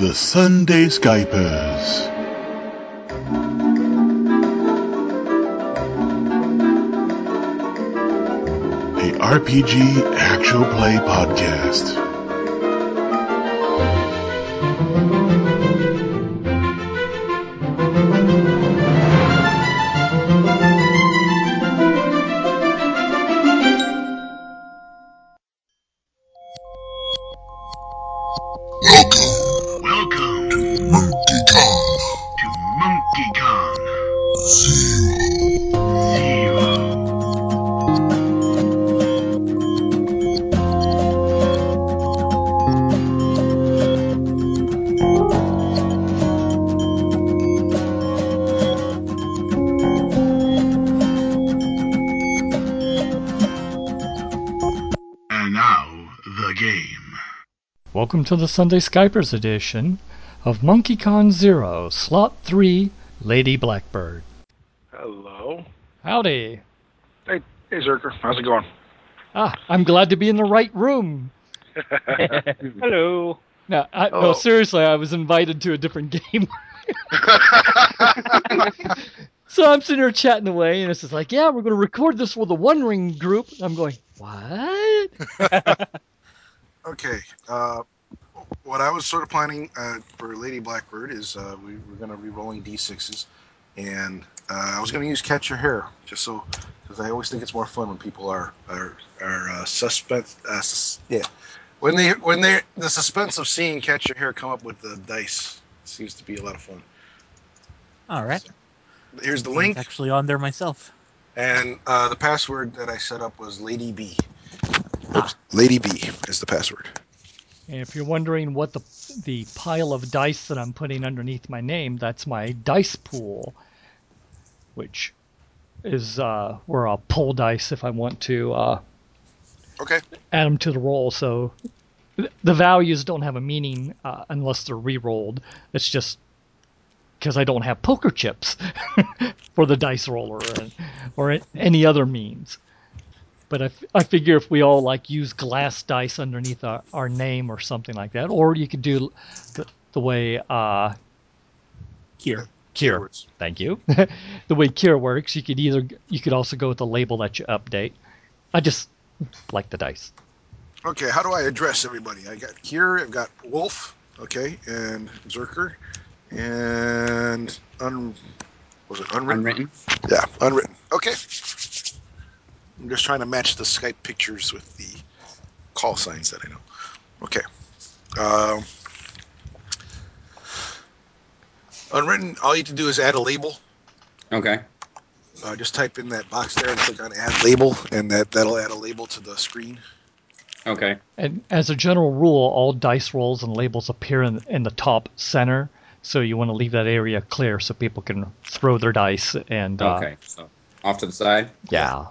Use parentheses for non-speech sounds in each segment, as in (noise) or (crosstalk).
The Sunday Skypers. A RPG actual play podcast. To the Sunday Skypers edition of MonkeyCon Zero, Slot 3, Lady Blackbird. Hello. Howdy. Hey, hey, Zerker. How's it going? Ah, I'm glad to be in the right room. (laughs) Hello. No, I, no, Oh. seriously, I was invited to a different game. (laughs) so I'm sitting here chatting away, and it's just like, yeah, we're going to record this with the One Ring group. I'm going, what? (laughs) okay. Uh, what I was sort of planning uh, for Lady Blackbird is uh, we were going to be rolling d6s, and uh, I was going to use Catch Your Hare just so because I always think it's more fun when people are are are uh, suspense. Uh, sus- yeah. When they when they the suspense of seeing Catch Your Hare come up with the dice seems to be a lot of fun. All right. Here's the link. actually on there myself. And uh, the password that I set up was Lady B. Oops, Lady B is the password. And if you're wondering what the the pile of dice that I'm putting underneath my name, that's my dice pool, which is uh, where I'll pull dice if I want to uh, Okay. add them to the roll. So th- the values don't have a meaning uh, unless they're re-rolled. It's just because I don't have poker chips (laughs) for the dice roller and, or any other means. But I, f- I figure if we all like use glass dice underneath our, our name or something like that, or you could do the, the way uh, Here. Kier, Keywords. thank you. (laughs) the way Kier works, you could either you could also go with the label that you update. I just like the dice. Okay, how do I address everybody? I got Kier, I've got Wolf, okay, and Zerker, and un, was it unwritten? Unwritten. Yeah, unwritten. Okay. I'm just trying to match the Skype pictures with the call signs that I know. Okay. Um, unwritten. All you have to do is add a label. Okay. Uh, just type in that box there and click on Add Label, and that that'll add a label to the screen. Okay. And as a general rule, all dice rolls and labels appear in, in the top center. So you want to leave that area clear so people can throw their dice and uh, Okay. So off to the side. yeah.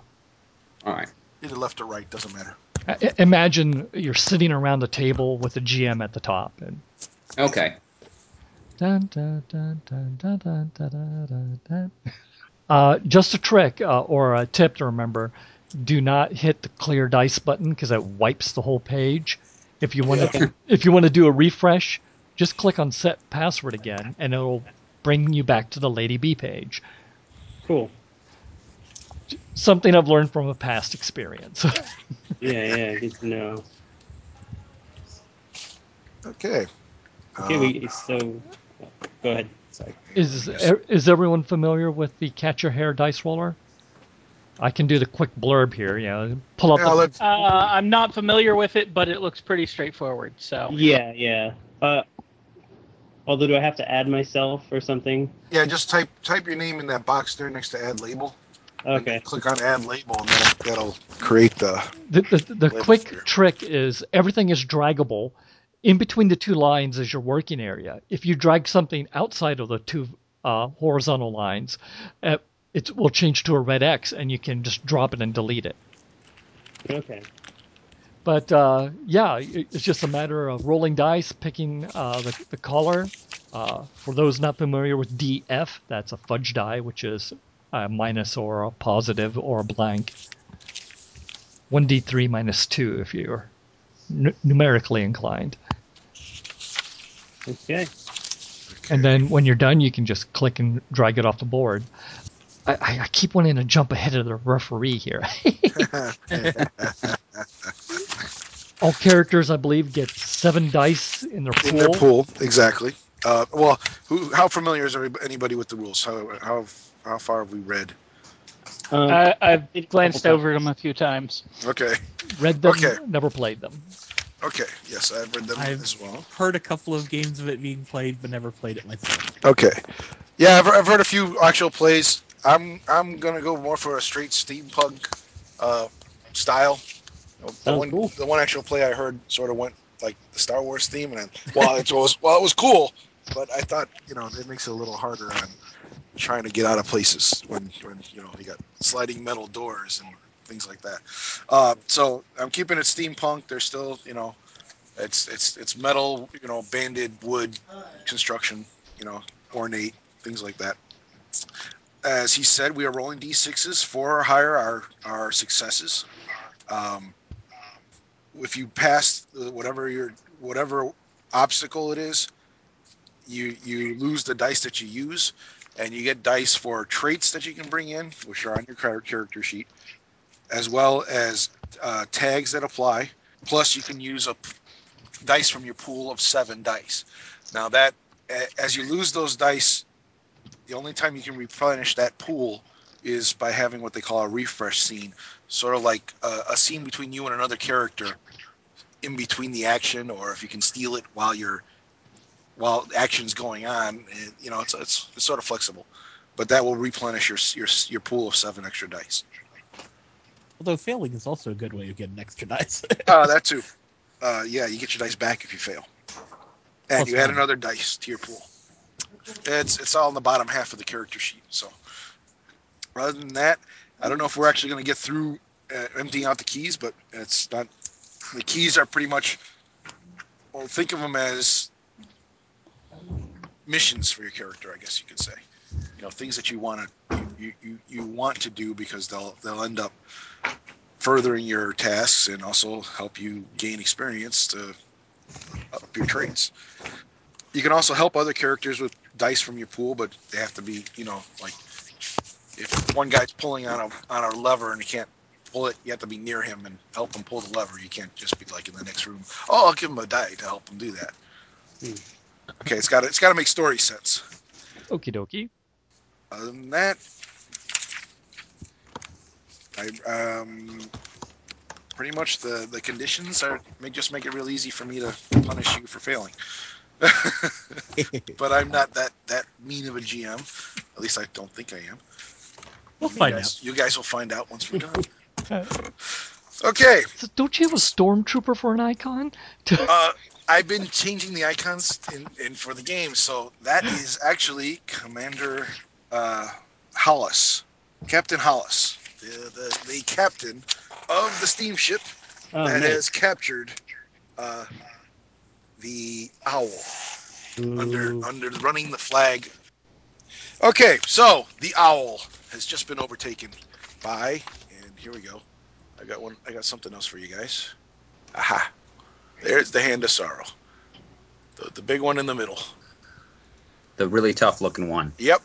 All right. Either left or right doesn't matter. Uh, imagine you're sitting around a table with the GM at the top. And... Okay. Uh, just a trick uh, or a tip to remember: do not hit the clear dice button because it wipes the whole page. If you want to, if you want to do a refresh, just click on set password again, and it'll bring you back to the Lady B page. Cool. Something I've learned from a past experience. (laughs) Yeah, yeah, good to know. Okay. Okay, Uh, we so go ahead. Sorry. is is everyone familiar with the Catch Your Hare dice roller? I can do the quick blurb here. You know, pull up yeah, the, let's, Uh, I'm not familiar with it, but it looks pretty straightforward. So Yeah, yeah. Uh, although, do I have to add myself or something? yeah, just type type your name in that box there next to Add Label. Okay. Click on Add Label, and that'll, that'll create the. The, the, the quick here. trick is everything is draggable. In between the two lines is your working area. If you drag something outside of the two uh, horizontal lines, uh, it will change to a red X, and you can just drop it and delete it. Okay. But uh, yeah, it's just a matter of rolling dice, picking uh, the, the color. Uh, for those not familiar with DF, that's a fudge die, which is a minus or a positive or a blank. 1d3 minus 2 if you're n- numerically inclined. Okay. And then when you're done, you can just click and drag it off the board. I, I, I keep wanting to jump ahead of the referee here. (laughs) All characters, I believe, get seven dice in their pool. in their pool, exactly. Uh, well, who? How familiar is anybody with the rules? How how how far have we read? Uh, I, I've glanced over them a few times. Okay, Read them, Okay. never played them. okay, yes, I've read them I've- as well. Heard a couple of games of it being played, but never played it myself. Okay, yeah, I've, I've heard a few actual plays. I'm I'm gonna go more for a straight steampunk uh, style. The one cool. the one actual play I heard sort of went like the Star Wars theme, and while it was while it was cool, but I thought you know it makes it a little harder on trying to get out of places when when you know you got sliding metal doors and things like that. Uh, so I'm keeping it steampunk. There's still you know it's it's it's metal you know banded wood construction you know ornate things like that. As he said, we are rolling d6s. Four or higher are our successes. Um, if you pass whatever your whatever obstacle it is, you you lose the dice that you use, and you get dice for traits that you can bring in, which are on your character sheet, as well as uh, tags that apply. Plus, you can use a p- dice from your pool of seven dice. Now that as you lose those dice, the only time you can replenish that pool is by having what they call a refresh scene, sort of like a, a scene between you and another character in between the action, or if you can steal it while you're while action's going on. It, you know, it's, it's it's sort of flexible, but that will replenish your your your pool of seven extra dice. Although failing is also a good way of getting extra (laughs) dice. Uh, that too. Uh, yeah, you get your dice back if you fail, and Plus you add another dice to your pool. It's it's all in the bottom half of the character sheet. So, other than that, I don't know if we're actually going to get through uh, emptying out the keys, but it's not. The keys are pretty much. Well, think of them as missions for your character, I guess you could say. You know, things that you want to you, you, you want to do because they'll they'll end up furthering your tasks and also help you gain experience to up your traits. You can also help other characters with dice from your pool, but they have to be, you know, like if one guy's pulling on a on a lever and you can't pull it, you have to be near him and help him pull the lever. You can't just be like in the next room. Oh, I'll give him a die to help him do that. Hmm. Okay, it's got to, it's got to make story sense. Okie dokie. Other than that, I um, pretty much the the conditions are may just make it real easy for me to punish you for failing. (laughs) but I'm not that that mean of a GM. At least I don't think I am. we'll you find guys, You guys will find out once we're done. (laughs) Okay. so don't you have a stormtrooper for an icon? (laughs) Uh, I've been changing the icons in, in for the game, so that is actually Commander uh, Hollis, Captain Hollis, the, the the captain of the steamship Oh, that nice. has captured uh, the owl under under running the flag. Okay, so the owl has just been overtaken by, and here we go. I got one. I got something else for you guys. Aha! There's the hand of sorrow. The, the big one in the middle. The really tough looking one. Yep.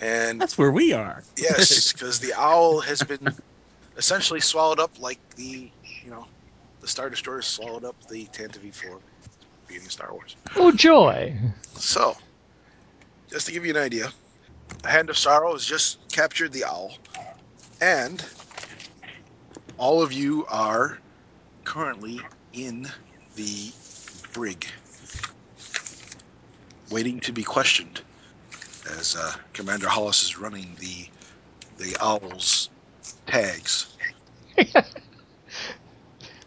And That's where we are. yes, (laughs) because the owl has been essentially swallowed up like the, you know, the Star Destroyer swallowed up the Tantive 4 being Star Wars. Oh joy! So, just to give you an idea, the Hand of Sorrow has just captured the owl, and all of you are currently in the brig, waiting to be questioned, as uh, Commander Hollis is running the the owl's tags. (laughs)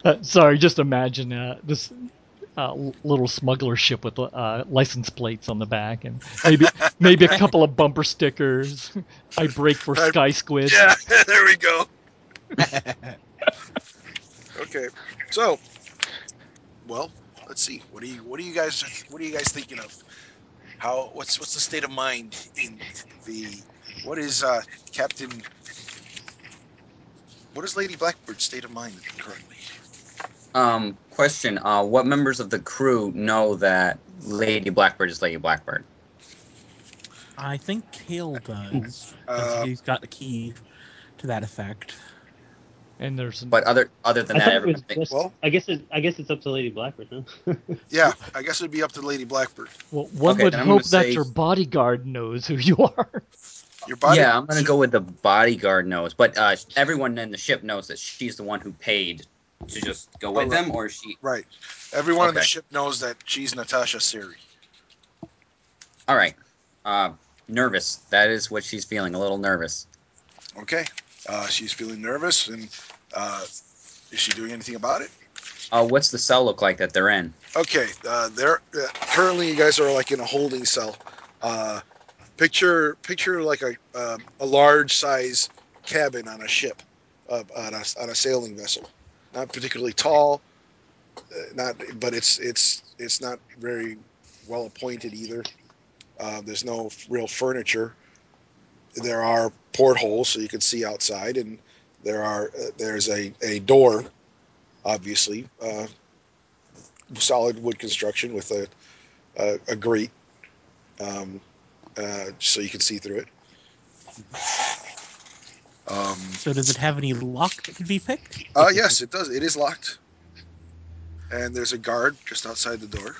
Uh, sorry, just imagine uh, this uh, little smuggler ship with uh, license plates on the back, and maybe (laughs) maybe a couple of bumper stickers. I break for I- Sky Squid. Yeah, (laughs) there we go. Okay, so, well, let's see. What do you what do you guys what are you guys thinking of? How what's what's the state of mind in the what is uh Captain what is Lady Blackbird's state of mind currently? Um, question: uh, What members of the crew know that Lady Blackbird is Lady Blackbird. I think Kale does. Uh, he's got the key to that effect. And there's But other other than I that, everyone was thinks. Well- I guess it, I guess it's up to Lady Blackbird, huh? (laughs) Yeah, I guess it'd be up to Lady Blackbird. well, one Okay, would I'm hope that say- your bodyguard knows who you are. Your body. yeah, I'm gonna go with the bodyguard knows, but uh, everyone in the ship knows that she's the one who paid to just go with Alright. them, or she. Right. Everyone on the ship knows that she's Natasha Syri. All right. Uh, nervous. That is what she's feeling. A little nervous. Okay. Uh, she's feeling nervous, and uh, is she doing anything about it? Uh, what's the cell look like that they're in? Okay. Uh, they're uh, currently you guys are like in a holding cell. Uh, picture picture like a uh, a large size cabin on a ship, uh, on a on a sailing vessel. Not particularly tall. Uh, not, but it's it's it's not very well appointed either. Uh, there's no real furniture. There are portholes so you can see outside, and there are uh, there's a, a door, obviously, uh, solid wood construction with a a, a grate, um, uh, so you can see through it. Um, So does it have any lock that could be picked? uh, yes, it does. It is locked, and there's a guard just outside the door.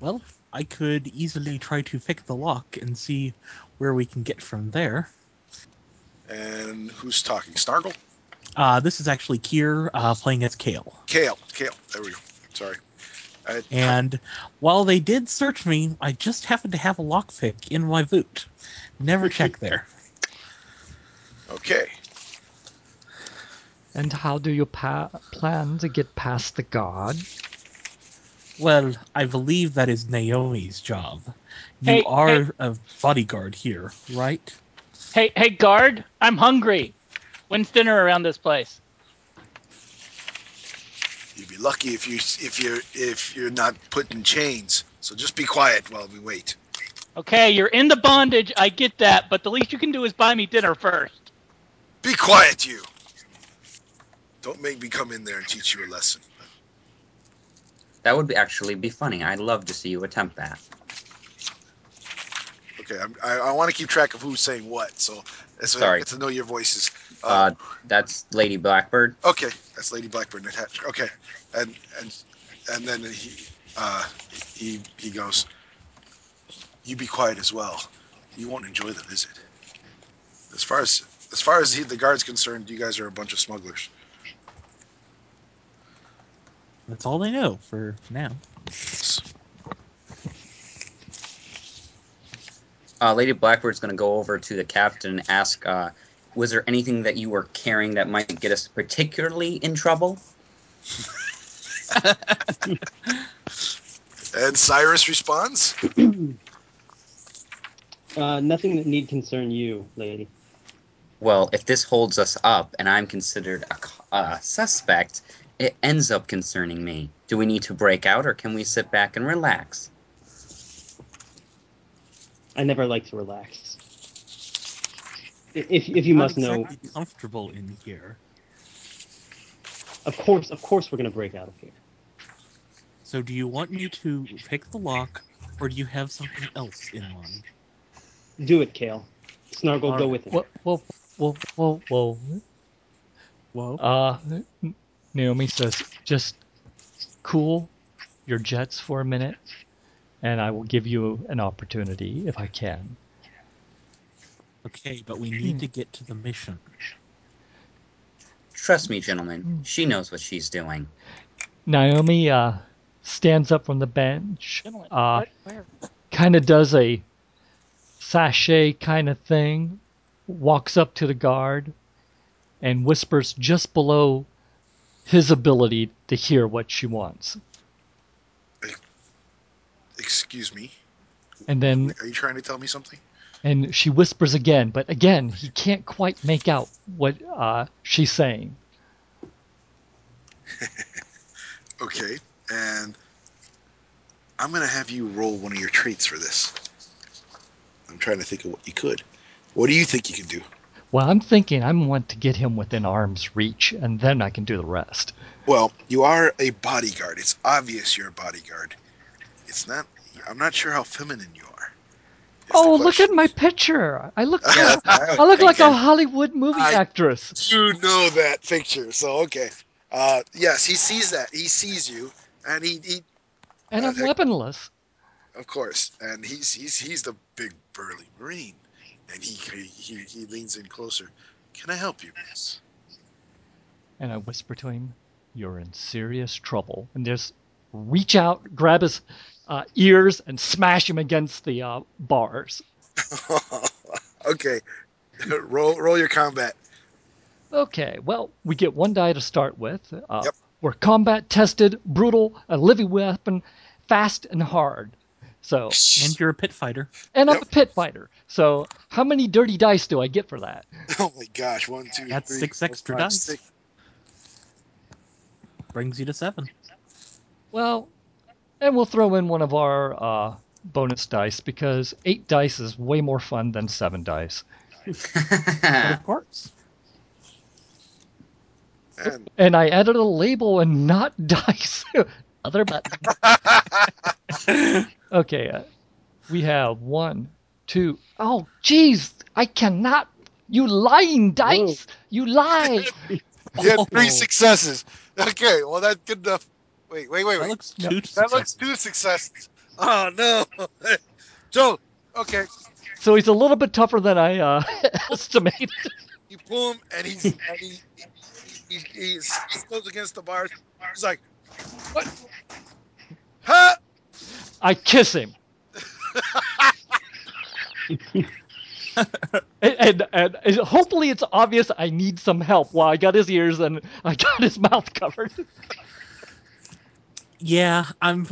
Well, I could easily try to pick the lock and see where we can get from there. And who's talking? Snargle? Uh, this is actually Kier uh, playing as Kale. Kale. Kale. There we go. Sorry. I, And while they did search me, I just happened to have a lockpick in my boot. Never (laughs) check there. okay. And how do you pa- plan to get past the guard? Well, I believe that is Naomi's job. You Hey, are hey. a bodyguard here, right? Hey, hey, guard! I'm hungry. When's dinner around this place? You'd be lucky if you if you're if you're not put in chains. So just be quiet while we wait. Okay, you're in the bondage. I get that, but the least you can do is buy me dinner first. Be quiet, you. Don't make me come in there and teach you a lesson. That would be actually be funny. I'd love to see you attempt that. Okay, I'm, I, I want to keep track of who's saying what, so that's why I get to know your voices. Uh, that's Lady Blackbird. Okay, that's Lady Blackbird. Okay, and and and then he uh, he he goes. You be quiet as well. You won't enjoy the visit. As far as as far as he, the guard's concerned, you guys are a bunch of smugglers. That's all they know for now. Uh, Lady Blackbird's going to go over to the captain and ask, uh, "Was there anything that you were carrying that might get us particularly in trouble?" (laughs) And Cyrus responds. (clears throat) Uh, nothing that need concern you, lady. Well, if this holds us up and I'm considered a, a suspect, it ends up concerning me. Do we need to break out or can we sit back and relax? I never like to relax. If if you Not must know, comfortable in here. of course, of course, we're gonna break out of here. So do you want me to pick the lock, or do you have something else in mind? Do it, Kale. Snargle, go with it. Whoa, whoa, whoa, whoa, whoa. Whoa. Uh, Naomi says, just cool your jets for a minute, and I will give you an opportunity if I can. Okay, but we need to get to the mission. Trust me, gentlemen, she knows what she's doing. Naomi uh, stands up from the bench, uh, where- where? kind of does a sashay kind of thing, walks up to the guard, and whispers just below his ability to hear what she wants. Excuse me. And then Are you trying to tell me something? and she whispers again, but again he can't quite make out what uh, she's saying. (laughs) Okay, and I'm gonna have you roll one of your traits for this. I'm trying to think of what you could. What do you think you can do? Well, I'm thinking I'm want to get him within arm's reach, and then I can do the rest. Well, you are a bodyguard. It's obvious you're a bodyguard. It's not. I'm not sure how feminine you are. Oh, look at my picture. I look. Yeah, that's what I I look like a. Hollywood movie I- actress. You know that picture, so okay. Uh, yes, he sees that. He sees you, and he, he And I'm Uh, weaponless. of course, and he's he's he's the big burly marine, and he he he leans in closer. Can I help you, miss? And I whisper to him, "You're in serious trouble." And just reach out, grab his uh, ears, and smash him against the uh, bars. (laughs) okay, (laughs) roll roll your combat. Okay, well, we get one die to start with. Uh, Yep. We're combat tested, brutal, a living weapon, fast and hard. So, (laughs) And you're a pit fighter. and I'm Yep. a pit fighter. So, how many dirty dice do I get for that? Oh my gosh, one, two, That's six extra five, dice. six. Brings you to seven. Well, and we'll throw in one of our uh, bonus dice because eight dice is way more fun than seven dice. But (laughs) of course. And And I added a label and not (laughs) dice. Other button. (laughs) Okay, uh, we have one, two. Oh, jeez, I cannot. You lying dice. You lie. you had three successes. Okay, well that's good enough. Wait, wait, wait, That wait. looks Yep. two That looks successes. two successes. (laughs) Oh no, (laughs) Joe. Okay, So he's a little bit tougher than I uh, (laughs) estimated. you pull him, and he's and he, he, he, he's, he goes against the bars. He's like, what? Huh? I kiss him. and, and, and and hopefully it's obvious I need some help. While I got his ears and I got his mouth covered. Yeah, I'm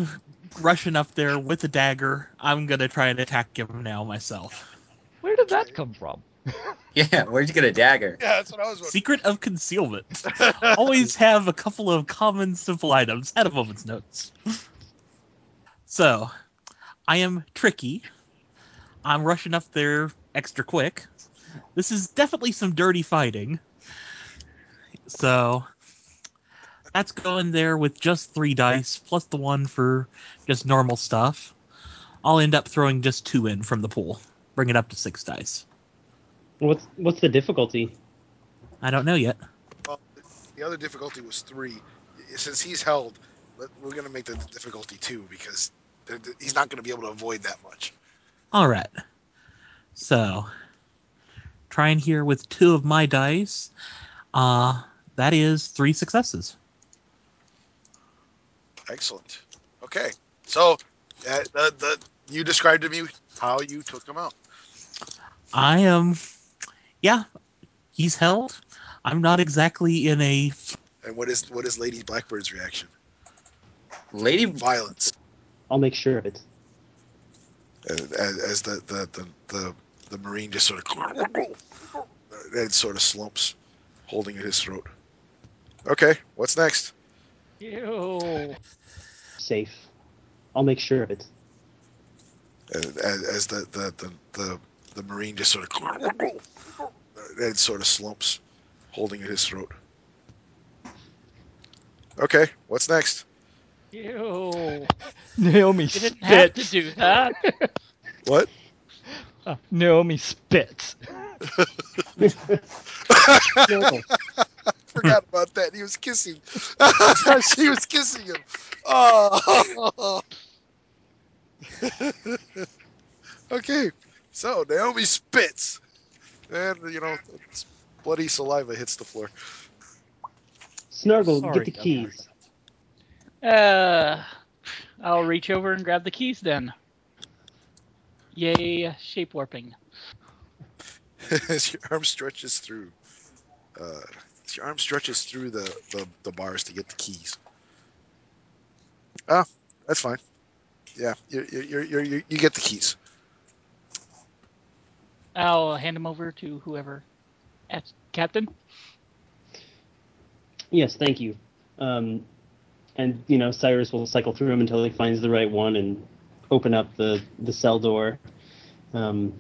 rushing up there with a dagger. I'm gonna try and attack him now myself. Where did that come from? (laughs) yeah, where'd you get a dagger? Yeah, that's what I was. wondering. Secret of concealment. (laughs) Always have a couple of common simple items. At a moment's notes. So, I am tricky. I'm rushing up there extra quick. This is definitely some dirty fighting. So, that's going there with just three dice, plus the one for just normal stuff. I'll end up throwing just two in from the pool. Bring it up to six dice. What's what's the difficulty? I don't know yet. Well, the other difficulty was three. Since he's held, we're gonna make the difficulty two because th- th- he's not gonna be able to avoid that much. All right. So, trying here with two of my dice. Uh, that is three successes. Excellent. Okay, so uh, the, the you described to me how you took him out. I am, yeah, he's held. I'm not exactly in a. And what is what is Lady Blackbird's reaction? Lady Violence. I'll make sure of it. As, as the, the, the, the, the marine just sort of and sort of slumps, holding at his throat. Okay, what's next? Ew. Safe. I'll make sure of it. As, as the, the, the, the, the marine just sort of and sort of slumps, holding at his throat. Okay, what's next? Ew. Naomi You didn't have to do that. What? Uh, Naomi spits. (laughs) No, Forgot about that. He was kissing. (laughs) she was kissing him. Oh. (laughs) okay, so Naomi spits, and you know, it's bloody saliva hits the floor. Snuggle, Sorry, get the keys. Uh, I'll reach over and grab the keys then. Yay, shape warping. (laughs) as your arm stretches through, uh, as your arm stretches through the, the, the bars to get the keys. Ah, that's fine. Yeah, you you you you you get the keys. I'll hand them over to whoever. Captain? Yes, thank you. Um, and you know, Cyrus will cycle through them until he finds the right one and open up the the cell door. Um,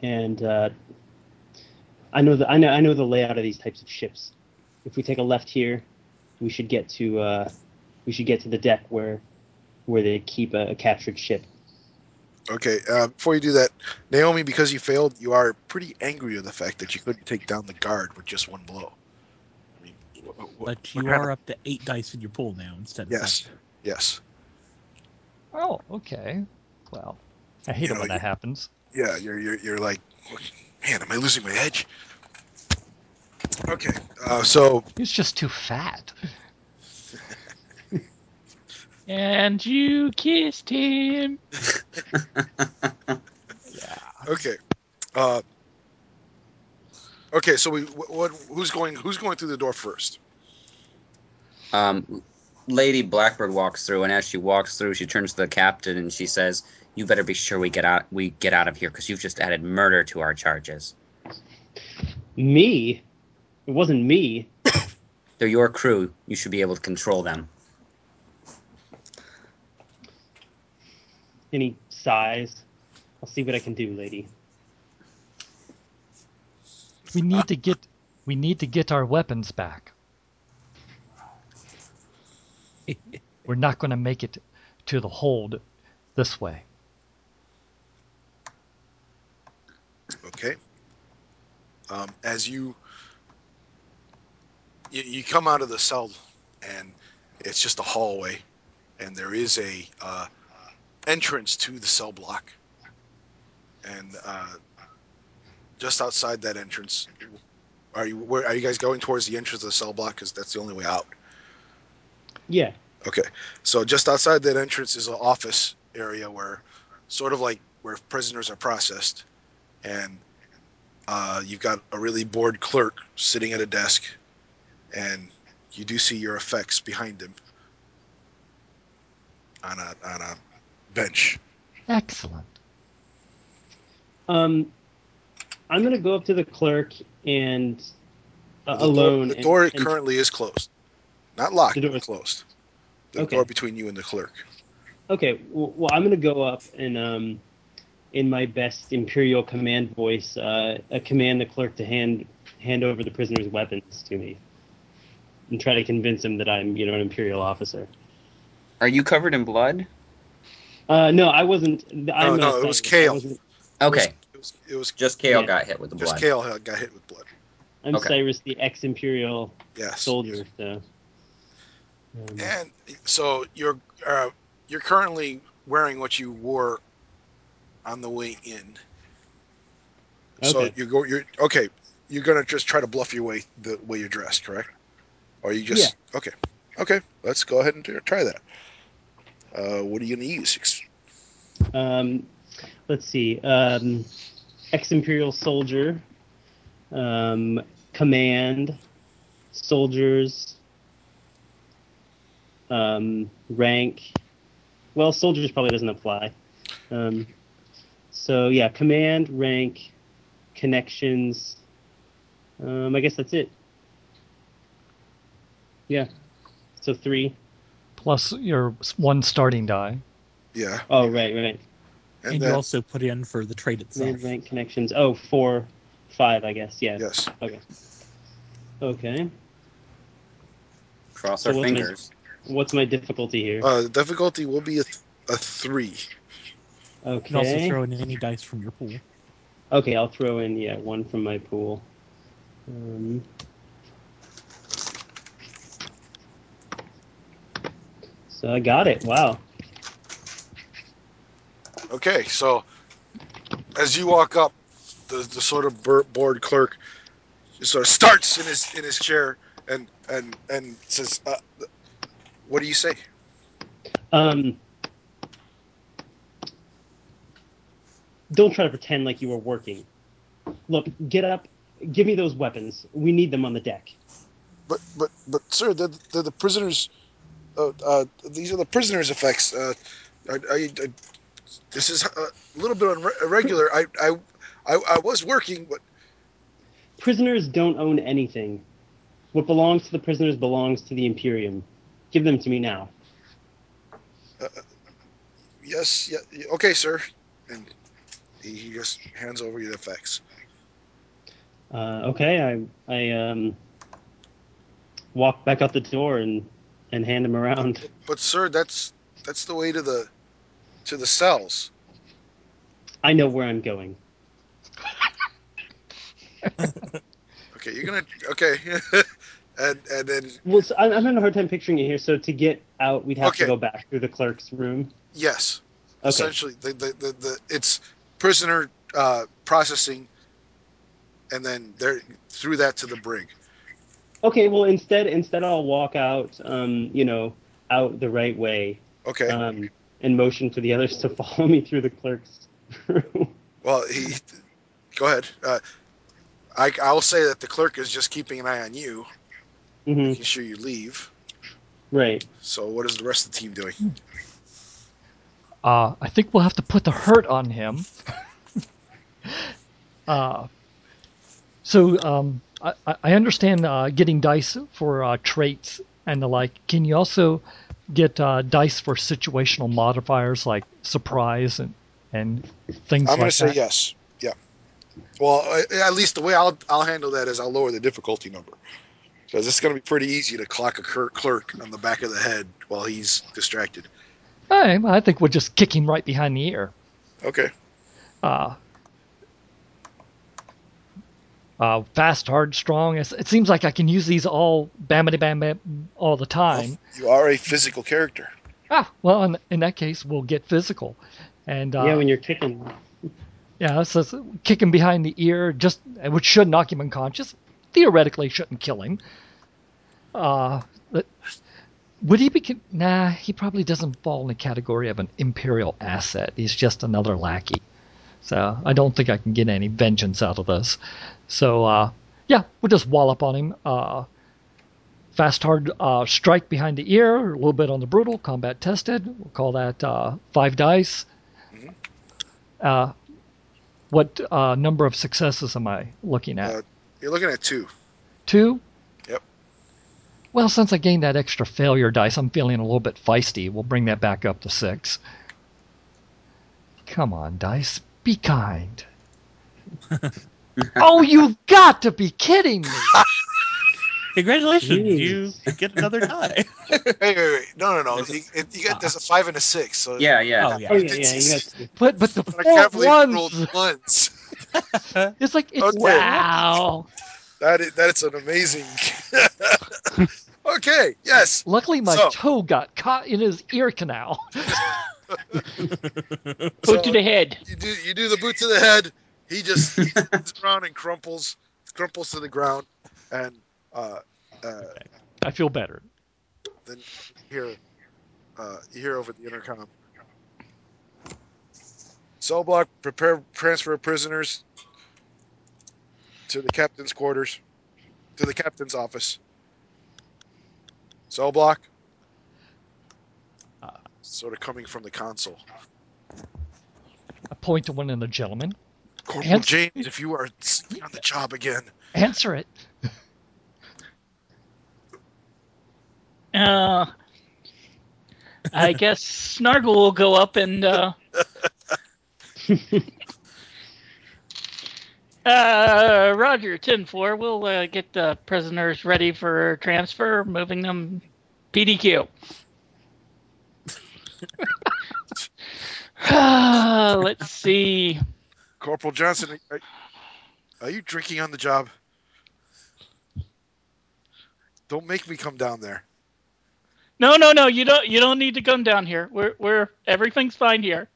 and uh, I know the I know I know the layout of these types of ships. If we take a left here, we should get to uh, we should get to the deck where where they keep a, a captured ship. Okay, uh, before you do that, Naomi, because you failed, you are pretty angry at the fact that you couldn't take down the guard with just one blow. I mean, wh- wh- But you are of- up to eight dice in your pool now instead of Yes, seven. yes. Oh, okay. Well, I hate You it know, when that happens. Yeah, you're you're you're like, man, am I losing my edge? Okay, uh, so He's just too fat. (laughs) And you kissed him. Yeah. Okay, uh, okay, so we what, what who's going who's going through the door first? Um, Lady Blackbird walks through, and as she walks through, she turns to the captain and she says, "You better be sure we get out. We get out of here because you've just added murder to our charges. Me? It wasn't me. (coughs) They're your crew. You should be able to control them." Any size? I'll see what I can do, lady. We need to get we need to get our weapons back. (laughs) We're not going to make it to the hold this way. Okay. Um, as you, you you come out of the cell, and it's just a hallway, and there is a uh, entrance to the cell block, and uh, just outside that entrance, are you where are you guys going towards the entrance of the cell block? Because that's the only way out. Yeah. Okay, so just outside that entrance is an office area where, sort of like where prisoners are processed, and uh, you've got a really bored clerk sitting at a desk, and you do see your effects behind him on a on a bench. Excellent. Um, I'm gonna go up to the clerk and uh, the alone. Door, the and- door and- currently is closed, not locked, The door but is- closed. The Okay. door between you and the clerk. Okay, well, well, I'm gonna go up and um, in my best Imperial command voice, uh, uh, command the clerk to hand hand over the prisoner's weapons to me, and try to convince him that I'm, you know, an Imperial officer. Are you covered in blood? Uh, no, I wasn't. I'm no, not it was saying- I Kale. wasn't- Okay, It was it was just Kale Yeah. got hit with the blood. just. Kale got hit with blood. I'm Okay. Cyrus, the ex-Imperial Yes. soldier. So. Um, And so you're uh, you're currently wearing what you wore on the way in. Okay. So you go. You're okay. You're gonna just try to bluff your way the way you're dressed, correct? Or you just okay? Okay, let's go ahead and try that. Uh, what are you gonna use? Um, let's see. Um, ex-imperial soldier, um, command, soldiers, um, rank. Well, soldiers probably doesn't apply. Um, so yeah, command, rank, connections. Um, I guess that's it. Yeah. So three. Plus your one starting die. Yeah, Oh, right, right. and, And, then you also put in for the trade itself. Command, rank, connections. Oh, four, five, I guess. Yeah. yes, Okay. Okay. Cross So our what's my- fingers. What's my difficulty here? uh, the difficulty will be a, th- a three. You can also throw in any dice from your pool. Okay, I'll throw in yeah one from my pool. Um, so I got it. Wow. Okay, so as you walk up, the, the sort of bored clerk just sort of starts in his in his chair and and and says, uh, "What do you say?" Um, don't try to pretend like you were working. Look, get up. Give me those weapons. We need them on the deck. But but but sir, they're, they're the prisoners. Uh, uh, these are the prisoners' effects. Uh, I, I, I, this is a little bit unre- irregular. I, I I I was working, but Prisoners don't own anything. What belongs to the prisoners belongs to the Imperium. Give them to me now. yes, yeah, yeah, okay, sir. And he, he just hands over you the effects. Uh, okay, I I um walk back out the door and and hand them around. But sir, that's that's the way to the to the cells. I know where I'm going. (laughs) Okay, you're gonna okay, (laughs) and and then Well, so I'm having a hard time picturing it here. So to get out, we'd have Okay. to go back through the clerk's room. yes, Okay. essentially the the, the, the it's prisoner uh, processing, and then there through that to the brig. Okay. Well, instead, instead I'll walk out. Um, you know, out the right way. Okay, Um, and motion for the others (laughs) to follow me through the clerk's room. well he go ahead. Uh, I I will say that the clerk is just keeping an eye on you, hmm making sure you leave. Right. So what is the rest of the team doing? Uh, I think we'll have to put the hurt on him. (laughs) uh, so um, I, I- I understand uh, getting dice for uh, traits and the like. Can you also get uh, dice for situational modifiers like surprise and and things like that? I'm going to say yes. Yeah. Well, at least the way I'll I'll handle that is I'll lower the difficulty number because it's going to be pretty easy to clock a cur- clerk on the back of the head while he's distracted. I, I think we'll just kick him right behind the ear. Okay. uh, uh, fast, hard, strong. It's, it seems like I can use these all bamity bam bam all the time. You are a physical character. Ah, well, in, in that case, we'll get physical, and uh, yeah, when you're kicking. yeah, so it's kick him behind the ear, just which should knock him unconscious. Theoretically, shouldn't kill him. Uh, would he be? Nah, he probably doesn't fall in the category of an imperial asset. He's just another lackey. So I don't think I can get any vengeance out of this. So uh, yeah, we'll just wallop on him. Uh, fast, hard uh, strike behind the ear, a little bit on the brutal, combat tested. We'll call that uh, five dice. Mhm. Uh, what uh, number of successes am I looking at? You're looking at two. Two? Yep. Well, since I gained that extra failure dice, I'm feeling a little bit feisty. We'll bring that back up to six. Come on, dice. Be kind. (laughs) oh, you've got to be kidding me. (laughs) Congratulations, Jeez. you get another die. (laughs) wait, wait, wait. No, no, no. You, it, you get there's a five and a six. So Yeah, yeah. Oh yeah. Oh yeah, yeah. You got to, But but the I can't four believe you ones, rolled ones. (laughs) it's like it's Okay. Wow. That is that's an amazing. (laughs) okay. Yes. Luckily, my So- toe got caught in his ear canal. Boot So- to the head. you do you do the boot to the head. He just spins around and crumples, crumples to the ground, and uh, uh, I feel better. then you hear uh, you hear over the intercom. Cell block, prepare transfer prisoners to the captain's quarters, to the captain's office. Cell block, Uh. sort of coming from the console. I point to one of the gentlemen. Corporal Answer- James, if you are on the job again, Answer it. Uh, I guess Snargle will go up and. Uh, (laughs) uh, Roger, 10 4. We'll uh, get the prisoners ready for transfer, moving them PDQ. (laughs) (sighs) Uh, Let's see. Corporal Johnson, are, are you drinking on the job? Don't make me come down there. No, no, no. You don't. You don't need to come down here. We're we're everything's fine here.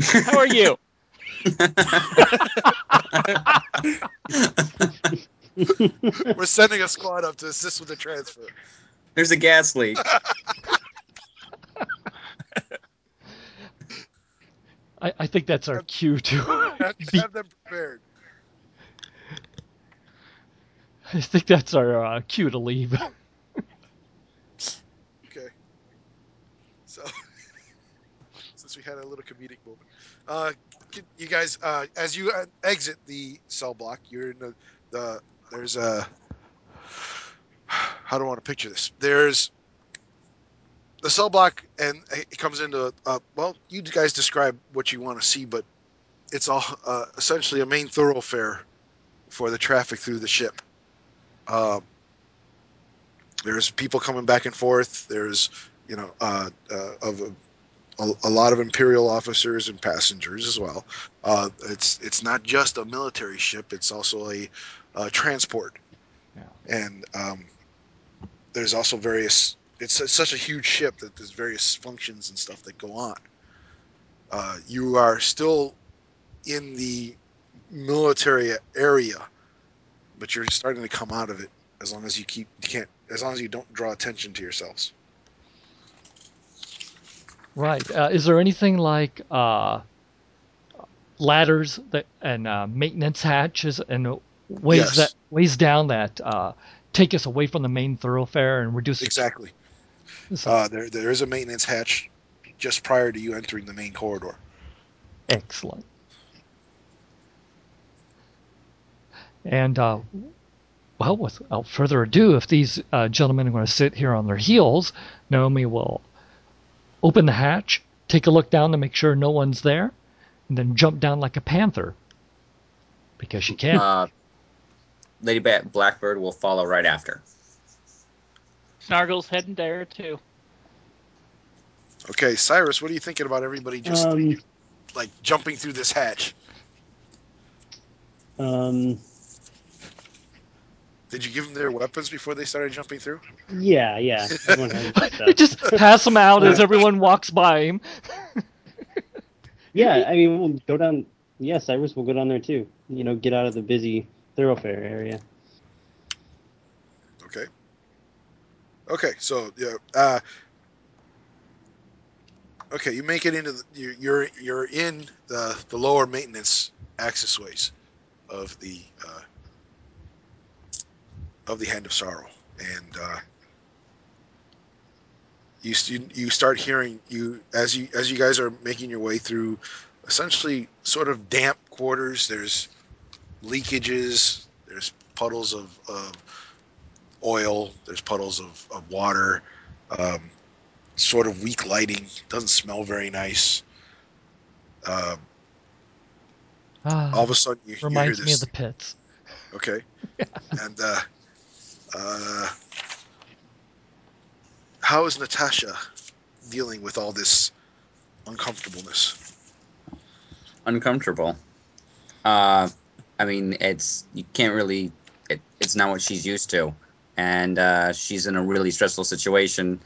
How are you? (laughs) We're sending a squad up to assist with the transfer. There's a gas leak. I, I think that's our cue to. Have, (laughs) be- have them prepared. I think that's our uh, cue to leave. Okay. So, we had a little comedic moment, uh, you guys, uh, as you uh, exit the cell block, you're in the, the there's a. How do I want to picture this? There's the cell block, and it comes into. Uh, well, you guys describe what you want to see, but it's all uh, essentially a main thoroughfare for the traffic through the ship. Um, there's people coming back and forth. There's you know uh, uh, of a, a, a lot of imperial officers and passengers as well. Uh, it's it's not just a military ship; it's also a, uh transport. Yeah. And um, there's also various. It's su- such a huge ship that there's various functions and stuff that go on. Uh, you are still in the military area, but you're starting to come out of it as long as you keep you can't as long as you don't draw attention to yourselves. Right. Uh, is there anything like uh, ladders that and uh, maintenance hatches and ways Yes. that ways down that uh, take us away from the main thoroughfare and reduce Exactly. so- Uh, there there is a maintenance hatch just prior to you entering the main corridor. Excellent. And uh, well, without further ado, if these uh, gentlemen are going to sit here on their heels, Naomi will open the hatch, take a look down to make sure no one's there, and then jump down like a panther because she can. Uh, Lady Ba- Blackbird will follow right after. Snargle's heading there too. Okay, Cyrus, what are you thinking about everybody just Um, like jumping through this hatch? um, Did you give them their weapons before they started jumping through? yeah, yeah. everyone has their stuff. We just pass them out as everyone walks by him. Yeah, I mean, we'll go down. Yeah, Cyrus will go down there too. You know, get out of the busy thoroughfare area. Okay. Okay, so yeah, uh, okay, you make it into the, you're you're you're in the the lower maintenance access ways of the uh, of the Hand of Sorrow, and uh, you you start hearing you as you as you guys are making your way through essentially sort of damp quarters. There's leakages. There's puddles of, of oil. There's puddles of, of water. Um, sort of weak lighting. Doesn't smell very nice. Uh, Ah, all of a sudden, you, you hear reminds me of the pits. Okay. (laughs) and uh, uh, how is Natasha dealing with all this uncomfortableness? Uncomfortable. Uh, I mean, it's you can't really. It, it's not what she's used to, and uh, she's in a really stressful situation,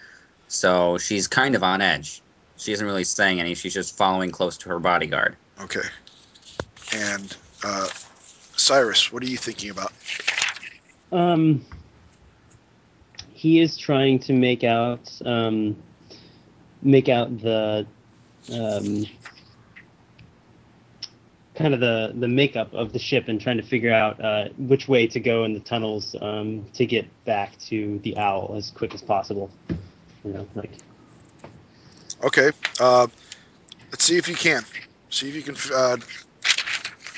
so she's kind of on edge. She isn't really saying any. She's just following close to her bodyguard. Okay. And uh, Cyrus, what are you thinking about? Um, he is trying to make out um, make out the um, kind of the the makeup of the ship and trying to figure out uh, which way to go in the tunnels um, to get back to the owl as quick as possible. You know, like Okay. Uh, let's see if you can. See if you can. Uh,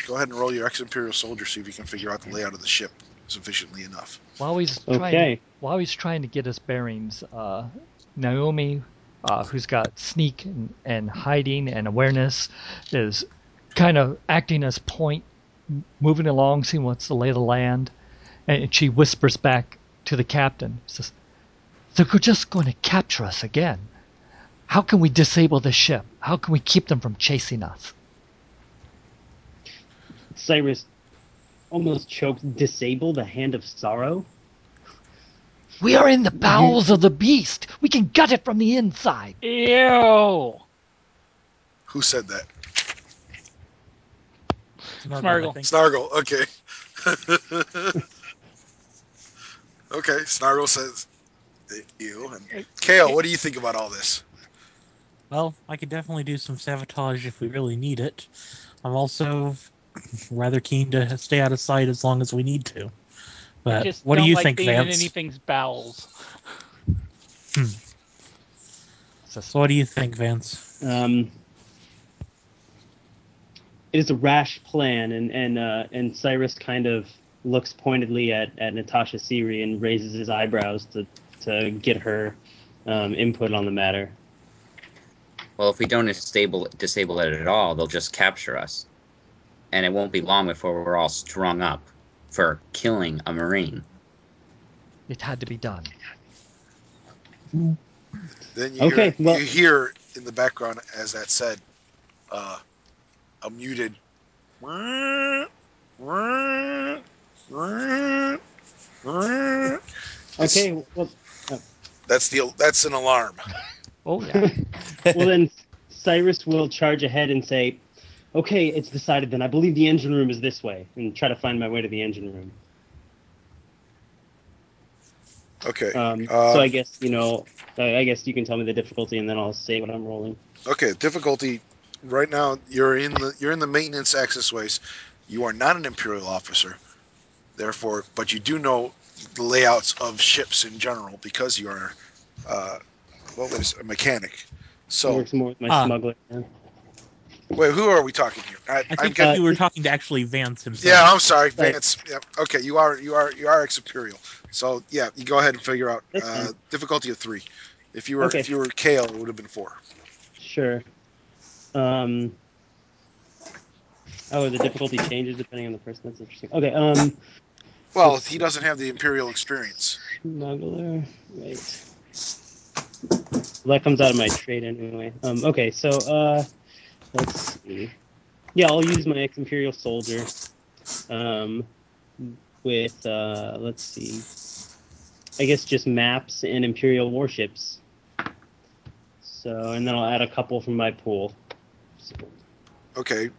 go ahead and roll your ex-imperial soldier. See if you can figure out the layout of the ship sufficiently enough. While he's trying, Okay. while he's trying to get his bearings, uh, Naomi, uh, who's got sneak and, and hiding and awareness, is kind of acting as point, moving along, seeing what's the lay of the land, and she whispers back to the captain, says, "They're just going to capture us again. How can we disable the ship? How can we keep them from chasing us?" Cyrus almost choked. Disable the hand of sorrow. We are in the bowels of the beast. We can gut it from the inside. Ew. Who said that? Snargle. Snargle. Okay. (laughs) okay. Snargle says, "You." And Kale, what do you think about all this? Well, I could definitely do some sabotage if we really need it. I'm also rather keen to stay out of sight as long as we need to. But Just what do don't you like think, being in Vance? anything's bowels. So what do you think, Vance? Um, it is a rash plan, and and uh, and Cyrus kind of looks pointedly at, at Natasha Syri and raises his eyebrows to to get her um, input on the matter. Well, if we don't disable disable it at all, they'll just capture us, and it won't be long before we're all strung up for killing a marine. It had to be done. Then you, Okay, hear, well- you hear in the background, as that said, uh, a muted. Okay, well, That's the that's an alarm. Oh yeah. (laughs) well then Cyrus will charge ahead and say, "Okay, it's decided. Then I believe the engine room is this way," and try to find my way to the engine room. Okay. Um, Uh, so I guess you know, I I guess you can tell me the difficulty, and then I'll say what I'm rolling. Okay. Difficulty. Right now, you're in the you're in the maintenance access ways. You are not an imperial officer, therefore, but you do know the layouts of ships in general because you are, uh, what was a mechanic. So works more with my Ah. smuggler. yeah. Wait, who are we talking here? I, I think getting. you were talking to actually Vance himself. Yeah, I'm sorry, Right. Vance. Yeah, okay, you are you are you are ex imperial. So yeah, you go ahead and figure out uh, difficulty of three. If you were Okay. if you were Kale, it would have been four. Sure. Um. Oh, the difficulty changes depending on the person. That's interesting. Okay. Um. Well, he doesn't have the imperial experience. Smuggler. Right. Well, that comes out of my trade anyway. Um. Okay. So. Uh. Let's see. Yeah, I'll use my ex-imperial soldier. Um. With uh. Let's see. I guess just maps and imperial warships. So, and then I'll add a couple from my pool. So, Okay.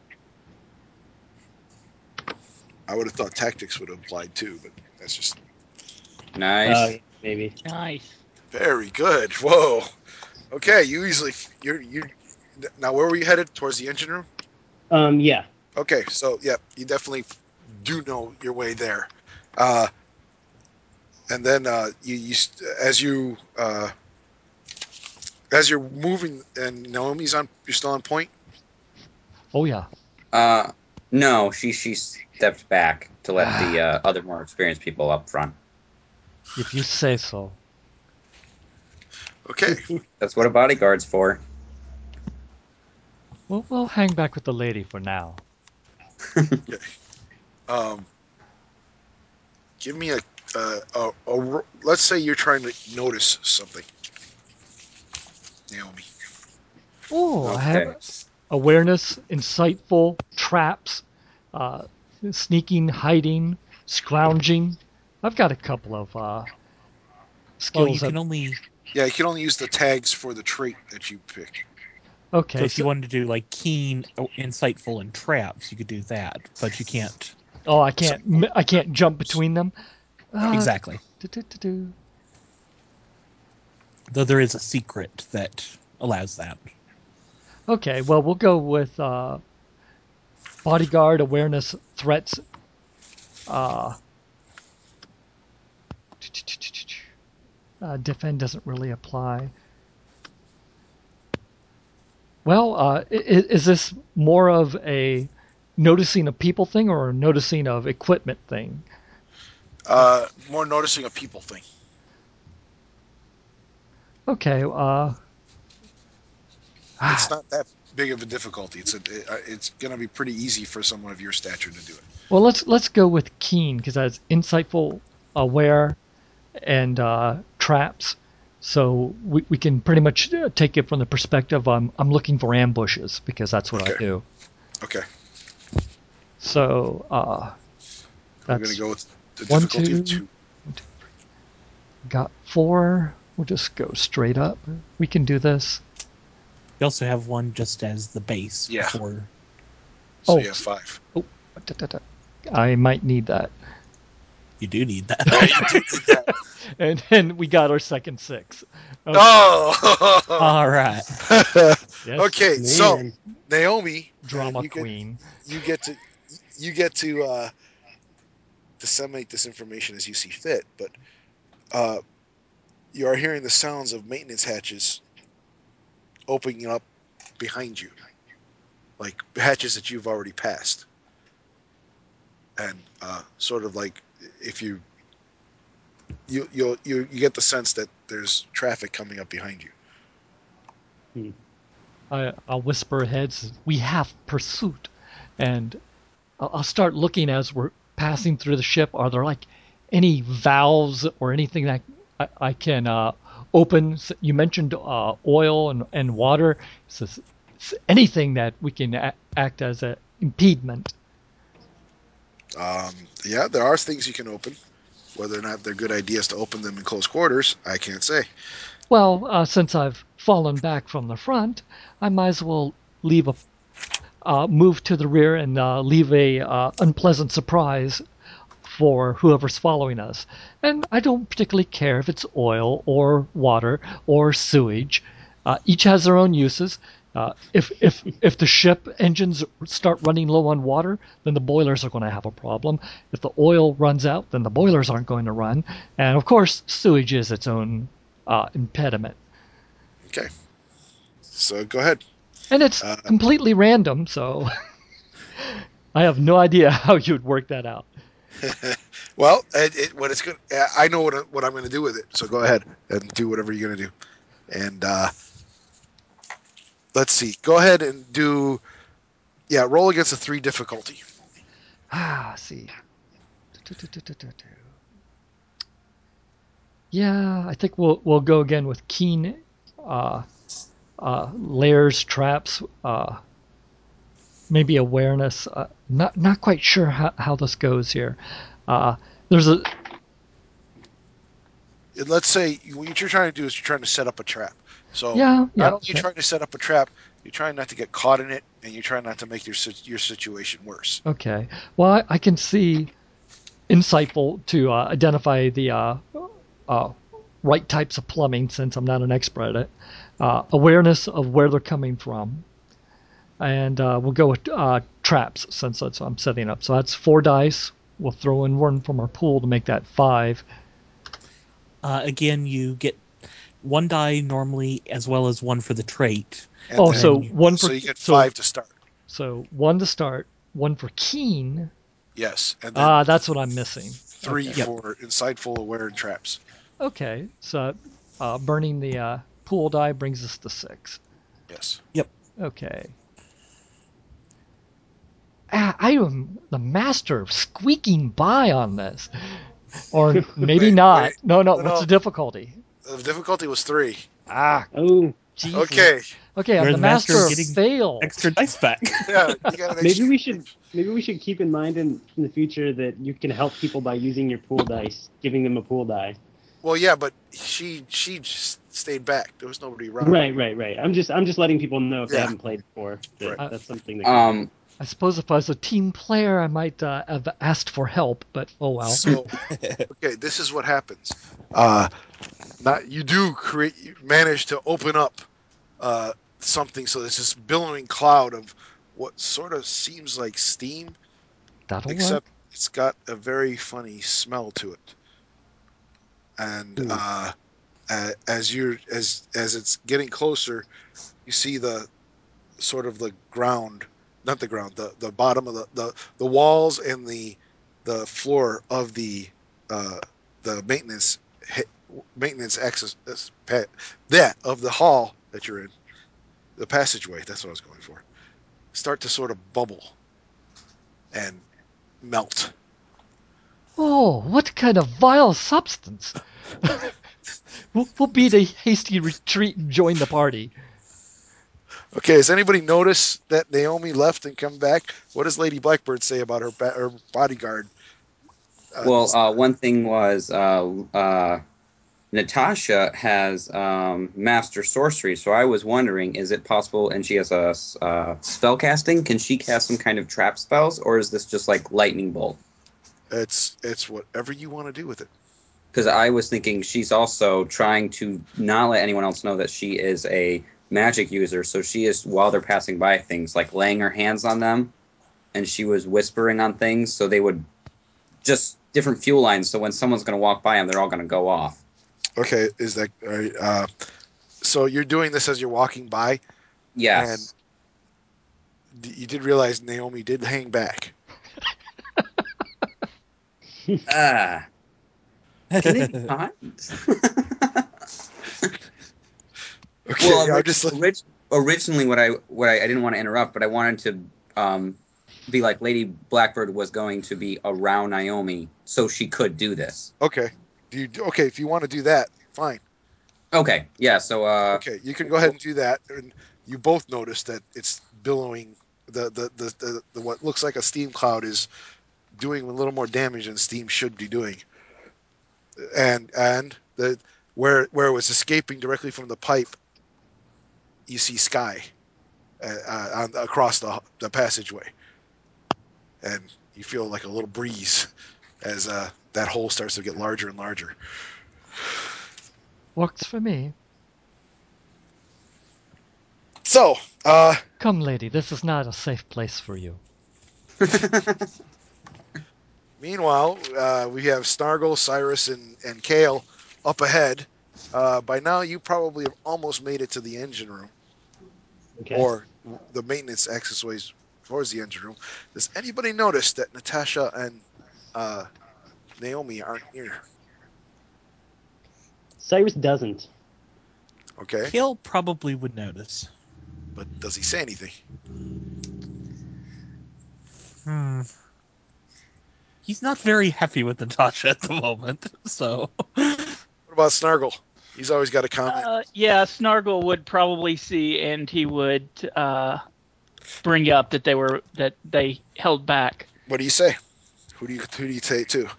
I would have thought tactics would have applied too, but that's just Nice. uh, maybe. Nice. very good. Whoa. Okay, you easily you're you. Now, where were you headed? Towards the engine room. Um. Yeah. Okay, so yeah, you definitely do know your way there. Uh, and then uh, you, you as you uh, as you're moving, and Naomi's on. You're still on point. Oh yeah. Uh, no, she she stepped back to let the (sighs) uh, other more experienced people up front. If you say so. Okay. (laughs) That's what a bodyguard's for. Well, we'll hang back with the lady for now. (laughs) Um, give me a, uh, a, a ro- let's say you're trying to notice something, Naomi. Oh, I have awareness, insightful, traps, uh, sneaking, hiding, scrounging. I've got a couple of uh, Well, skills. you that- can only Yeah, you can only use the tags for the trait that you pick. Okay, so if you wanted to do like keen, oh, insightful, and traps, you could do that, but you can't oh, I can't, I can't jump between them. Uh, exactly. do-do-do-do. Though there is a secret that allows that. Okay, well, we'll go with uh, bodyguard, awareness, threats. Uh, uh, defend doesn't really apply. Well, uh, i- i- is this more of a noticing a people thing or a noticing of equipment thing? Uh, more noticing a people thing. Okay, uh, It's not that big of a difficulty. It's a, uh, it's going to be pretty easy for someone of your stature to do it. Well, let's let's go with keen because that's insightful, aware, and uh, traps. So we, we can pretty much uh, take it from the perspective I'm I'm looking for ambushes because that's what I do. Okay, So uh, I'm going that's to go with the one, difficulty of two. two. got four. We'll just go straight up. We can do this. You also have one just as the base Yeah. for So Oh. you have five. Da-da-da. I might need that. You do need that. Yeah, you do need that. (laughs) And then we got our second six. Okay. Oh! (laughs) All right. (laughs) Yes, okay, so Naomi, drama you get, queen. you get to you get to uh, disseminate this information as you see fit, but uh, you are hearing the sounds of maintenance hatches opening up behind you, like hatches that you've already passed, and uh, sort of like if you you you you get the sense that there's traffic coming up behind you. I, I'll whisper ahead, "We have pursuit," and I'll, I'll start looking as we're passing through the ship. Are there like any valves or anything that I, I can uh, open. You mentioned uh, oil and, and water. So anything that we can act as a impediment. Um, yeah, there are things you can open. Whether or not they're good ideas to open them in close quarters, I can't say. Well, uh, since I've fallen back from the front, I might as well leave a uh, move to the rear and uh, leave a uh, unpleasant surprise for whoever's following us. And I don't particularly care if it's oil or water or sewage. Uh, each has their own uses. Uh, if if if the ship engines start running low on water, then the boilers are going to have a problem. If the oil runs out, then the boilers aren't going to run. And of course, sewage is its own uh, impediment. Okay. So go ahead. And it's Uh, completely random, so (laughs) I have no idea (laughs) how you'd work that out. (laughs) well, it, it, what it's good. I know what what I'm going to do with it. So go ahead and do whatever you're going to do. And uh, let's see. Go ahead and do. Yeah, roll against a three difficulty. Ah, see. Yeah, I think we'll we'll go again with keen uh, uh, layers, traps, uh, maybe awareness. Uh, not not quite sure how, how this goes here. Uh, there's a let's say what you're trying to do is you're trying to set up a trap. So yeah yeah not only are you trying to set up a trap, you're trying not to get caught in it, and you're trying not to make your your situation worse. Okay. Well, I, I can see insightful to uh, identify the uh, uh, right types of plumbing since I'm not an expert at it. Uh, awareness of where they're coming from. And uh, we'll go with uh, traps since that's what I'm setting up. So that's four dice. We'll throw in one from our pool to make that five. Uh, again, you get one die normally, as well as one for the trait. And oh, so you- one for so you get so, five to start. So one to start, one for keen. Yes, and then Ah, that's what I'm missing. three okay. for insightful, aware, and traps. Okay, so uh, burning the uh, pool die brings us to six. Yes. Yep. Okay. Ah, I am the master of squeaking by on this. Or (laughs) maybe Wait, not. wait. No, no, No, what's no. the difficulty? The difficulty was three. Ah, Oh, Jesus. Okay. Okay, I'm the the master, master of of getting fail. Extra dice back. (laughs) Yeah. You maybe we should maybe we should keep in mind in, in the future that you can help people by using your pool dice, giving them a pool die. Well, yeah, but she she just stayed back. There was nobody around. Right, right, right. I'm just I'm just letting people know if they haven't played before that Right. that's something that. Um, I suppose if I was a team player, I might uh, have asked for help, but oh well. So, (laughs) okay, this is what happens. Uh, not you do create you manage to open up uh, something so there's this billowing cloud of what sort of seems like steam, That'll except work. it's got a very funny smell to it. And uh, as you're as as it's getting closer, you see the sort of the ground, not the ground, the the bottom of the the, the walls and the the floor of the uh, the maintenance maintenance access this pa- that of the hall that you're in, the passageway. That's what I was going for. Start to sort of bubble and melt. Oh, what kind of vile substance! (laughs) we'll, we'll beat a hasty retreat and join the party. Okay, has anybody noticed that Naomi left and come back? What does Lady Blackbird say about her, ba- her bodyguard? Uh, well, uh, one thing was uh, uh, Natasha has um, master sorcery, so I was wondering, is it possible? And she has a uh, spell casting. Can she cast some kind of trap spells, or is this just like lightning bolt? it's it's whatever you want to do with it. Because I was thinking she's also trying to not let anyone else know that she is a magic user. So she is while they're passing by things, like laying her hands on them, and she was whispering on things, so they would just different fuel lines. So when someone's going to walk by them, they're all going to go off. Okay, is that all right, uh, so? You're doing this as you're walking by. Yes. D- You did realize Naomi did hang back. Ah. Can it be hot? Okay, well, I'm just like, orig- originally, what I what I, I didn't want to interrupt, but I wanted to um, be like Lady Blackbird was going to be around Naomi, so she could do this. okay. Do you okay? If you want to do that, fine. Okay, yeah. So uh, Okay, you can go ahead and do that. And you both notice that it's billowing. The the, the, the, the what looks like a steam cloud is doing a little more damage than steam should be doing. And and the where where it was escaping directly from the pipe, you see sky uh, uh, on, across the the passageway, and you feel like a little breeze as uh, that hole starts to get larger and larger. Works for me. So, uh, Come, lady, this is not a safe place for you. (laughs) Meanwhile, uh, we have Snargle, Cyrus, and, and Kale up ahead. Uh, by now, you probably have almost made it to the engine room Okay. or the maintenance accessways towards the engine room. Does anybody notice that Natasha and uh, Naomi aren't here? Cyrus doesn't. Okay, Kale probably would notice. but does he say anything? Hmm. He's not very happy with Natasha at the moment, so What about Snargle? He's always got a comment. Uh, yeah, Snargle would probably see, and he would uh, bring up that they were that they held back. what do you say? Who do you who do you say to?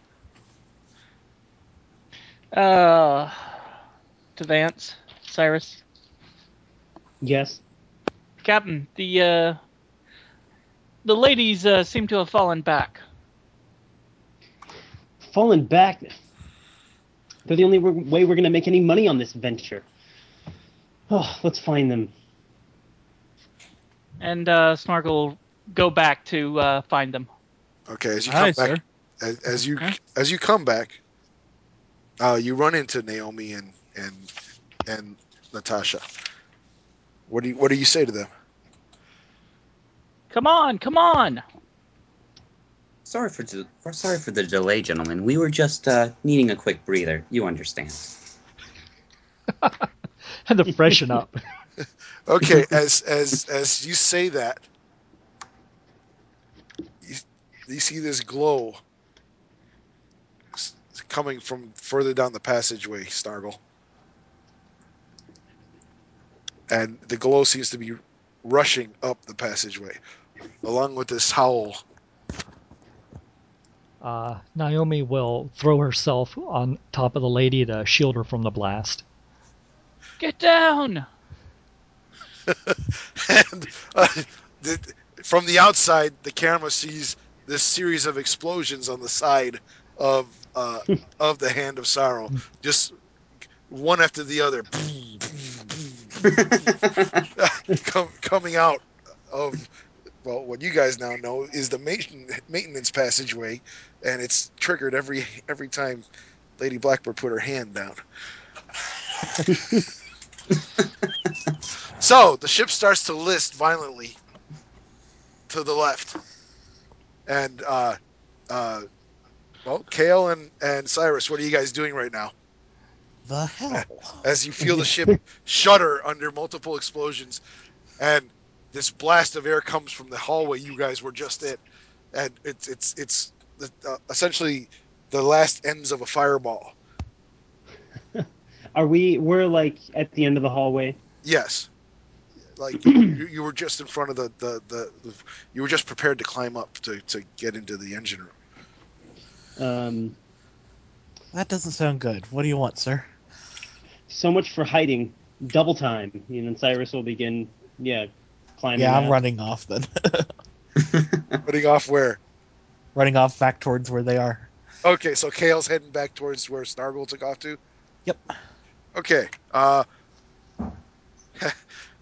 Uh, to Vance, Cyrus, Yes. Captain, the uh, the ladies uh, seem to have fallen back. Fallen back. They're the only way we're going to make any money on this venture. Oh, let's find them. And uh, Snargle will go back to uh, find them. Okay, as you Aye, come back, as, as you Okay. as you come back, uh, you run into Naomi and and and Natasha. What do you what do you say to them? Come on, come on! sorry for de- for- sorry for the delay, gentlemen. We were just uh, needing a quick breather. You understand. (laughs) Had to freshen up. (laughs) Okay, (laughs) as as as you say that, you, you see this glow coming from further down the passageway, Snargle, and the glow seems to be rushing up the passageway, along with this howl. Uh, Naomi will throw herself on top of the lady to shield her from the blast. Get down! (laughs) and uh, the, from the outside, the camera sees this series of explosions on the side of uh, of the Hand of Sorrow, just one after the other, (laughs) com- coming out of well, what you guys now know is the maintenance passageway, and it's triggered every every time Lady Blackbird put her hand down. (laughs) So the ship starts to list violently to the left, and uh, uh, well, Kale and and Cyrus, what are you guys doing right now? the hell? (laughs) As you feel the ship shudder under multiple explosions, and this blast of air comes from the hallway you guys were just in, and it's it's it's the, uh, essentially the last ends of a fireball. (laughs) Are we? We're like at the end of the hallway. Yes. Like (clears throat) you, you were just in front of the, the, the, the you were just prepared to climb up to, to get into the engine room. Um, That doesn't sound good. What do you want, sir? so much for hiding. Double time. And then Cyrus will begin. Yeah, climbing. Yeah, I'm out. running off then. (laughs) running off where? running off back towards where they are. Okay, so Kale's heading back towards where Snargle took off to. Yep. Okay. Uh, (laughs)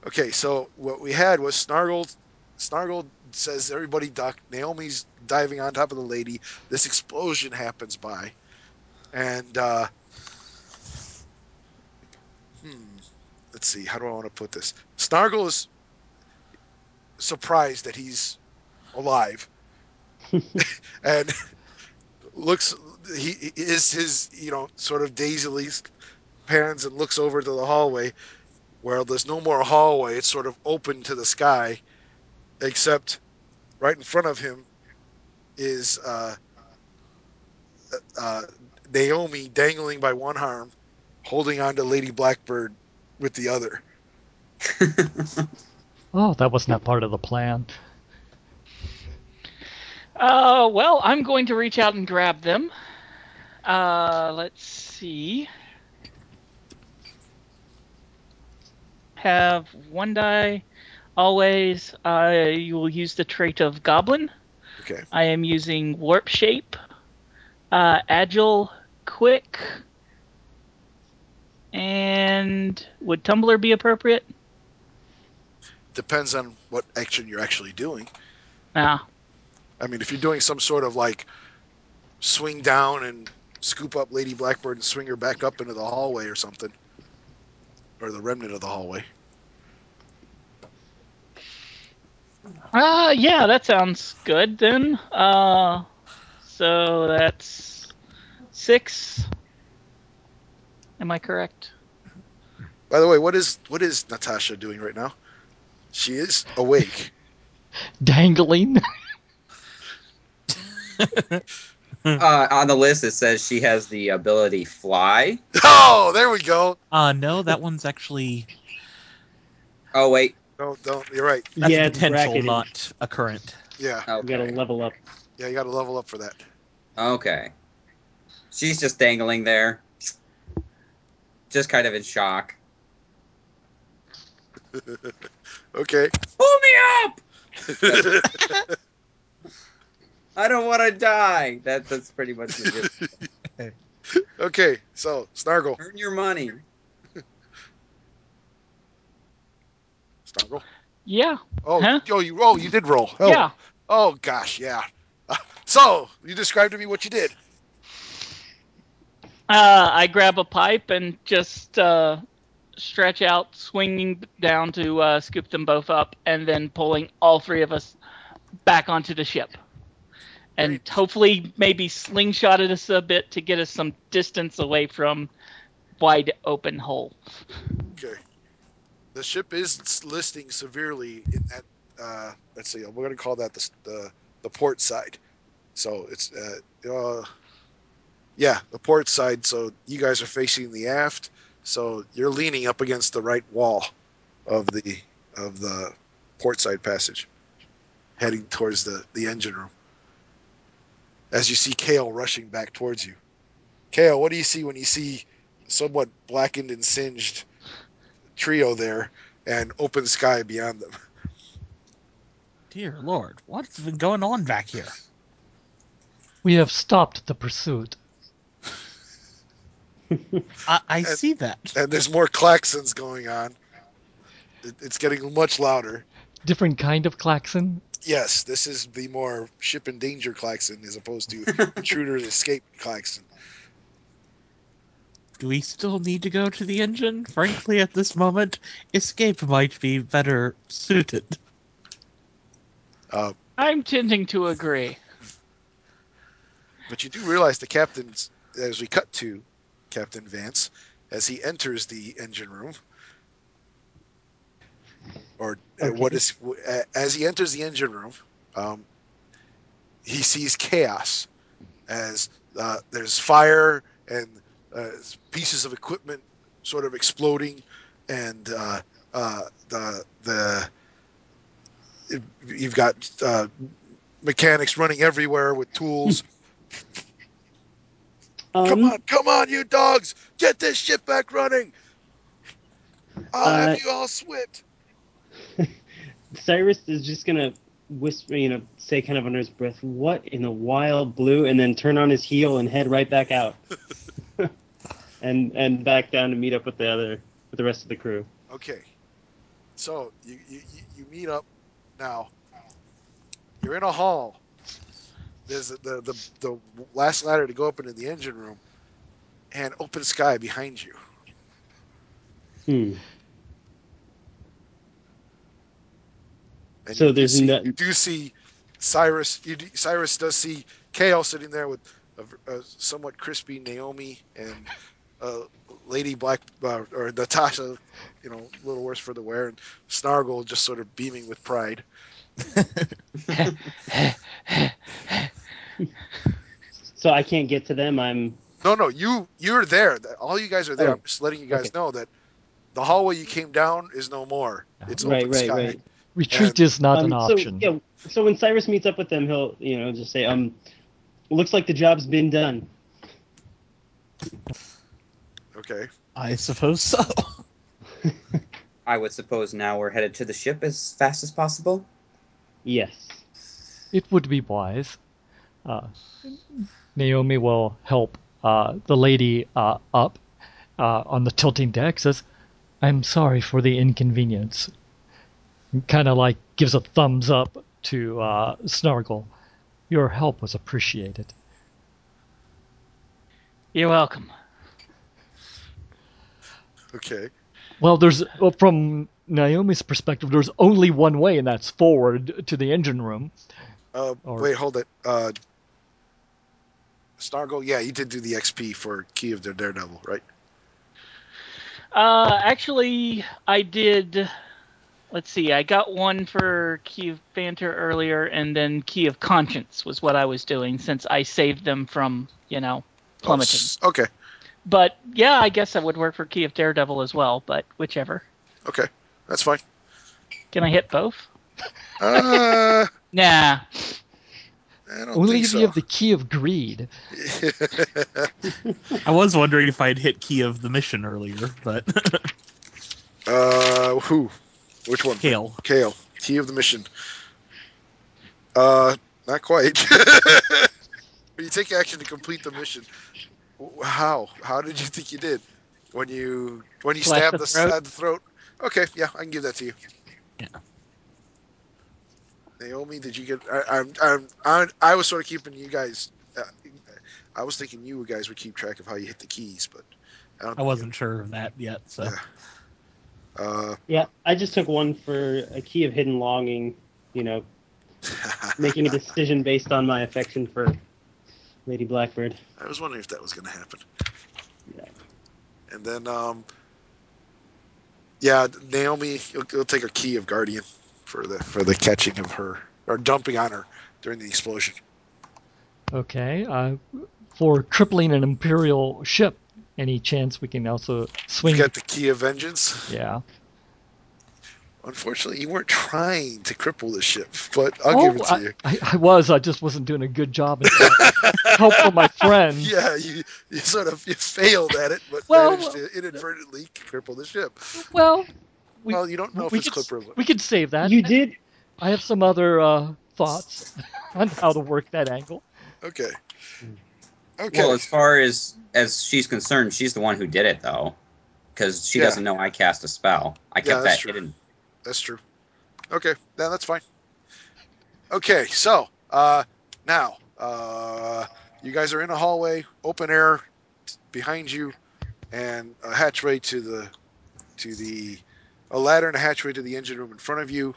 okay, so what we had was Snargle. Snargle says everybody duck. Naomi's diving on top of the lady. This explosion happens by, and uh, hmm, let's see. How do I want to put this? Snargle is surprised that he's alive, (laughs) and looks. He is his you know sort of dazedly pans and looks over to the hallway where there's no more hallway. It's sort of open to the sky, except right in front of him is uh, uh, Naomi dangling by one arm, holding on to Lady Blackbird with the other. (laughs) Oh, that was not part of the plan. Uh, well, I'm going to reach out and grab them. Uh, let's see. Have one die. Always, uh, you will use the trait of Goblin. Okay. I am using Warp Shape, uh, Agile, Quick, and would Tumbler be appropriate? Depends on what action you're actually doing. Nah. I mean, if you're doing some sort of like swing down and scoop up Lady Blackbird and swing her back up into the hallway or something, or the remnant of the hallway. Uh, yeah, that sounds good then. Uh, so that's six. Am I correct? By the way, what is what is Natasha doing right now? She is awake. (laughs) Dangling. (laughs) uh, on the list, it says she has the ability fly. Oh, there we go. Uh, no, that one's actually Oh wait, No, don't. You're right. that's Yeah, potential, bracketed. not a current. Yeah, You gotta level up. yeah. You got to level up for that. okay. She's just dangling there, just kind of in shock. (laughs) Okay. Pull me up! (laughs) (laughs) I don't want to die. That that's pretty much the gist. (laughs) okay. So Snargle, Earn your money. Snargle. Yeah. Oh, Huh? oh, you oh you did roll. Oh, Yeah. Oh gosh, yeah. Uh, (laughs) so you described to me what you did. Uh, I grab a pipe and just uh, stretch out, swinging down to uh, scoop them both up, and then pulling all three of us back onto the ship. And hopefully, maybe slingshotted us a bit to get us some distance away from wide open hole. Okay. The ship is listing severely in that. Uh, let's see. We're going to call that the the, the port side. So it's uh, uh, yeah, the port side. So you guys are facing the aft. So you're leaning up against the right wall of the of the port side passage, heading towards the the engine room. As you see Kale rushing back towards you. Kale, what do you see when you see somewhat blackened and singed trio there and open sky beyond them? Dear Lord, what's been going on back here? We have stopped the pursuit. I, I And- see that. And there's more klaxons going on. It, it's getting much louder. Different kind of klaxon. Yes, this is the more ship in danger klaxon as opposed to (laughs) intruder escape klaxon. Do we still need to go to the engine? Frankly, at this moment, escape might be better suited. Uh, I'm tending to agree. but you do realize the captain's, as we cut to Captain Vance, as he enters the engine room, or uh, Okay. is, uh, as he enters the engine room, um, he sees chaos as uh, there's fire and uh, pieces of equipment sort of exploding, and uh, uh, the the you've got uh, mechanics running everywhere with tools. Um, come on, come on, you dogs! Get this ship back running! I'll have you all swift. Cyrus is just gonna whisper, you know, say kind of under his breath, "What in the wild blue?" and then turn on his heel and head right back out, (laughs) and and back down to meet up with the other with the rest of the crew. Okay, so you, you you- meet up now. You're in a hall. There's the, the the the last ladder to go up into the engine room, and open sky behind you. Hmm. And So there's see, no- you do see Cyrus. You do, Cyrus does see Kale sitting there with a, a somewhat crispy Naomi and uh, Lady Black uh, or Natasha, you know, a little worse for the wear, and Snargle just sort of beaming with pride. (laughs) So I can't get to them. I'm No, no, you you're there. All you guys are there. Oh. I'm just letting you guys Okay. know that the hallway you came down is no more. It's Right, open right, sky. right. Retreat And- is not Um, an so, option. yeah, so when Cyrus meets up with them, he'll you know just say, um, looks like the job's been done. Okay. I suppose so. (laughs) I would suppose now we're headed to the ship as fast as possible. Yes. It would be wise. Uh, Naomi will help uh, the lady uh, up uh, on the tilting deck. Says, "I'm sorry for the inconvenience." Kind of like gives a thumbs up to uh, Snargle. Your help was appreciated. You're welcome. Okay. Well, there's well, from Naomi's perspective, there's only one way, and that's forward to the engine room. Uh, Or- wait, hold it. Uh, Snargle, yeah, you did do the XP for Key of the Daredevil, right? Uh, actually, I did. Let's see. I got one for Key of Banter earlier, and then Key of Conscience was what I was doing since I saved them from, you know, Oh, plummeting. s- okay. But yeah, I guess that would work for Key of Daredevil as well. But whichever. Okay. That's fine. Can I hit both? (laughs) Uh, (laughs) Nah. I don't Only if so. you have the key of greed. (laughs) I was wondering if I'd hit key of the mission earlier, but uh, who? Which one? Kale. Kale. Key of the mission. Uh, not quite. (laughs) When you take action to complete the mission. How? How did you think you did? When you when you Slash stabbed the the, throat? side the throat? Okay, yeah, I can give that to you. Yeah. Naomi, did you get? I, I'm, I'm, I, I was sort of keeping you guys. Uh, I was thinking you guys would keep track of how you hit the keys, but I, don't I wasn't sure of that yet. So Yeah. Uh, Yeah, I just took one for a key of hidden longing. You know, (laughs) making a decision based on my affection for Lady Blackbird. I was wondering if that was going to happen. Yeah. And then, um, yeah, Naomi, you'll, you'll take a key of Guardian for the for the catching of her or dumping on her during the explosion. Okay. Uh, for crippling an Imperial ship, any chance we can also swing? You got the key of vengeance. yeah. Unfortunately, you weren't trying to cripple the ship, but I'll give it to I, you. I, I was. I just wasn't doing a good job at help for my friend. (laughs) Yeah, you, you sort of you failed at it, but Well- managed to inadvertently cripple the ship. Well, we, well, you don't know if it's could, clipper. we could save that. You did. I have some other uh, thoughts (laughs) on how to work that angle. Okay. Okay. Well, as far as as she's concerned, she's the one who did it though, because she Yeah. doesn't know I cast a spell. I kept that's that true. hidden. That's true. Okay, yeah, that's fine. Okay, so uh, now uh, you guys are in a hallway, open air behind you, and a hatchway to the to the a ladder and a hatchway to the engine room in front of you,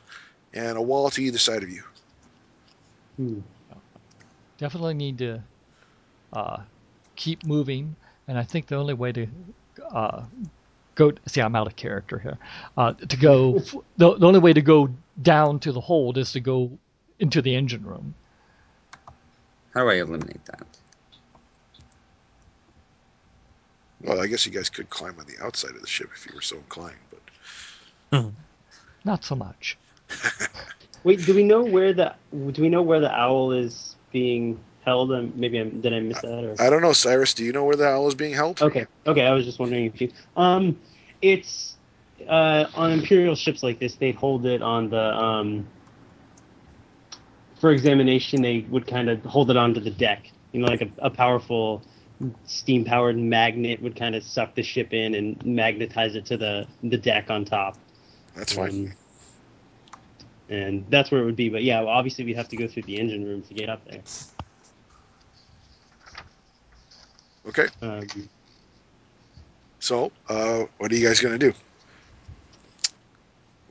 and a wall to either side of you. Hmm. Definitely need to uh, keep moving, and I think the only way to uh, go see I'm out of character here. Uh, to go the, the only way to go down to the hold is to go into the engine room. How do I eliminate that? Well, I guess you guys could climb on the outside of the ship if you were so inclined, but (laughs) Not so much. (laughs) Wait, do we know where the do we know where the owl is being held? Um, maybe I did I miss that or I don't know, Cyrus. Do you know where the owl is being held? Okay, okay. I was just wondering if you. Um, it's uh, on imperial ships like this. They'd hold it on the um. For examination, they would kind of hold it onto the deck. You know, like a, a powerful steam-powered magnet would kind of suck the ship in and magnetize it to the the deck on top. That's fine. Um, and that's where it would be. But yeah, well, obviously we'd have to go through the engine room to get up there. Okay, Um, so uh, what are you guys gonna do?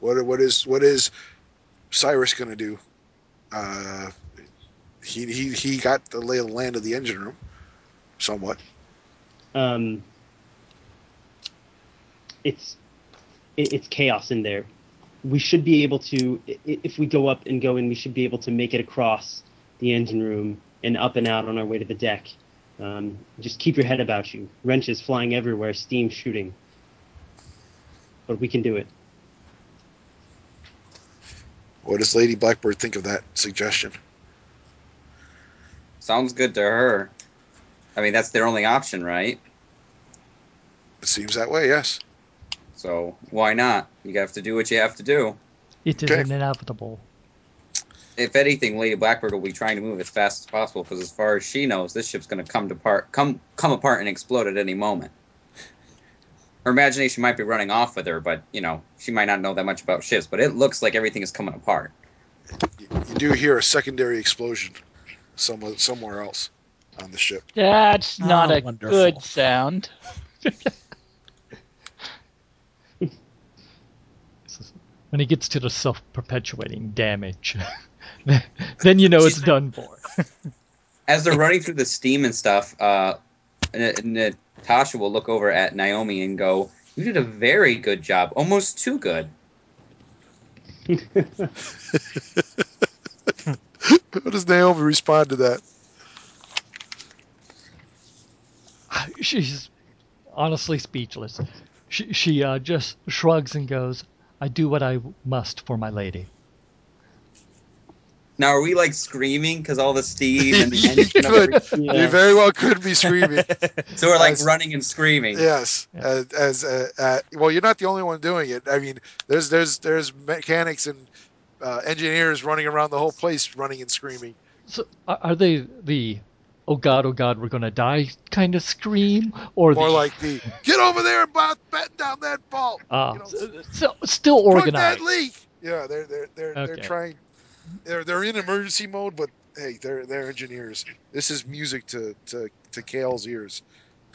What what is what is Cyrus gonna do? Uh, he he he got the lay of the land of the engine room, somewhat. um, it's it, it's chaos in there. We should be able to, if we go up and go in, we should be able to make it across the engine room and up and out on our way to the deck. Um, just keep your head about you. Wrenches flying everywhere, steam shooting. But we can do it. What does Lady Blackbird think of that suggestion? Sounds good to her. I mean, that's their only option, right? It seems that way, yes. So why not? You have to do what you have to do. It is Okay. inevitable. If anything, Lady Blackbird will be trying to move as fast as possible because, as far as she knows, this ship's going to come to part, come come apart and explode at any moment. Her imagination might be running off with her, but you know she might not know that much about ships. But it looks like everything is coming apart. You, you do hear a secondary explosion somewhere, somewhere else on the ship. That's oh, not Oh, a wonderful. good sound. (laughs) When he gets to the self-perpetuating damage, (laughs) (laughs) then you know it's done for. (laughs) As they're running through the steam and stuff, uh, N- Natasha will look over at Naomi and go, "You did a very good job, almost too good." (laughs) How does Naomi respond to that? She's honestly speechless. She, she uh, just shrugs and goes, I do what I must for my lady. Now, are we like screaming because all the steam and the (laughs) you engine? could. Yeah. You very well could be screaming. (laughs) So we're like As- running and screaming. Yes, Yeah. as, as uh, uh, well, you're not the only one doing it. I mean, there's there's there's mechanics and uh, engineers running around the whole place, running and screaming. So are, are they the, oh God, oh God, we're going to die kind of scream? Or More the, like the get over there and bat- batten down that fault. uh, you know, s- so, still Plug organized. that leak. Yeah, they're they're they're they're Okay. trying. They're they're in emergency mode, but hey, they're they're engineers. This is music to to to Kale's ears.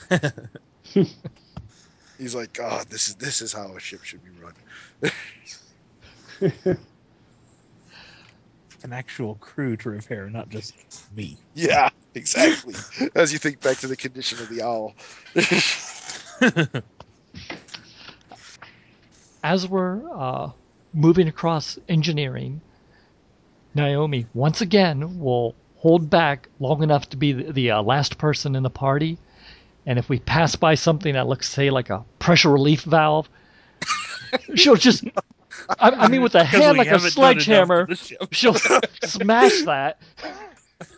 (laughs) He's like, God, this is this is how a ship should be run. An actual crew to repair, not just me. Yeah, exactly. As you think back to the condition of the owl. (laughs) As we're uh, moving across engineering, Naomi once again will hold back long enough to be the, the uh, last person in the party. And if we pass by something that looks, say, like a pressure relief valve, (laughs) she'll just, I, I mean, with a (laughs) hand like a haven't done enough to sledgehammer, she'll smash that.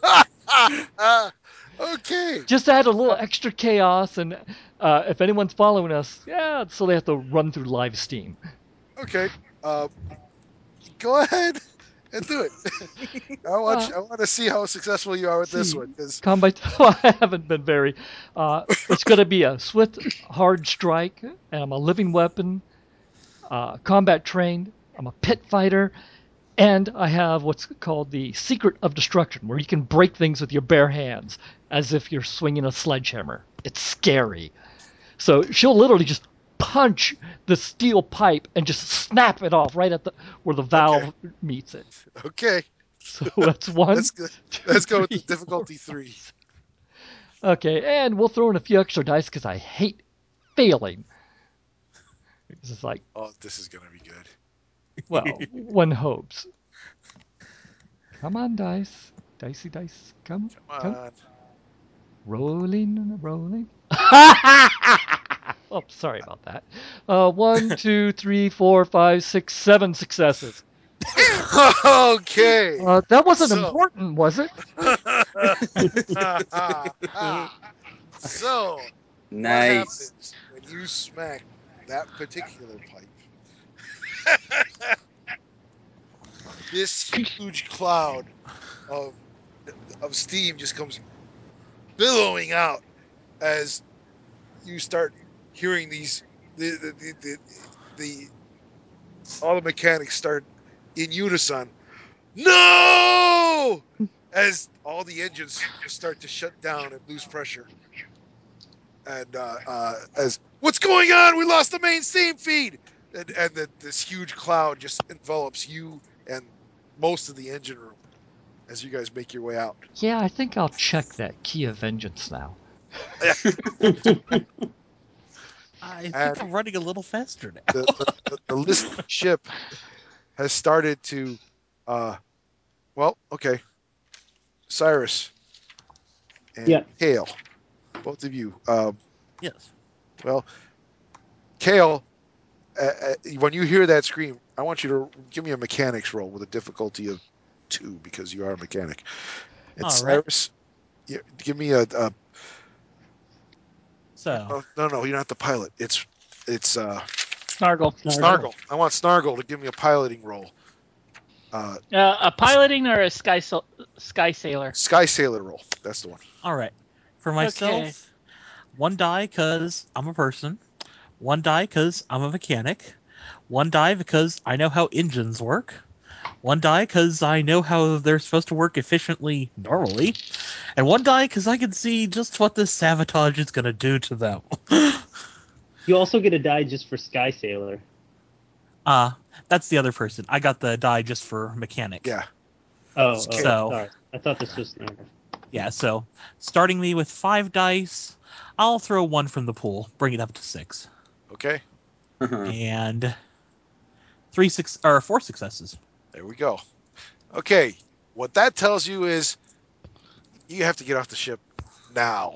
Ah, (laughs) okay. Just add a little extra chaos. And uh, if anyone's following us, yeah, so they have to run through live steam. Okay. Uh, go ahead and do it. (laughs) I want you, I want to see how successful you are with this one because Combat. (laughs) I haven't been very. Uh, it's going to be a swift, hard strike, and I'm a living weapon, uh, combat trained. I'm a pit fighter, and I have what's called the secret of destruction, where you can break things with your bare hands as if you're swinging a sledgehammer. It's scary. So she'll literally just punch the steel pipe and just snap it off right at the where the valve meets it. okay. So that's one. Let's go. Let's go with the difficulty three. (laughs) Okay, and we'll throw in a few extra dice because I hate failing. This is like, Oh, this is gonna be good. well, one hopes. Come on, dice. Dicey dice. Come, Come come. on. Rolling, rolling. (laughs) (laughs) oh, sorry about that. Uh, one, (laughs) two, three, four, five, six, seven successes. okay. Uh, that wasn't So- important, was it? (laughs) so, Nice. when you smack that particular pipe? (laughs) this huge cloud of of steam just comes billowing out as you start hearing these the the the, the, the all the mechanics start in unison. No! As all the engines just start to shut down and lose pressure. And uh, uh, as what's going on? We lost the main steam feed. And, and the, this huge cloud just envelops you and most of the engine room as you guys make your way out. Yeah, I think I'll check that key of vengeance now. (laughs) (laughs) I think And- I'm running a little faster now. The, the, the, the listed (laughs) ship has started to, uh, well, okay. Cyrus and Yeah. Hale, both of you. Um, Yes. well, Kale, uh, uh, when you hear that scream, I want you to give me a mechanics roll with a difficulty of two because you are a mechanic. And All right. Cyrus, yeah, give me a, a So oh, no, no, you're not the pilot. It's it's uh, Snargle. Snargle. I want Snargle to give me a piloting roll. Uh, Uh, a piloting or a sky so- sky sailor? Sky Sailor roll. That's the one. all right. For myself, one die because I'm a person. One die because I'm a mechanic. One die because I know how engines work. One die because I know how they're supposed to work efficiently normally. And one die because I can see just what this sabotage is going to do to them. (laughs) You also get a die just for Sky Sailor. Uh, that's the other person. I got the die just for mechanic. Yeah. Oh, oh So- sorry. I thought this was Yeah, so starting me with five dice, I'll throw one from the pool, bring it up to six. Okay. And three six or four successes. There we go. Okay. What that tells you is you have to get off the ship now.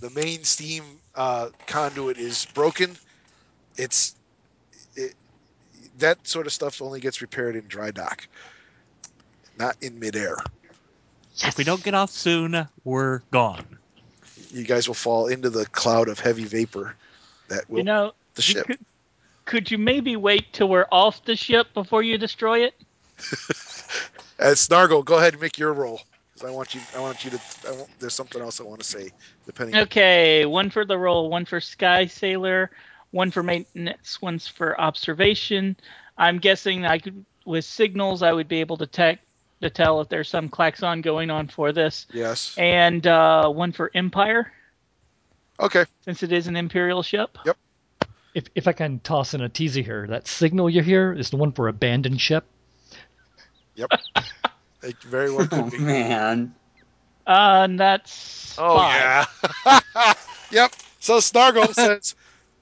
The main steam uh, conduit is broken. It's it, that sort of stuff only gets repaired in dry dock, not in midair. If we don't get off soon, we're gone. You guys will fall into the cloud of heavy vapor that will You know, the you ship. could, could you maybe wait till we're off the ship before you destroy it? (laughs) Uh, Snargle, go ahead and make your roll. I want you. I want you to. I want, there's something else I want to say. Depending. Okay, one for the roll, one for Sky Sailor, one for maintenance, one's for observation. I'm guessing I could, with signals, I would be able to tech to tell if there's some klaxon going on for this, Yes. and uh, one for Empire, Okay. since it is an Imperial ship. If, if I can toss in a teaser here, that signal you hear is the one for abandoned ship. (laughs) It very well oh could be. man. Uh, and that's Oh five. yeah. (laughs) yep. So Snargle (laughs) says,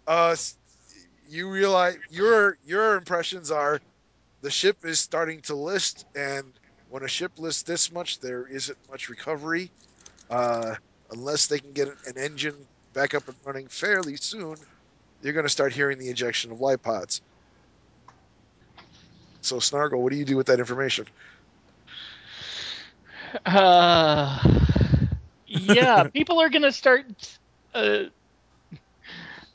uh, you realize your your impressions are the ship is starting to list, and when a ship lists this much, there isn't much recovery, uh, unless they can get an engine back up and running fairly soon. You're going to start hearing the ejection of light pods. So Snargle, what do you do with that information? Uh, yeah, (laughs) people are gonna start uh,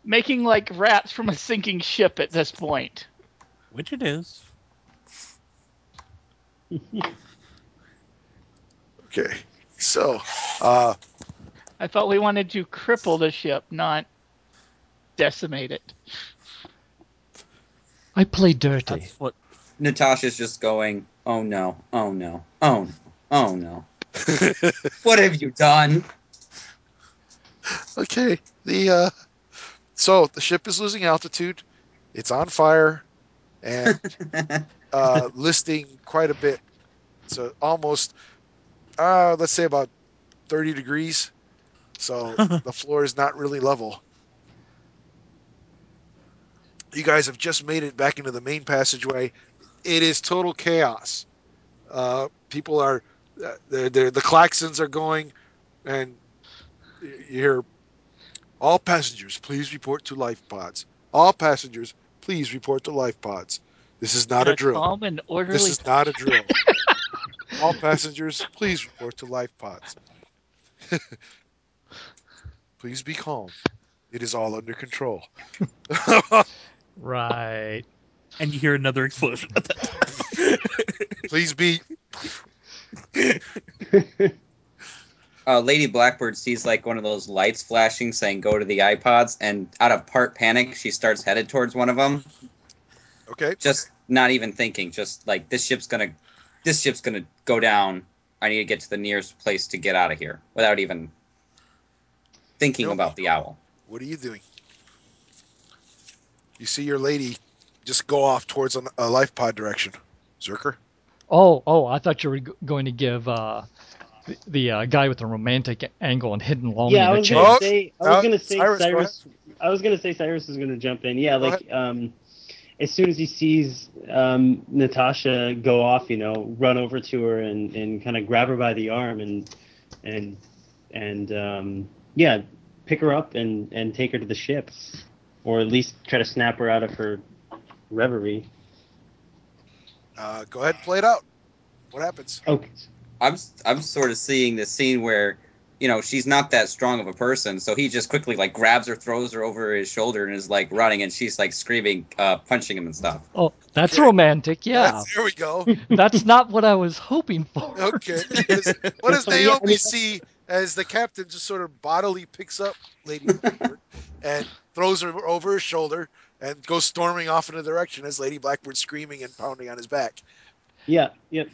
making like rats from a sinking ship at this point. Which it is. Okay. So, uh, I thought we wanted to cripple the ship, not decimate it. I play dirty. That's what Natasha's just going, oh no, oh no, oh no, oh no. (laughs) what have you done? Okay. The uh so the ship is losing altitude. It's on fire and (laughs) uh listing quite a bit. So almost uh let's say about 30 degrees. So (laughs) the floor is not really level. You guys have just made it back into the main passageway. It is total chaos. Uh, people are, uh, they're, they're, the klaxons are going, and you hear all passengers, please report to life pods. All passengers, please report to life pods. This is not In a drill. Calm and orderly. This is not a drill. (laughs) all passengers, please report to life pods. (laughs) please be calm. It is all under control. (laughs) Right. and you hear another explosion. (laughs) please be. (laughs) uh, Lady Blackbird sees like one of those lights flashing saying go to the iPods, and out of part panic, she starts headed towards one of them. Okay. Just not even thinking, just like this ship's gonna, this ship's gonna go down. I need to get to the nearest place to get out of here without even thinking Nope. about the owl. What are you doing? You see your lady just go off towards a, a life pod direction. Zerker? Oh, oh, I thought you were going to give uh, the, the uh, guy with the romantic angle and hidden lonely yeah, I the was chance. gonna Oh, say. I uh, was gonna say Cyrus, Cyrus. go I was gonna say Cyrus is gonna jump in. Yeah, Go like um, as soon as he sees um, Natasha go off, you know, run over to her and, and kind of grab her by the arm and and and um, yeah, pick her up and and take her to the ship, or at least try to snap her out of her reverie. Uh, go ahead and play it out. What happens? Okay. I'm I'm sort of seeing this scene where, you know, she's not that strong of a person, so he just quickly like grabs her, throws her over his shoulder, and is like running, and she's like screaming, uh, punching him and stuff. Oh, that's Okay. romantic. Yeah, That's- there we go. (laughs) that's not what I was hoping for. Okay. What does, what does Yeah, Naomi see as the captain just sort of bodily picks up Lady Blackbird and throws her over his shoulder and goes storming off in a direction as Lady Blackbird screaming and pounding on his back? Yeah. Yep.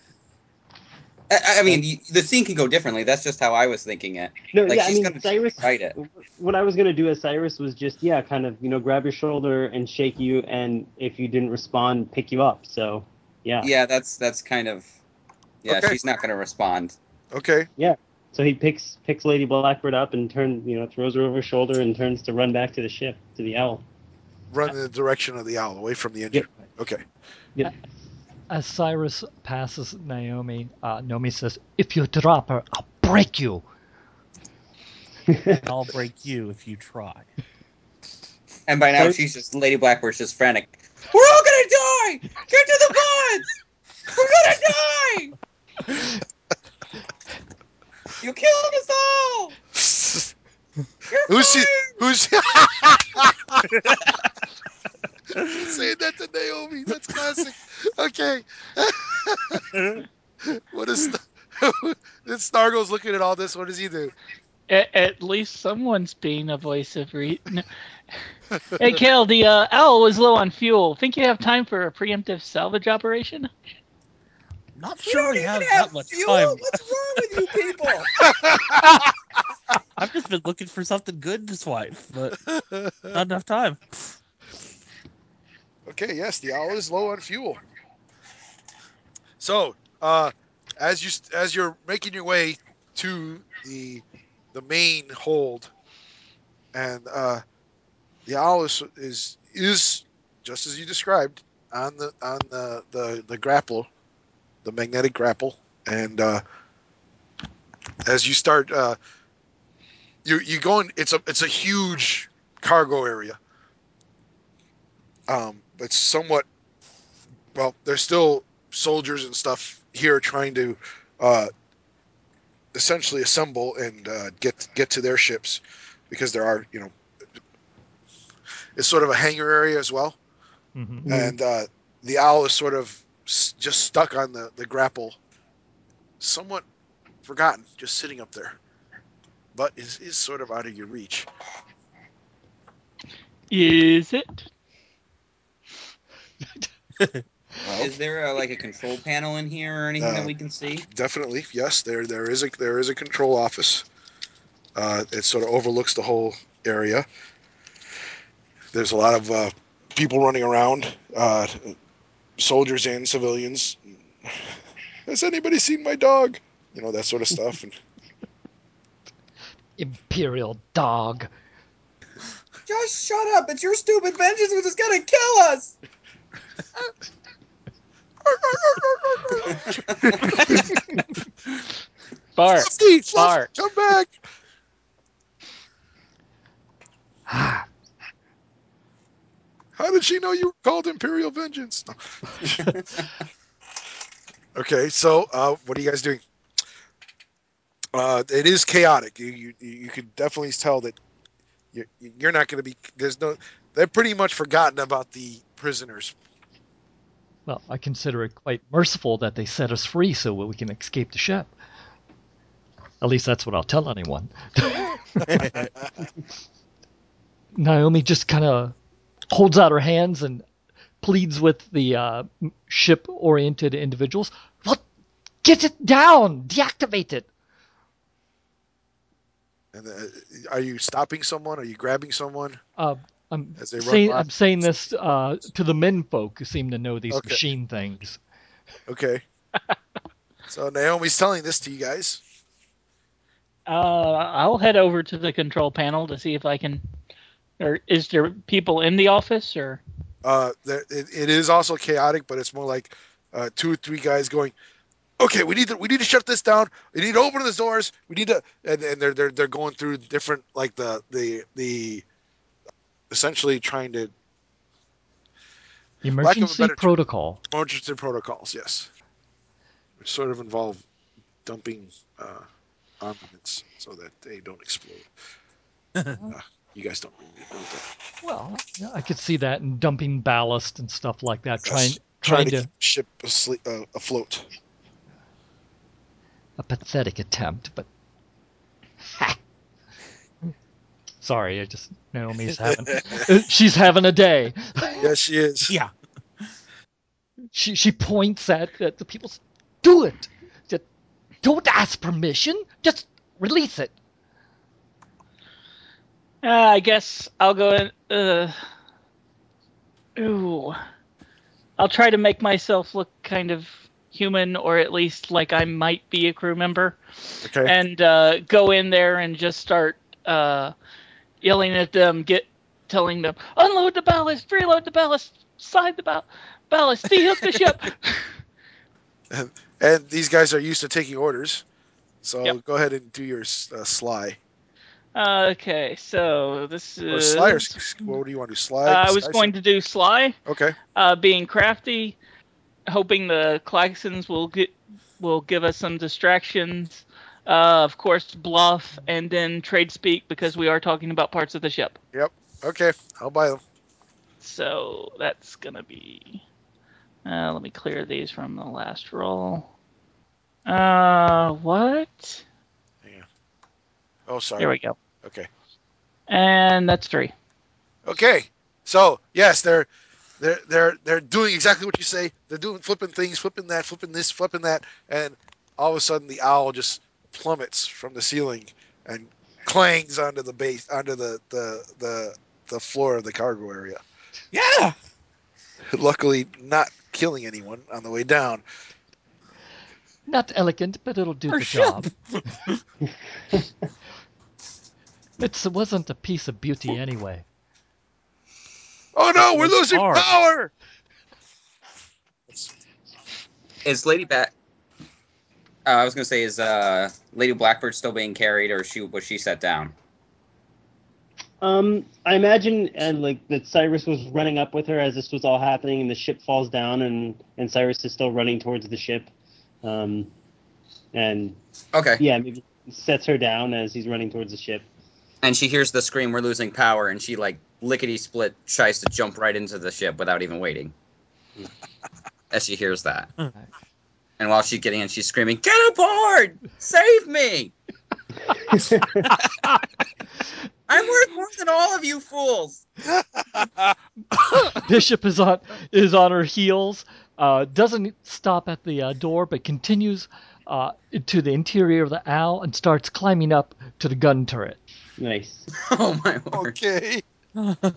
I, I mean, the scene can go differently. That's just how I was thinking it. No. Like yeah. I she's mean, gonna Cyrus. it. What I was gonna do as Cyrus was just yeah, kind of you know grab your shoulder and shake you, and if you didn't respond, pick you up. So yeah. Yeah, that's that's kind of. Yeah, Okay. she's not going to respond. Okay. So he picks picks Lady Blackbird up and turn you know throws her over his shoulder and turns to run back to the ship to the owl. Run in the direction of the owl, away from the engine. Okay. Yeah. As Cyrus passes Naomi, uh, Naomi says, "If you drop her, I'll break you." (laughs) And I'll break you if you try. And by now, she's just Lady Blackbird's just frantic. We're all gonna die! Get to the pods! We're gonna die! (laughs) You killed us all! You're (laughs) Who's she? fired! (laughs) Saying that to Naomi? That's classic. Okay. (laughs) what is then Snargle's looking at all this? What does he do? At, at least someone's being a voice of reason. hey, Kel, the uh, owl was low on fuel. Think you have time for a preemptive salvage operation? Not We sure don't we even have have that much fuel? time. What's wrong with you people? (laughs) I've just been looking for something good to swipe, but (laughs) not enough time. Okay, yes, the owl is low on fuel. So, uh, as you as you're making your way to the the main hold, and uh, the owl is, is is just as you described on the on the the, the grapple, the magnetic grapple, and uh, as you start, uh, you you go in. It's a it's a huge cargo area. Um, it's somewhat well. There's still soldiers and stuff here trying to uh, essentially assemble and uh, get get to their ships because there are you know it's sort of a hangar area as well, hmm Mhm. and uh, the owl is sort of s- just stuck on the the grapple, somewhat forgotten, just sitting up there, but is is sort of out of your reach. Is it? Well, Is there a, like a control panel in here or anything Uh, that we can see? definitely yes there there is a there is a control office uh, it sort of overlooks the whole area there's a lot of uh, people running around uh, soldiers and civilians has anybody seen my dog you know that sort of stuff and Imperial dog. Just shut up! It's your stupid vengeance which is gonna kill us! (laughs) Bart. Fluffy, Fluffy, Bart. come back (sighs) (sighs) (sighs) Ah, how did she know you were called imperial vengeance? (laughs) Okay so uh, what are you guys doing? Uh, it is chaotic. You you, you could definitely tell that you're, you're not going to be there's no they're pretty much forgotten about the prisoners. Well, I consider it quite merciful that they set us free so we can escape the ship. At least that's what I'll tell anyone. (laughs) (laughs) Naomi just kind of holds out her hands and pleads with the uh, ship-oriented individuals. Well, get it down, deactivate it. and uh, are you stopping someone are you grabbing someone Uh, I'm As they saying by? I'm saying this uh, to the men folk who seem to know these Okay. machine things. okay (laughs) so naomi's telling this to you guys Uh, I'll head over to the control panel to see if I can. Or is there people in the office or? uh, there, it, it is also chaotic but it's more like uh, two or three guys going okay, we need to we need to shut this down. We need to open the doors. We need to and, and they're they're they're going through different like the the the essentially trying to Emergency better term. protocol. emergency protocols, yes, which sort of involve dumping uh, armaments so that they don't explode. (laughs) Uh, you guys don't really that. Well, yeah, I could see that and dumping ballast and stuff like that. Trying, Yes, trying trying to to ship asleep, uh, afloat. a pathetic attempt, but. Sorry, I just Naomi's having (laughs) she's having a day. Yes, she is. Yeah. She she points at, at the people. Do it. Just don't ask permission. Just release it. Uh, I guess I'll go in. Uh, ooh. I'll try to make myself look kind of human, or at least like I might be a crew member, Okay. and uh, go in there and just start uh, yelling at them, get telling them, unload the ballast, reload the ballast, side the ball- ballast, dehook the ship. (laughs) and these guys are used to taking orders. So Yep. go ahead and do your uh, sly. Okay, so this Or is. sly or what do you want to do? Sly? Uh, I was going to do sly. Okay. uh, being crafty, hoping the Klaxons will get will give us some distractions. Uh, of course, bluff and then trade speak because we are talking about parts of the ship. Yep. Okay. I'll buy them. So that's gonna be. Uh, let me clear these from the last roll. Uh, what? Oh, sorry. There we go. Okay. And that's three. Okay. So yes, they're they're they're they're doing exactly what you say. They're doing flipping things, flipping that, flipping this, flipping that, and all of a sudden the owl just plummets from the ceiling and clangs onto the base onto the the the, the floor of the cargo area. Yeah. Luckily, not killing anyone on the way down. Not elegant, but it'll do Our the ship. job. (laughs) It's, it wasn't a piece of beauty anyway. Oh no, we're losing hard. power! Is Lady Bat? Uh, I was gonna say, is uh, Lady Blackbird still being carried, or she was she set down? Um, I imagine and like that Cyrus was running up with her as this was all happening, and the ship falls down, and and Cyrus is still running towards the ship, um, and Okay. yeah, maybe sets her down as he's running towards the ship. And she hears the scream, "We're losing power!" And she like lickety split tries to jump right into the ship without even waiting. (laughs) As she hears that, and while she's getting in, she's screaming, "Get aboard! Save me! (laughs) I'm worth more than all of you fools!" (laughs) Bishop is on is on her heels. Uh, doesn't stop at the uh, door, but continues uh, to the interior of the owl and starts climbing up to the gun turret. nice. (laughs) Oh my word! Okay. (laughs)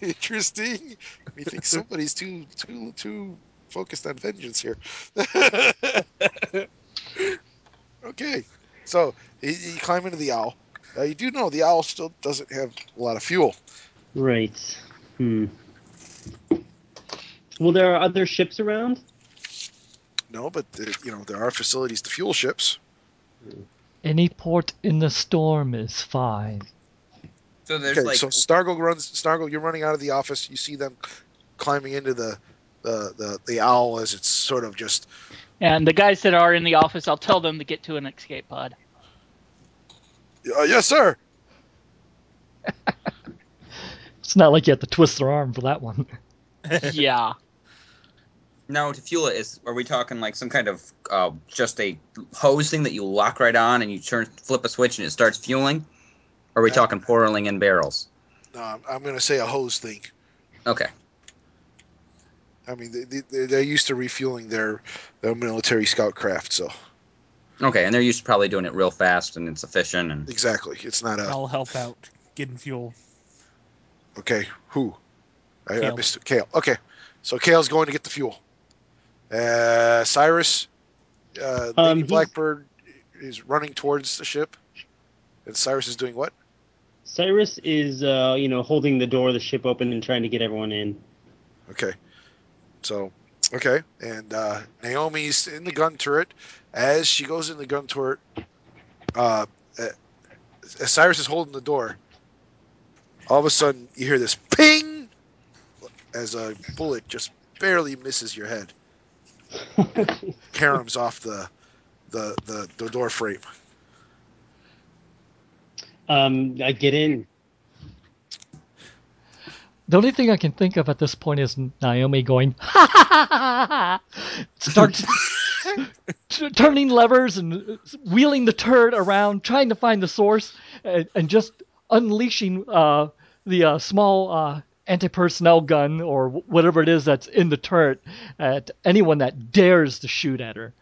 Interesting. Me think (laughs) somebody's too too too focused on vengeance here. okay, so you, you climb into the owl. Uh, you do know the owl still doesn't have a lot of fuel. Right. Hmm. Well, there are other ships around. No, but there, you know there are facilities to fuel ships. Any port in the storm is fine. So there's Okay, like so Snargle runs. Snargle, you're running out of the office. You see them climbing into the the the, the owl as it's sort of just And the guys that are in the office, I'll tell them to get to an escape pod. uh, yes, sir. (laughs) It's not like you have to twist their arm for that one. (laughs) yeah. No, to fuel it is. Are we talking like some kind of uh, just a hose thing that you lock right on and you turn flip a switch and it starts fueling? Or are we Yeah. talking pouring in barrels? No, I'm, I'm going to say a hose thing. Okay. I mean, they, they, they're used to refueling their their military scout craft, so Okay, and they're used to probably doing it real fast and it's efficient and exactly. It's not a I'll help out getting fuel. okay. Who? I, I missed it. Kale. Okay, so Kale's going to get the fuel. Uh, Cyrus, uh, Um, Blackbird is running towards the ship, and Cyrus is doing what? Cyrus is, uh, you know, holding the door of the ship open and trying to get everyone in. Okay, so Okay, and uh, Naomi's in the gun turret. As she goes in the gun turret, uh, uh, as Cyrus is holding the door, all of a sudden you hear this ping as a bullet just barely misses your head, (laughs) caroms off the the, the, the door frame. um, I get in. The only thing I can think of at this point is Naomi going, (laughs) ha ha ha ha ha, starts (laughs) t- turning levers and wheeling the turret around, trying to find the source, and, and just unleashing uh, the uh, small uh, anti-personnel gun or whatever it is that's in the turret at anyone that dares to shoot at her.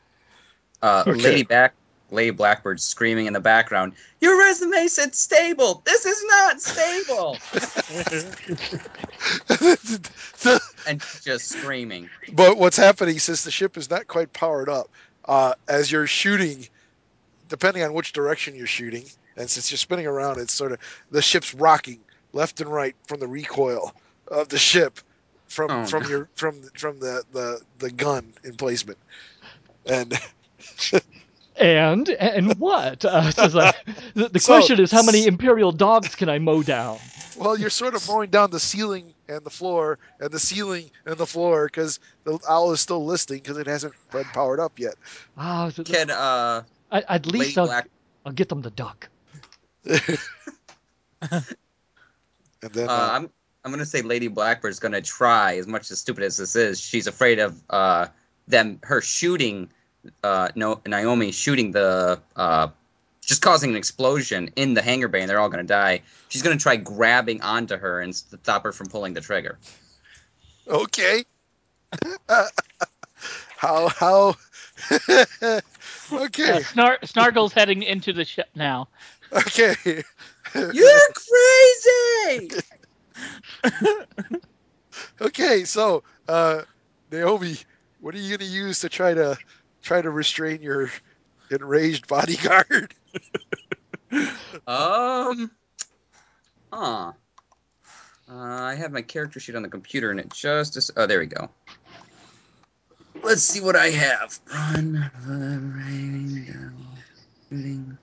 Uh, Okay. Lady Back, Lady Blackbird screaming in the background. Your resume said stable. This is not stable. (laughs) (laughs) and just screaming. But what's happening since the ship is not quite powered up, uh, as you're shooting, depending on which direction you're shooting, and since you're spinning around, it's sort of the ship's rocking left and right from the recoil of the ship from Oh, from no. your from from the, the the gun emplacement. And And and what? Uh, (laughs) it's like- the the So- question is, how many imperial dogs can I mow down? well, you're sort of mowing down the ceiling and the floor and the ceiling and the floor because the owl is still listing because it hasn't been powered up yet. Ah, th- Can uh, I, at least I'll, Black I'll get them to duck. (laughs) (laughs) And then Uh, uh, I'm I'm gonna say Lady Blackbird's gonna try as much as stupid as this is. She's afraid of uh them her shooting uh no Naomi shooting the uh just causing an explosion in the hangar bay and they're all gonna die. She's gonna try grabbing onto her and stop her from pulling the trigger. Okay. (laughs) how how? (laughs) okay, Snar- Snargle's heading into the ship now. okay. You're crazy. okay, so uh, Naomi, what are you gonna use to try to try to restrain your enraged bodyguard? Um. Huh. Uh, I have my character sheet on the computer and it just. Is, oh, there we go. Let's see what I have. Run, raining down, shooting.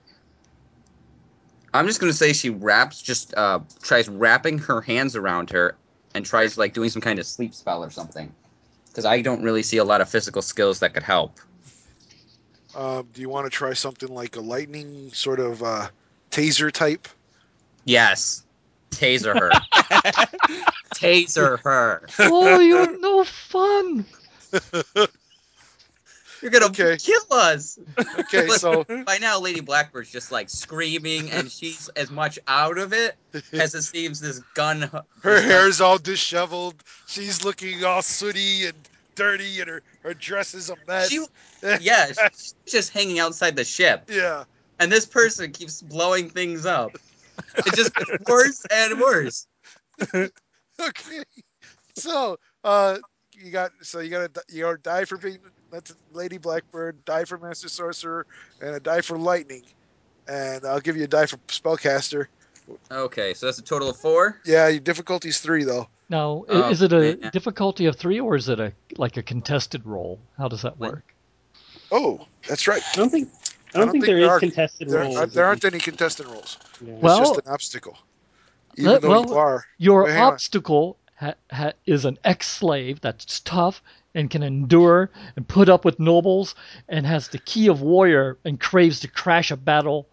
I'm just gonna say she wraps, just uh, tries wrapping her hands around her and tries like doing some kind of sleep spell or something. Because I don't really see a lot of physical skills that could help. Um, do you want to try something like a lightning sort of uh, taser type? Yes, taser her. (laughs) taser her. Oh, you're no fun. (laughs) You're gonna Okay. kill us. Okay, so By now, Lady Blackbird's just like screaming, and she's as much out of it as it seems this gun. her hair's all disheveled. She's looking all sooty and dirty, and her, her dress is a mess. She, (laughs) yeah, she's just hanging outside the ship, yeah. and this person keeps blowing things up. It just gets worse and worse. (laughs) Okay. So, uh, you got so you got to you got to die for being that's Lady Blackbird, die for Master Sorcerer, and a die for Lightning, and I'll give you a die for Spellcaster. Okay, so that's a total of four. Yeah, your difficulty's three though. Now, i- Oh, is it a man. difficulty of three or is it a like a contested roll? How does that work? Oh, that's right. I don't think. I don't, think, there there is are- contested There, rolls. Uh, aren't- there aren't any contested rolls. Yeah. It's Well- just an obstacle. Even Let- though well, you are. Your Wait, hang on. obstacle ha- ha- is an ex-slave that's tough and can endure and put up with nobles and has the key of warrior and craves to crash a battle.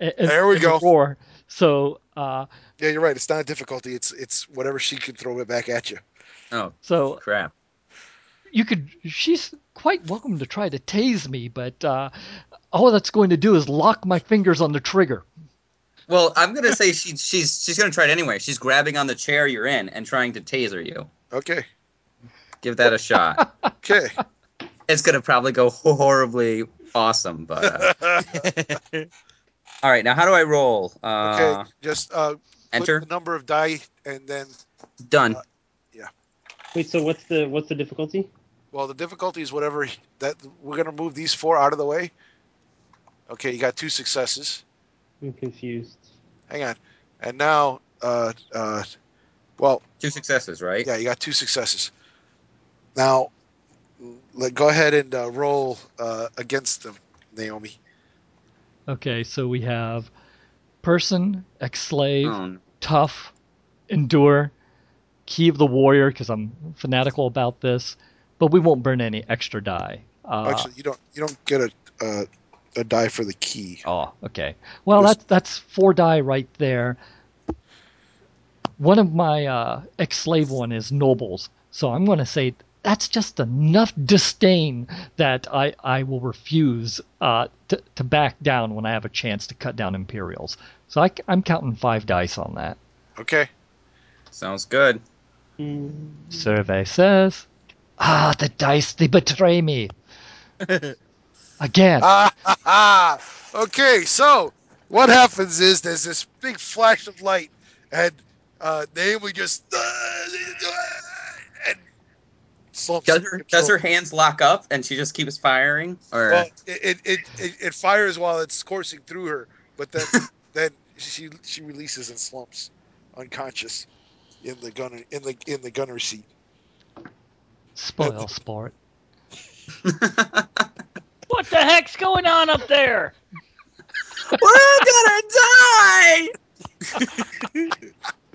a- a- There we go. War. So, uh, Yeah, you're right. It's not a difficulty. It's it's whatever she can throw it back at you. Oh so crap! you could. She's quite welcome to try to tase me, but uh, all that's going to do is lock my fingers on the trigger. Well, I'm gonna say she, she's she's gonna try it anyway. She's grabbing on the chair you're in and trying to taser you. Okay. Give that a shot. (laughs) Okay. it's gonna probably go horribly awesome, but uh, (laughs) all right. Now, how do I roll? Uh, Okay. Just uh, enter. the number of die and then Done. Yeah. Wait, so what's the what's the difficulty? Well, the difficulty is whatever that we're gonna move these four out of the way. Okay, you got two successes. I'm confused. Hang on, and now, uh, uh, well, Two successes, right? yeah, you got two successes. Now, let go ahead and uh, roll uh, against them, Naomi. Okay, so we have person, ex-slave, tough, endure, key of the warrior because I'm fanatical about this, but we won't burn any extra die. Uh, Actually, you don't you don't get a uh, a die for the key. Oh, okay. Well, Just- that's that's four die right there. One of my uh, ex-slave one is nobles, so I'm going to say that's just enough disdain that I, I will refuse uh, to, to back down when I have a chance to cut down Imperials. So I, am counting five dice on that. Okay. Sounds good. Survey says, ah, the dice, they betray me. (laughs) Again. Ah, ha, (laughs) ha. okay. So what happens is there's this big flash of light, and uh, Naomi just and slumps. Does her, does her hands lock up and she just keeps firing? Or Well, it, it, it, it, it fires while it's coursing through her, but then (laughs) then she she releases and slumps, unconscious, in the gunner in the in the gunner seat. Spoil sport. (laughs) What the heck's going on up there? we're gonna die? (laughs)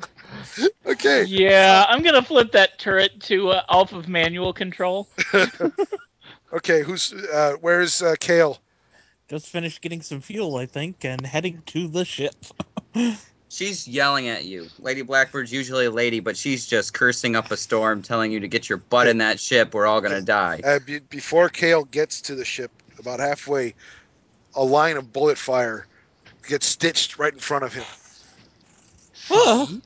(laughs) Okay. Yeah, I'm gonna flip that turret to uh, off of manual control. (laughs) (laughs) Okay. Who's uh, where's uh, Kale? Just finished getting some fuel, I think, and heading to the ship. She's yelling at you. Lady Blackbird's usually a lady, but she's just cursing up a storm, telling you to get your butt in that ship. We're all gonna die. Uh, be, before Kale gets to the ship, about halfway, a line of bullet fire gets stitched right in front of him. Oh.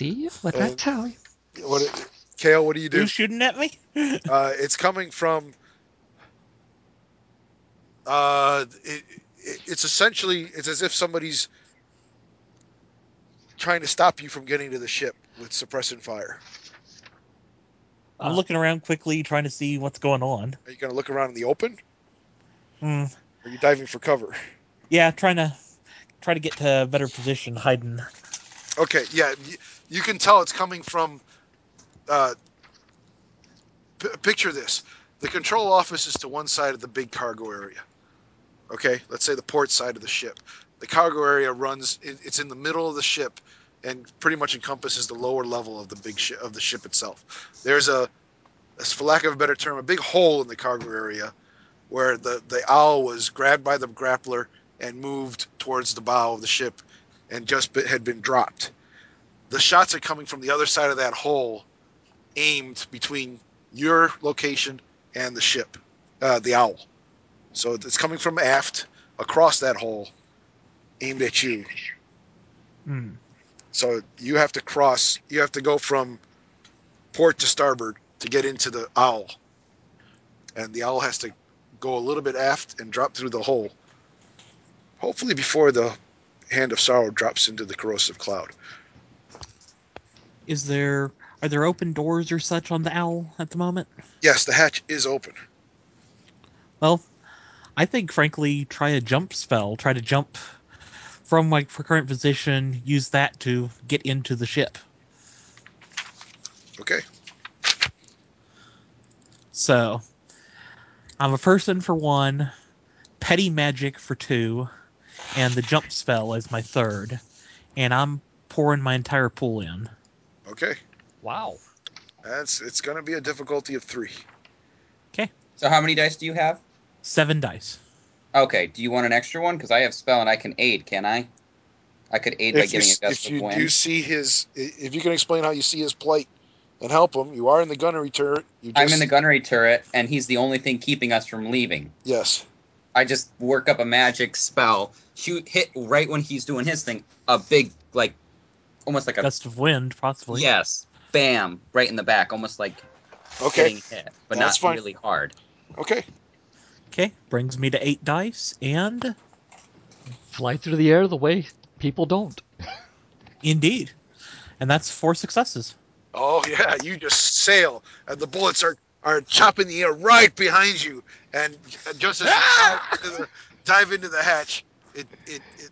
See? See? What did I tell you? What, Kale? What do you do? Who's shooting at me? (laughs) Uh, it's coming from. Uh, it, it, it's essentially it's as if somebody's trying to stop you from getting to the ship with suppressing fire. I'm Uh, looking around quickly, trying to see what's going on. Are you going to look around in the open? Or are you diving for cover? Yeah, trying to try to get to a better position, hiding. Okay, yeah, you, can tell it's coming from. Uh, p- picture this: the control office is to one side of the big cargo area. Okay, let's say the port side of the ship. The cargo area runs; it, it's in the middle of the ship, and pretty much encompasses the lower level of the big ship of the ship itself. There's a, as for lack of a better term, a big hole in the cargo area, where the the owl was grabbed by the grappler and moved towards the bow of the ship, and just had been dropped. The shots are coming from the other side of that hole, aimed between your location and the ship, uh, the owl. So it's coming from aft across that hole, aimed at you. Hmm. So you have to cross. You have to go from port to starboard to get into the owl, and the owl has to go a little bit aft and drop through the hole. Hopefully, before the hand of sorrow drops into the corrosive cloud. Is there are there open doors or such on the owl at the moment? Yes, the hatch is open. Well, I think frankly, try a jump spell. Try to jump from my current position. Use that to get into the ship. Okay. So, I'm a person for one, petty magic for two, and the jump spell is my third. And I'm pouring my entire pool in. Okay. Wow. That's it's going to be a difficulty of three. Okay. So how many dice do you have? Seven dice. Okay. Do you want an extra one? Because I have spell and I can aid. Can I? I could aid by If you, giving a if gust of you wind. do see his, if you can explain how you see his plight and help him, you are in the gunnery turret. You just, I'm in the gunnery turret, and he's the only thing keeping us from leaving. Yes. I just work up a magic spell, shoot, hit right when he's doing his thing. A big, like, almost like a Gust of wind, possibly. yes, bam, right in the back, almost like Okay. hitting hit, but That's not fine. really hard. Okay. Okay, brings me to eight dice, and Fly through the air the way people don't. indeed. And that's four successes. Oh yeah, you just sail, and the bullets are are chopping the air right behind you, and just as you ah! dive, into the, dive into the hatch, it, it it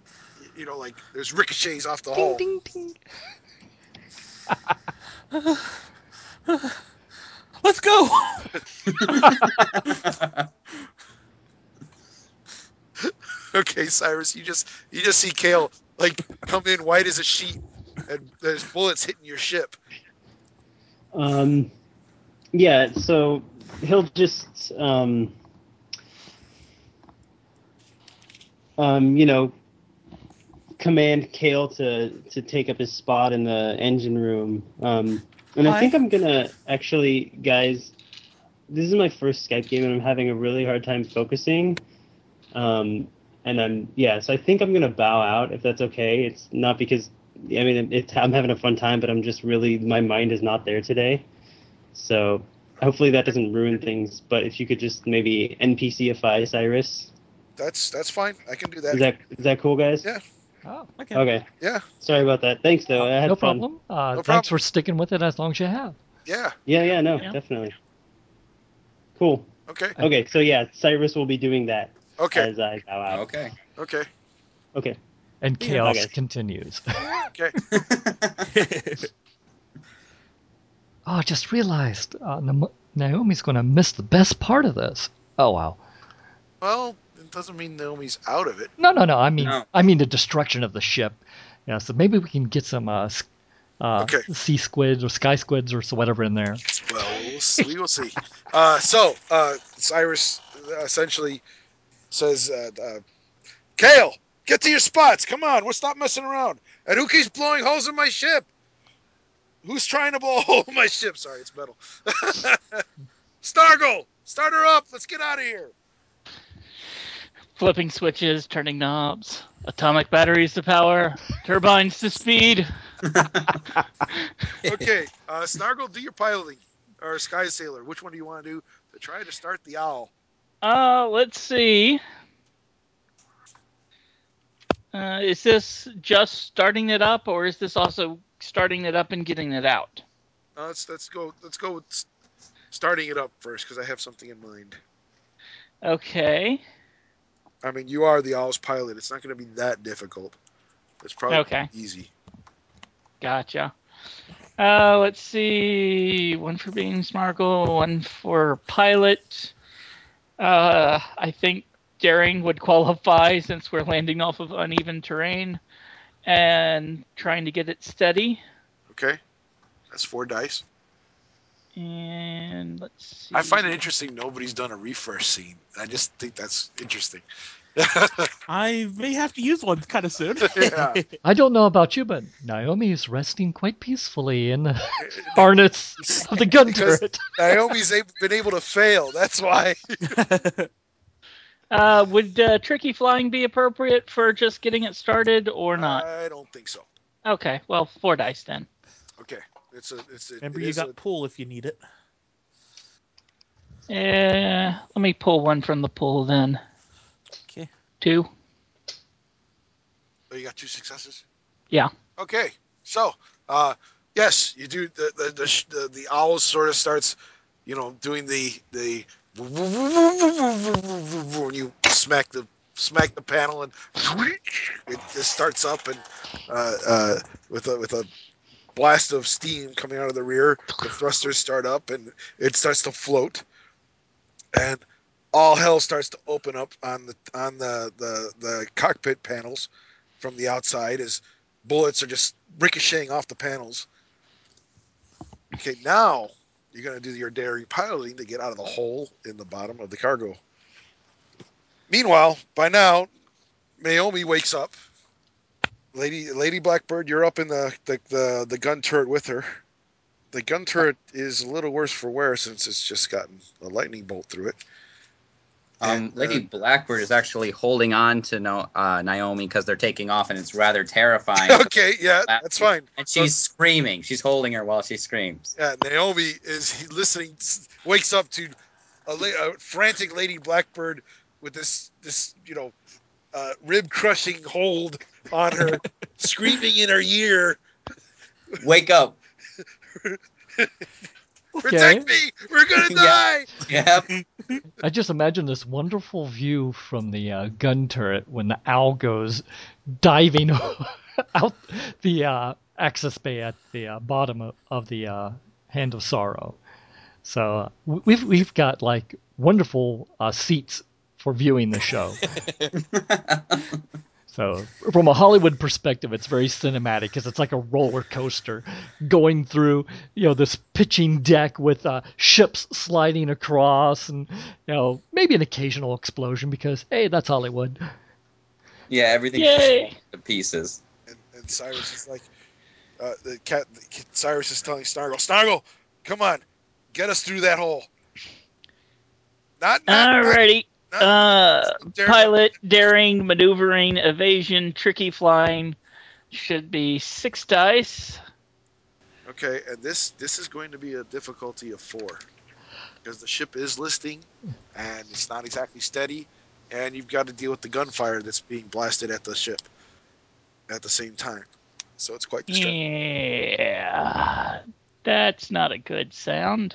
you know like there's ricochets off the hull. Ding, ding, ding. (laughs) Let's go. (laughs) Okay, Cyrus, you just you just see Kale like come in white as a sheet, and there's bullets hitting your ship. Um, yeah, so he'll just, um, um, you know, command Kale to to take up his spot in the engine room. Um, and I Hi. think I'm gonna actually, guys. This is my first Skype game, and I'm having a really hard time focusing. Um, and I'm yeah, so I think I'm gonna bow out if that's okay. It's not because I mean it's I'm having a fun time, but I'm just really my mind is not there today. So hopefully that doesn't ruin things. But if you could just maybe NPCify Cyrus, That's that's fine. I can do that. is that is that cool, guys? Yeah. Oh, Okay. Okay. Yeah. Sorry about that. Thanks though. I had no fun. problem. Uh, No thanks problem. for sticking with it as long as you have. Yeah. Yeah, yeah, no, Yeah. definitely. Cool. Okay. Okay, so yeah, Cyrus will be doing that Okay. as I bow out. okay. Okay. Okay. And chaos Okay. continues. (laughs) Okay. (laughs) Oh, I just realized uh, Naomi's going to miss the best part of this. Oh wow. Well, it doesn't mean Naomi's out of it. No, no, no. I mean, No. I mean the destruction of the ship. Yeah. So maybe we can get some uh, uh, Okay. sea squids or sky squids or whatever in there. Well, we'll see. we will see. (laughs) Uh, so uh, Cyrus essentially says, uh, uh, "Kale, get to your spots. Come on, we'll stop messing around. And who keeps blowing holes in my ship? Who's trying to blow a hole in my ship? Sorry, it's metal. (laughs) Snargle, start her up. Let's get out of here. Flipping switches, turning knobs, atomic batteries to power, turbines to speed. (laughs) Okay, uh, Snargle, do your piloting or Sky Sailor. Which one do you want to do to try to start the owl? Uh, let's see. Uh, is this just starting it up, or is this also starting it up and getting it out? Uh, let's let's go. Let's go with starting it up first because I have something in mind. Okay. I mean, you are the owl's pilot. It's not going to be that difficult. It's probably Okay. easy. Gotcha. Uh, let's see. One for being Snargle, one for pilot. Uh, I think daring would qualify since we're landing off of uneven terrain and trying to get it steady. Okay, that's four dice. And let's see. I find it interesting. Nobody's done a refresh scene. I just think that's interesting. (laughs) I may have to use one kind of soon. (laughs) Yeah. I don't know about you, but Naomi is resting quite peacefully in the (laughs) harness of the gun Because- turret. Naomi's ab- been able to fail. That's why. Uh, would uh, tricky flying be appropriate for just getting it started or not? I don't think so. Okay, well, four dice then. Okay, it's a it's a. Remember, it you got a- pool if you need it. Yeah, let me pull one from the pool then. Okay. Two. oh, you got two successes. Yeah. Okay, so uh, yes, you do the the the, sh- the the owl sort of starts, you know, doing the the when you smack the smack the panel and it just starts up and uh, uh, with a with a blast of steam coming out of the rear, the thrusters start up and it starts to float, and all hell starts to open up on the on the the, the cockpit panels from the outside as bullets are just ricocheting off the panels. Okay, now you're going to do your daring piloting to get out of the hole in the bottom of the cargo. Meanwhile, by now, Naomi wakes up. Lady Lady Blackbird, you're up in the, the, the, the gun turret with her. The gun turret is a little worse for wear since it's just gotten a lightning bolt through it. Um, And, uh, Lady Blackbird is actually holding on to no, uh, Naomi because they're taking off, and it's rather terrifying. (laughs) okay, yeah, that's fine. And she's screaming. She's holding her while she screams. Yeah, Naomi is listening, wakes up to a, a frantic Lady Blackbird with this, this you know, uh, rib crushing hold on her, (laughs) screaming in her ear, Wake up! (laughs) "Protect me! We're gonna (laughs) Yeah. die!" Yep. I just imagine this wonderful view from the uh, gun turret when the owl goes diving out the uh, access bay at the uh, bottom of, of the uh, Hand of Sorrow. So uh, we've we've got like wonderful uh, seats for viewing the show. So from a Hollywood perspective, it's very cinematic because it's like a roller coaster going through, you know, this pitching deck with uh, ships sliding across, and you know maybe an occasional explosion because hey, that's Hollywood. yeah, everything Yay! to pieces. And, and Cyrus is like, uh, the cat. The, kid- Cyrus is telling Snargle, Snargle, come on, get us through that hole. Not, not, Alrighty. not, Uh, pilot, daring, maneuvering, evasion, tricky flying should be six dice. Okay, and this this is going to be a difficulty of four because the ship is listing, and it's not exactly steady, and you've got to deal with the gunfire that's being blasted at the ship at the same time. So it's quite distracting. Yeah, that's not a good sound.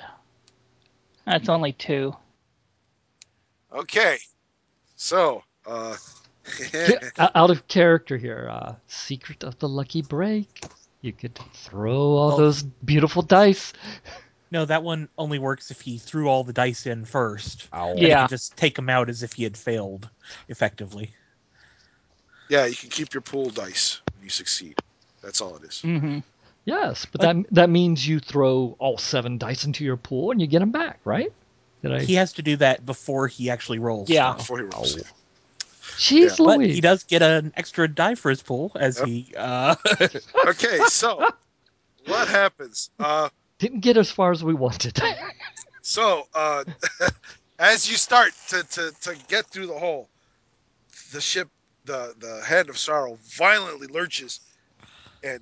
That's only two. Okay, so uh, (laughs) Out of character here. Uh, Secret of the Lucky Break. You could throw all Oh. those beautiful dice. No, that one only works if he threw all the dice in first. Ow. Yeah. could just take them out as if he had failed effectively. yeah, you can keep your pool dice when you succeed. That's all it is. Mm-hmm. Yes, but that that means you throw all seven dice into your pool and you get them back, right? Did I? He has to do that before he actually rolls. Yeah. though. Before he rolls. Jeez Yeah. But he does get an extra die for his pull as Yep. he uh (laughs) Okay, so what happens? Uh, Didn't get as far as we wanted. (laughs) So, uh, (laughs) as you start to, to, to get through the hole, the ship, the, the head of sorrow violently lurches and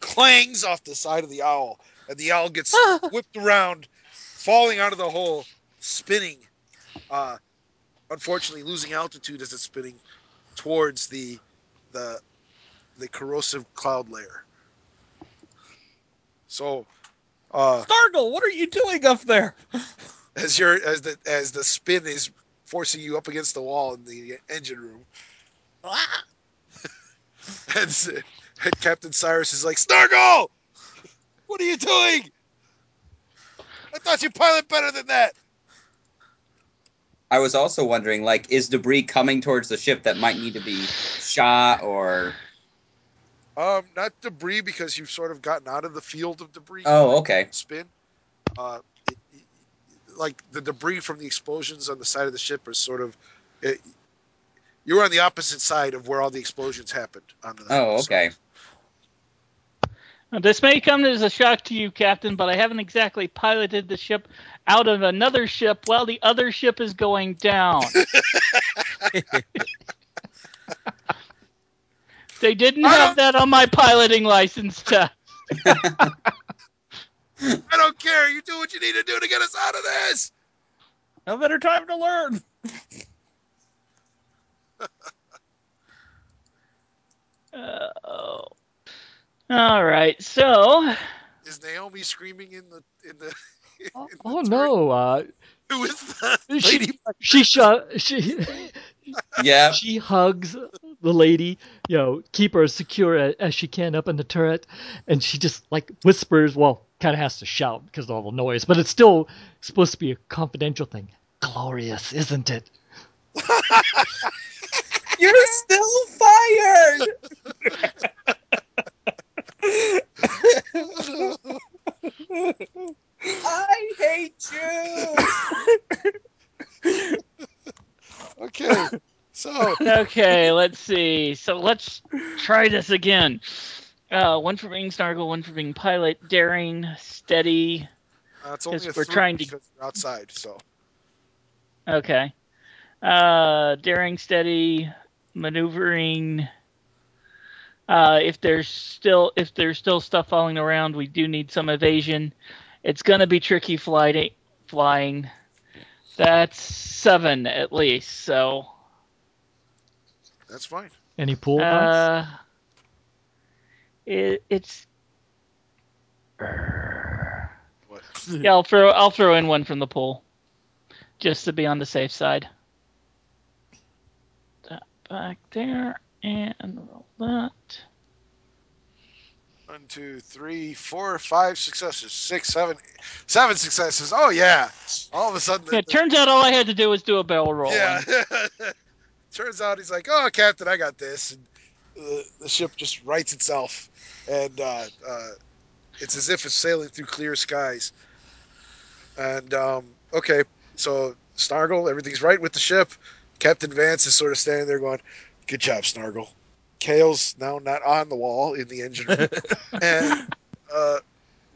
clangs off the side of the owl, and the owl gets whipped around, falling out of the hole, spinning. Uh, unfortunately, losing altitude as it's spinning towards the the the corrosive cloud layer. So, uh, Snargle, what are you doing up there? (laughs) as your as the as the spin is forcing you up against the wall in the engine room. (laughs) and, s- and Captain Cyrus is like, Snargle! What are you doing? I thought you pilot better than that. I was also wondering, like, is debris coming towards the ship that might need to be shot or? Um, not debris because you've sort of gotten out of the field of debris. Oh, okay. Spin. Uh, it, it- like the debris from the explosions on the side of the ship is sort of. It, you're on the opposite side of where all the explosions happened. On the, Oh, okay. Now, This may come as a shock to you, Captain, but I haven't exactly piloted the ship out of another ship while the other ship is going down. (laughs) they didn't have that on my piloting license test. (laughs) I don't care. You do what you need to do to get us out of this. No better time to learn. (laughs) Uh, oh. All right, so Is Naomi screaming in the in the? (laughs) oh, oh, no! Uh, Who is the she lady? she shut she Yeah. she hugs the lady, you know, keep her as secure as she can up in the turret, and she just like whispers. Well, kind of has to shout because of all the noise, but it's still supposed to be a confidential thing. Glorious, isn't it? (laughs) You're still fired. (laughs) I hate you. (laughs) Okay, so okay, let's see. So let's try this again. Uh, one for being Snargle, one for being pilot, daring, steady. uh, it's only Yes, a we're three trying to- because you're outside. So Okay. Uh, daring, steady, maneuvering. Uh, if there's still if there's still stuff falling around, we do need some evasion. It's gonna be tricky flying. Flying. That's seven at least. So that's fine. Any pool dice? uh, it, it's What? (laughs) yeah. I'll throw I'll throw in one from the pool, just to be on the safe side. That back there and roll that. One, two, three, four, five successes. Six, seven, seven successes. Oh yeah! All of a sudden, Yeah, it turns out all I had to do was do a barrel roll. yeah. (laughs) turns out he's like, "Oh, Captain, I got this," and the, the ship just rights itself, and uh, uh, it's as if it's sailing through clear skies. And um, okay, so Snargle, everything's right with the ship. Captain Vance is sort of standing there going, "Good job, Snargle." Kale's now not on the wall in the engine room, (laughs) and uh,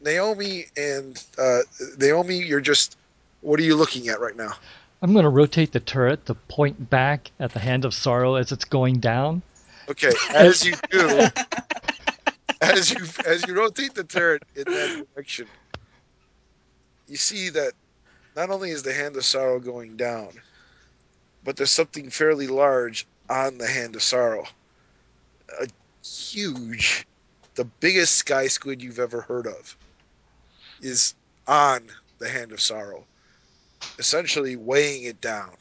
Naomi and uh, Naomi, you're just. What are you looking at right now? I'm going to rotate the turret to point back at the Hand of Sorrow as it's going down. Okay, as you do, as you as you rotate the turret in that direction, you see that not only is the hand of sorrow going down, but there's something fairly large on the hand of sorrow. A huge, the biggest sky squid you've ever heard of, is on the hand of sorrow, essentially weighing it down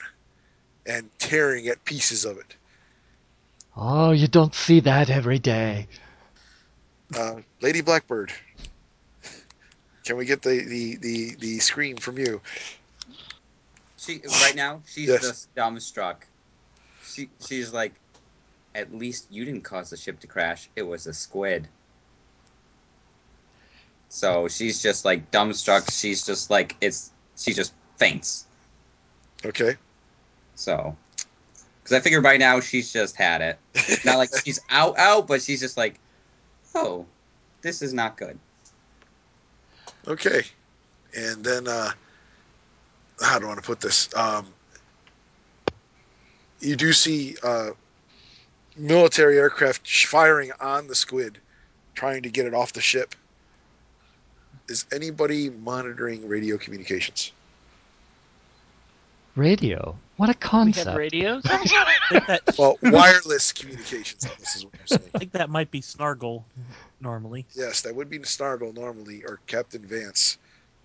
and tearing at pieces of it. Oh, you don't see that every day. Uh, Lady Blackbird, can we get the, the, the, the scream from you? She right now she's Yes. just dumbstruck. She she's like, at least you didn't cause the ship to crash. It was a squid. So she's just like dumbstruck. She's just like it's. She just faints. Okay. So, because I figure by now she's just had it. Not like she's (laughs) out out, but she's just like, oh, this is not good. Okay. And then, uh, how do I want to put this? Um, you do see uh, military aircraft firing on the squid, trying to get it off the ship. Is anybody monitoring radio communications? Radio. What a concept! We concept. have radios. (laughs) That, (laughs) Well, wireless communications. I guess is what you're saying. I think that might be Snargle normally. Yes, that would be Snargle normally, or Captain Vance,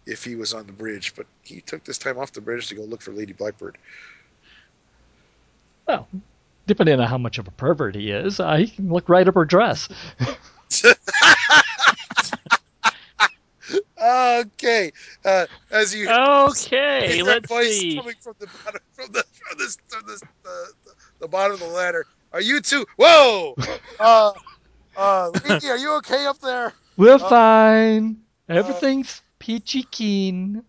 if he was on the bridge. But he took this time off the bridge to go look for Lady Blackbird. Well, depending on how much of a pervert he is, uh, he can look right up her dress. okay. Uh, as you (laughs) Okay, let's voice see. coming from the bottom, from the from this from this the, the, the bottom of the ladder. Are you two? Whoa! (laughs) Uh, uh, Leaky, are you okay up there? We're Uh, fine. Everything's peachy keen.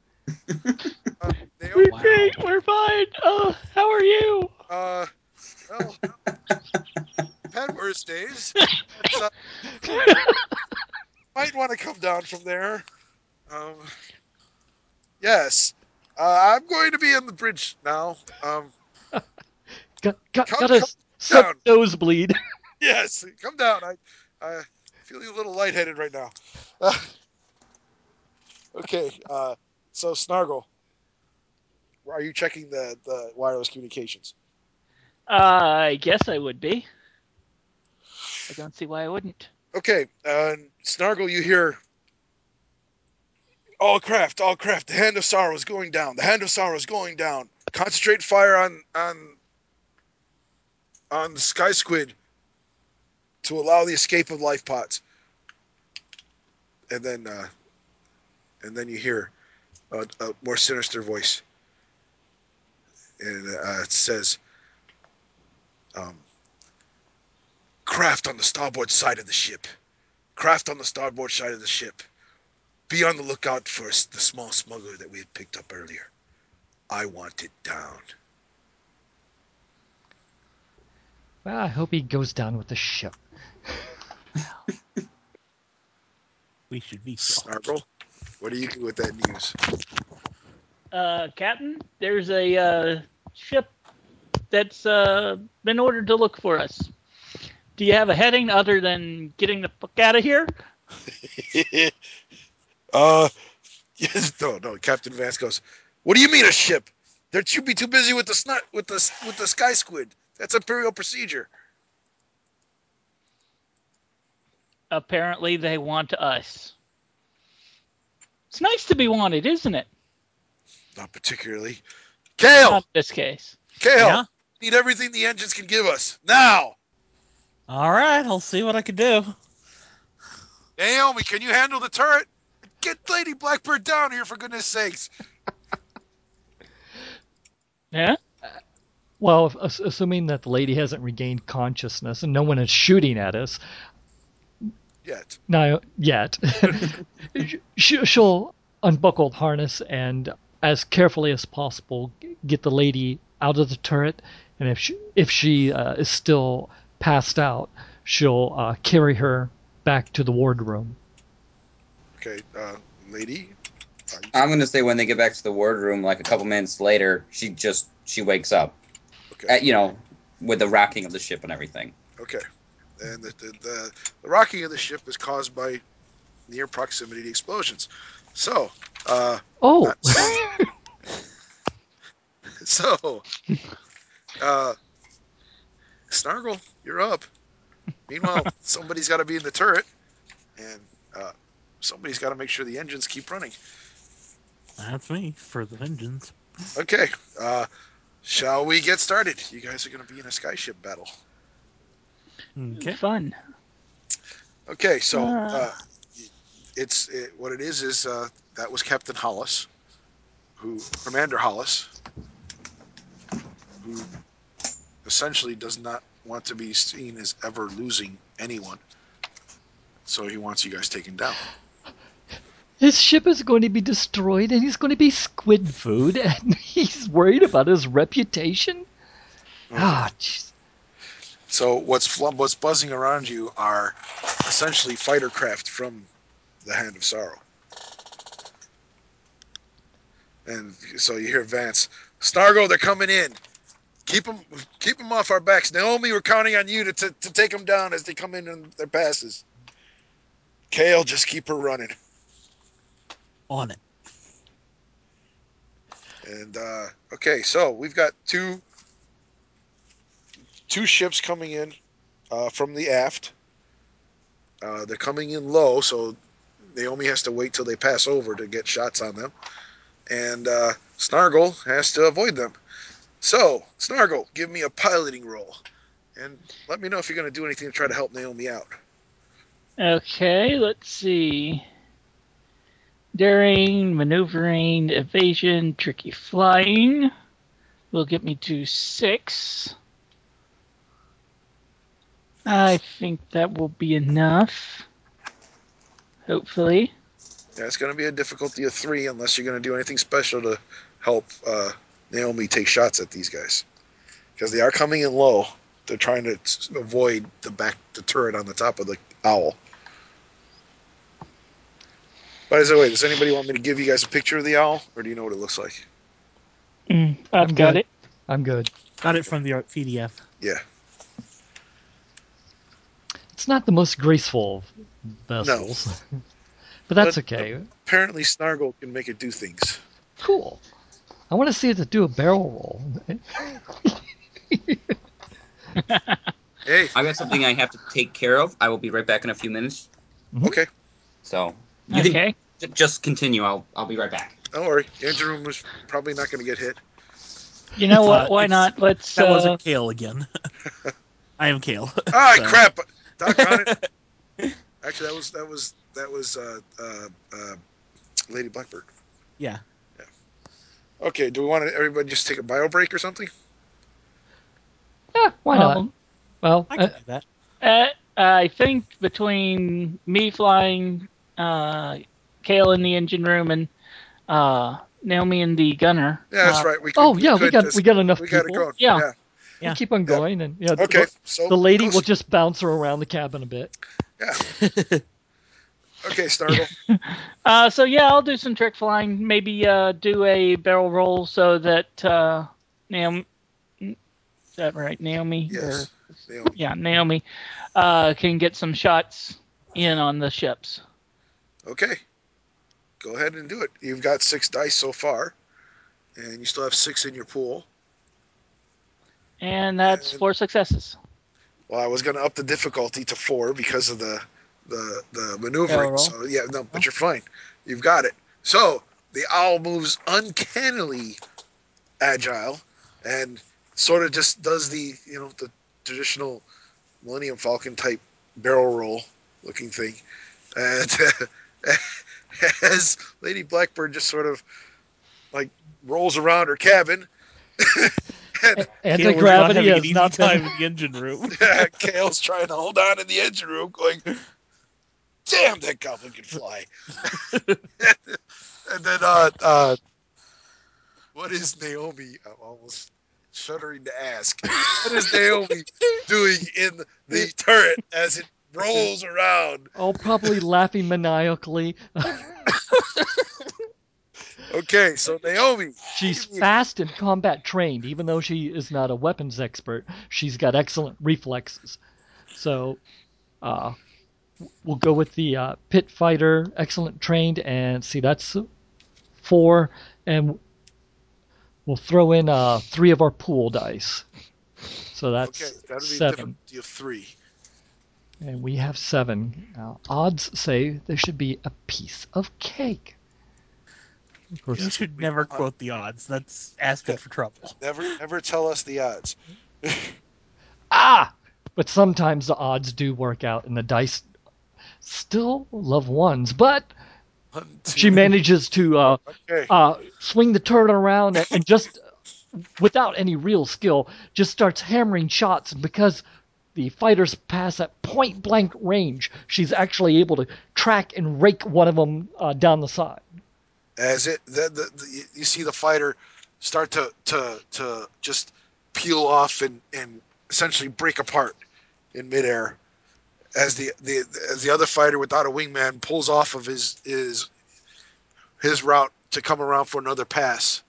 Uh, We're Naomi, great. We're fine. Uh, how are you? uh, well, had worse days. (laughs) Uh, might want to come down from there. Um, yes, uh, I'm going to be on the bridge now. Um, (laughs) Got, got, Come- got a nosebleed. (laughs) yes, come down. I, I feeling a little lightheaded right now. Uh, okay, uh, so Snargle, are you checking the the wireless communications? Uh, I guess I would be. I don't see why I wouldn't. Okay, uh, Snargle, you hear. All craft, all craft. The hand of sorrow is going down. The hand of sorrow is going down. Concentrate fire on on on the sky squid to allow the escape of life pods. And then, uh, and then you hear a, a more sinister voice, and uh, it says, um, "Craft on the starboard side of the ship." Craft on the starboard side of the ship. Be on the lookout for the small smuggler that we had picked up earlier. I want it down. Well, I hope he goes down with the ship. (laughs) We should be so. Snargle, what do you do with that news? Uh, Captain, there's a uh, ship that's uh, been ordered to look for us. Do you have a heading other than getting the fuck out of here? (laughs) uh, yes, no, no. Captain Vance goes. What do you mean a ship? They're too be too busy with the snot with the with the sky squid. That's imperial procedure. Apparently, they want us. It's nice to be wanted, isn't it? Not particularly. Kale, Not in this case. Kale, Yeah? Need everything the engines can give us now. All right, I'll see what I can do. Naomi, can you handle the turret? Get Lady Blackbird down here for goodness sakes. Yeah. Well, if- assuming that the lady hasn't regained consciousness and no one is shooting at us, Yet. Now, yet, (laughs) Sh- she'll unbuckle the harness and, as carefully as possible, get the lady out of the turret. And if she, if she uh, is still passed out, she'll uh, carry her back to the wardroom. Okay, uh, lady. I'm gonna say when they get back to the wardroom, like a couple minutes later, she just she wakes up. Okay. Uh, you know, with the rocking of the ship and everything. Okay. And the, the, the, the rocking of the ship is caused by near proximity to explosions. So, uh, Oh, (laughs) so, uh, Snargle, you're up. Meanwhile, (laughs) somebody's got to be in the turret, and uh, somebody's got to make sure the engines keep running. That's me for the engines. Okay, uh, shall we get started? You guys are going to be in a skyship battle. Okay. Fun. Okay, so Ah. uh, it's it, what it is is uh, that was Captain Hollis, who Commander Hollis, who essentially does not want to be seen as ever losing anyone. So he wants you guys taken down. his ship is going to be destroyed and he's going to be squid food and (laughs) he's worried about his reputation? Ah, jeez. So what's what's buzzing around you are essentially fighter craft from the Hand of Sorrow. And so you hear Vance, Snargle, they're coming in. Keep them, keep them off our backs. Naomi, we're counting on you to, to, to take them down as they come in on their passes. Kale, just keep her running. On it. And uh, okay, so we've got two two ships coming in uh, from the aft. Uh, they're coming in low, so Naomi has to wait till they pass over to get shots on them, and uh, Snargle has to avoid them. So Snargle, give me a piloting roll, and let me know if you're going to do anything to try to help Naomi out. Okay, let's see. Daring, maneuvering, evasion, tricky flying will get me to six. I think that will be enough. Hopefully. Yeah, it's going to be a difficulty of three unless you're going to do anything special to help uh, Naomi take shots at these guys, because they are coming in low. They're trying to avoid the back the turret on the top of the owl. By the way, does anybody want me to give you guys a picture of the owl, or do you know what it looks like? Mm, I've I'm got good. it. I'm good. Got it from the PDF. Yeah, It's not the most graceful of vessels, (laughs) but that's But- okay. apparently Snargle can make it do things. Cool. I want to see it to do a barrel roll. Hey, I got something I have to take care of. I will be right back in a few minutes. okay, So you can Okay. j- just continue. I'll I'll be right back. don't worry. The engine room was probably not going to get hit. You know what? Uh, Why not? Let's. That uh, wasn't Kale again. (laughs) I am Kale. Ah, So- crap! Doggone it. (laughs) Actually, that was that was that was uh, uh, uh, Lady Blackbird. Yeah. Okay, do we want to, everybody just take a bio break or something? yeah, why not? um, Well, I uh, do that. Uh, I think between me flying, uh, Kale in the engine room, and uh, Naomi in the gunner. Yeah, that's uh, right. We could, oh yeah, we could got just- we got enough we got it people. going. Yeah. yeah. Yeah. We'll keep on going, and yeah, Okay, the, so the lady go will just bounce her around the cabin a bit. (laughs) Okay, Snargle. (laughs) Uh, so yeah, I'll do some trick flying. Maybe uh, do a barrel roll so that uh, Naomi. Is that right, Naomi? yes. Or, Naomi. yeah, Naomi uh, can get some shots in on the ships. Okay. Go ahead and do it. You've got six dice so far, and you still have six in your pool. And that's And- four successes. Well, I was going to up the difficulty to four because of the the the maneuvering. roll. So yeah, no, but you're fine. You've got it. So the owl moves uncannily agile, and sort of just does the you know the traditional Millennium Falcon type barrel roll looking thing. And (laughs) as Lady Blackbird just sort of like rolls around her cabin, (laughs) and Kale Anti was not gravity having an has easy not time in the engine room. (laughs) Kale's trying to hold on in the engine room, going, "Damn, that goblin can fly." (laughs) and then, uh, uh, what is Naomi? I'm almost shuddering to ask. What is Naomi (laughs) doing in the turret as it rolls around? Oh, probably laughing maniacally. (laughs) Okay, so Naomi, She's fast and combat trained, even though she is not a weapons expert. She's got excellent reflexes. So, uh, we'll go with the uh, pit fighter, excellent trained, and see that's four, and we'll throw in uh, three of our pool dice. So that's okay, that'll be seven, difficulty of three. and we have seven. Now, odds say there should be a piece of cake. Of course, You should never quote the odds. That's asking for trouble. Never, never tell us the odds. (laughs) Ah! But sometimes the odds do work out, and the dice still love ones. But she manages to uh, Okay. uh, swing the turret around and, and just, without any real skill, just starts hammering shots. And because the fighters pass at point blank range, she's actually able to track and rake one of them uh, down the side. as it the, the, the you see the fighter start to to to just peel off and and essentially break apart in midair as the the as the other fighter without a wingman pulls off of his his his route to come around for another pass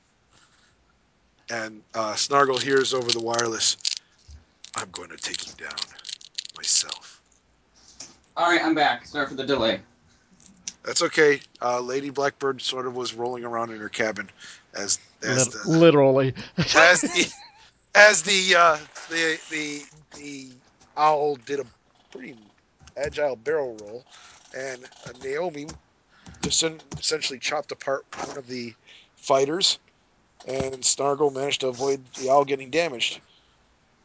and uh, Snargle hears over the wireless I'm going to take you down myself All right, I'm back. Sorry for the delay. that's okay uh, Lady Blackbird sort of was rolling around in her cabin as as Lit- the literally. as the as the uh, the the the owl did a pretty agile barrel roll, and uh, Naomi just en- essentially chopped apart one of the fighters, and Snargle managed to avoid the owl getting damaged.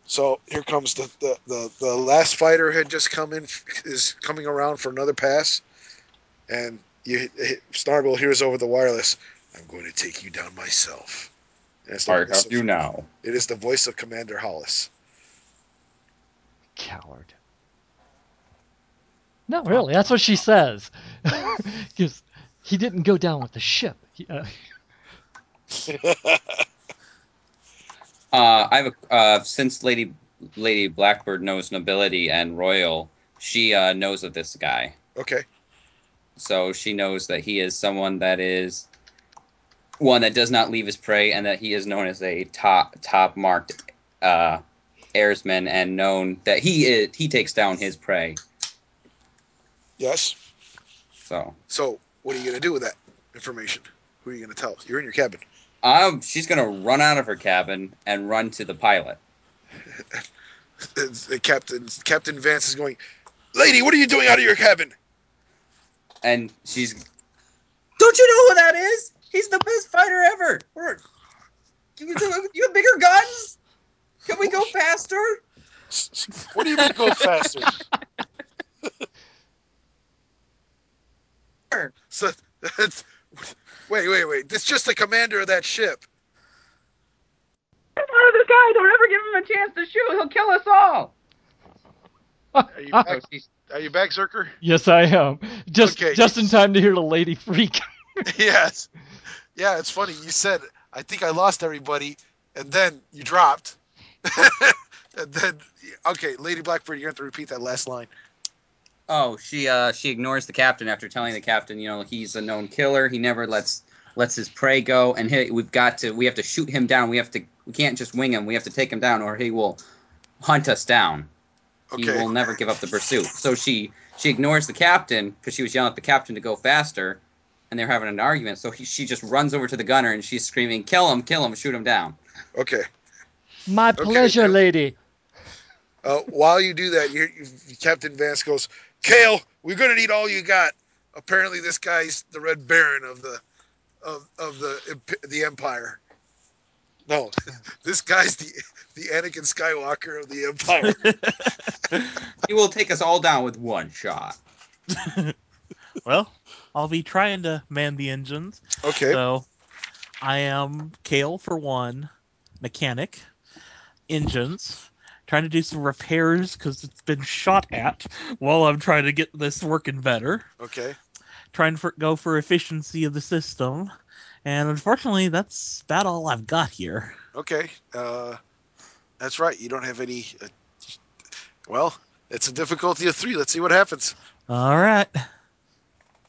So here comes the the, the, the last fighter had just come in is coming around for another pass, and you Snargle hears over the wireless, "I'm going to take you down myself." And it's the I have of- you now. it is the voice of Commander Hollis. Coward. No, really, that's what she says. (laughs) Because he didn't go down with the ship. He, uh, (laughs) Uh, I have a, uh, since Lady Lady Blackbird knows nobility and royal, she uh, knows of this guy. okay. So she knows that he is someone that is one that does not leave his prey, and that he is known as a top top marked uh, airsman, and known that he is he takes down his prey. Yes. So So what are you going to do with that information? Who are you going to tell? You're in your cabin. um, she's gonna run out of her cabin and run to the pilot. (laughs) It's- Captain Captain Vance is going, Lady, what are you doing out of your cabin? and she's don't you know who that is he's the best fighter ever We're- you, you have bigger guns can we go (laughs) faster S- s- What do you mean go faster? (laughs) so that's wait, wait, wait. This just the commander of that ship. oh this guy don't ever give him a chance to shoot he'll kill us all Are you (laughs) Oh, back, are you back Zerker? yes, I am. Just Okay. just in time to hear the lady freak. (laughs) yes. Yeah, it's funny. You said I think I lost everybody, and then you dropped. (laughs) and then okay, Lady Blackbird, you have to repeat that last line. Oh she uh she ignores the captain after telling the captain you know he's a known killer he never lets lets his prey go and he, we've got to we have to shoot him down we have to we can't just wing him we have to take him down or he will hunt us down he will never give up the pursuit. So she she ignores the captain because she was yelling at the captain to go faster, and they're having an argument. So he, she just runs over to the gunner and she's screaming, "Kill him! Kill him! Shoot him down!" Okay. My pleasure, yep. lady. Uh, while you do that, you, you, Captain Vance goes, "Kale, we're gonna need all you got." Apparently, this guy's the Red Baron of the of of the the Empire. No, (laughs) this guy's the the Anakin Skywalker of the Empire. (laughs) He will take us all down with one shot. (laughs) Well, I'll be trying to man the engines. Okay. So I am Kale for one, mechanic, engines, trying to do some repairs because it's been shot at while I'm trying to get this working better. Okay. Trying to go for efficiency of the system. And unfortunately, that's about all I've got here. Okay. Uh, that's right. You don't have any. Uh, well, it's a difficulty of three. Let's see what happens. All right.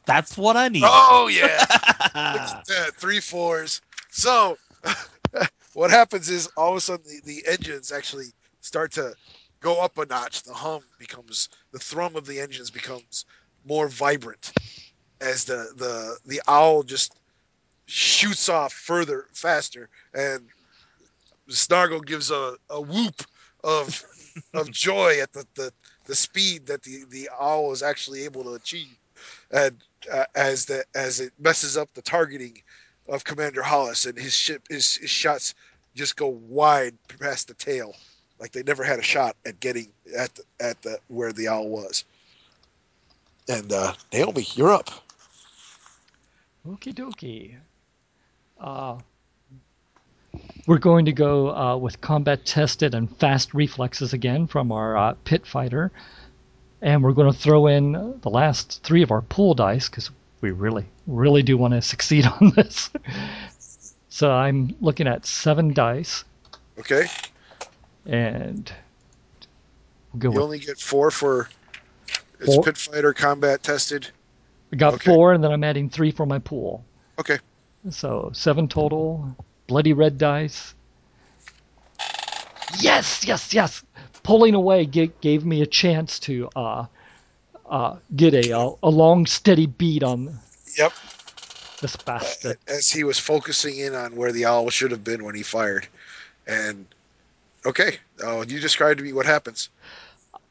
That's what I need. Oh yeah. (laughs) That, three fours. So, (laughs) what happens is all of a sudden the, the engines actually start to go up a notch. The hum becomes the thrum of the engines becomes more vibrant as the the the owl just shoots off further faster and Snargle gives a, a whoop of (laughs) of joy at the, the the speed that the the owl is actually able to achieve and uh, as the as it messes up the targeting of Commander Hollis, and his ship his, his shots just go wide past the tail, like they never had a shot at getting at the, at the where the owl was. And uh, Naomi, you're up. Okie dokie. Uh, we're going to go uh, with combat tested and fast reflexes again from our uh, pit fighter. And we're going to throw in the last three of our pool dice because we really, really do want to succeed (laughs) on this. so I'm looking at seven dice, Okay, and we'll go you only get four for it's Four? pit fighter combat tested. I got okay. four, and then I'm adding three for my pool. Okay, So seven total. Bloody red dice. Yes, yes, yes. Pulling away gave, gave me a chance to uh, uh, get a, a a long steady beat on yep. this bastard. As he was focusing in on where the owl should have been when he fired, and okay, oh, you describe to me what happens.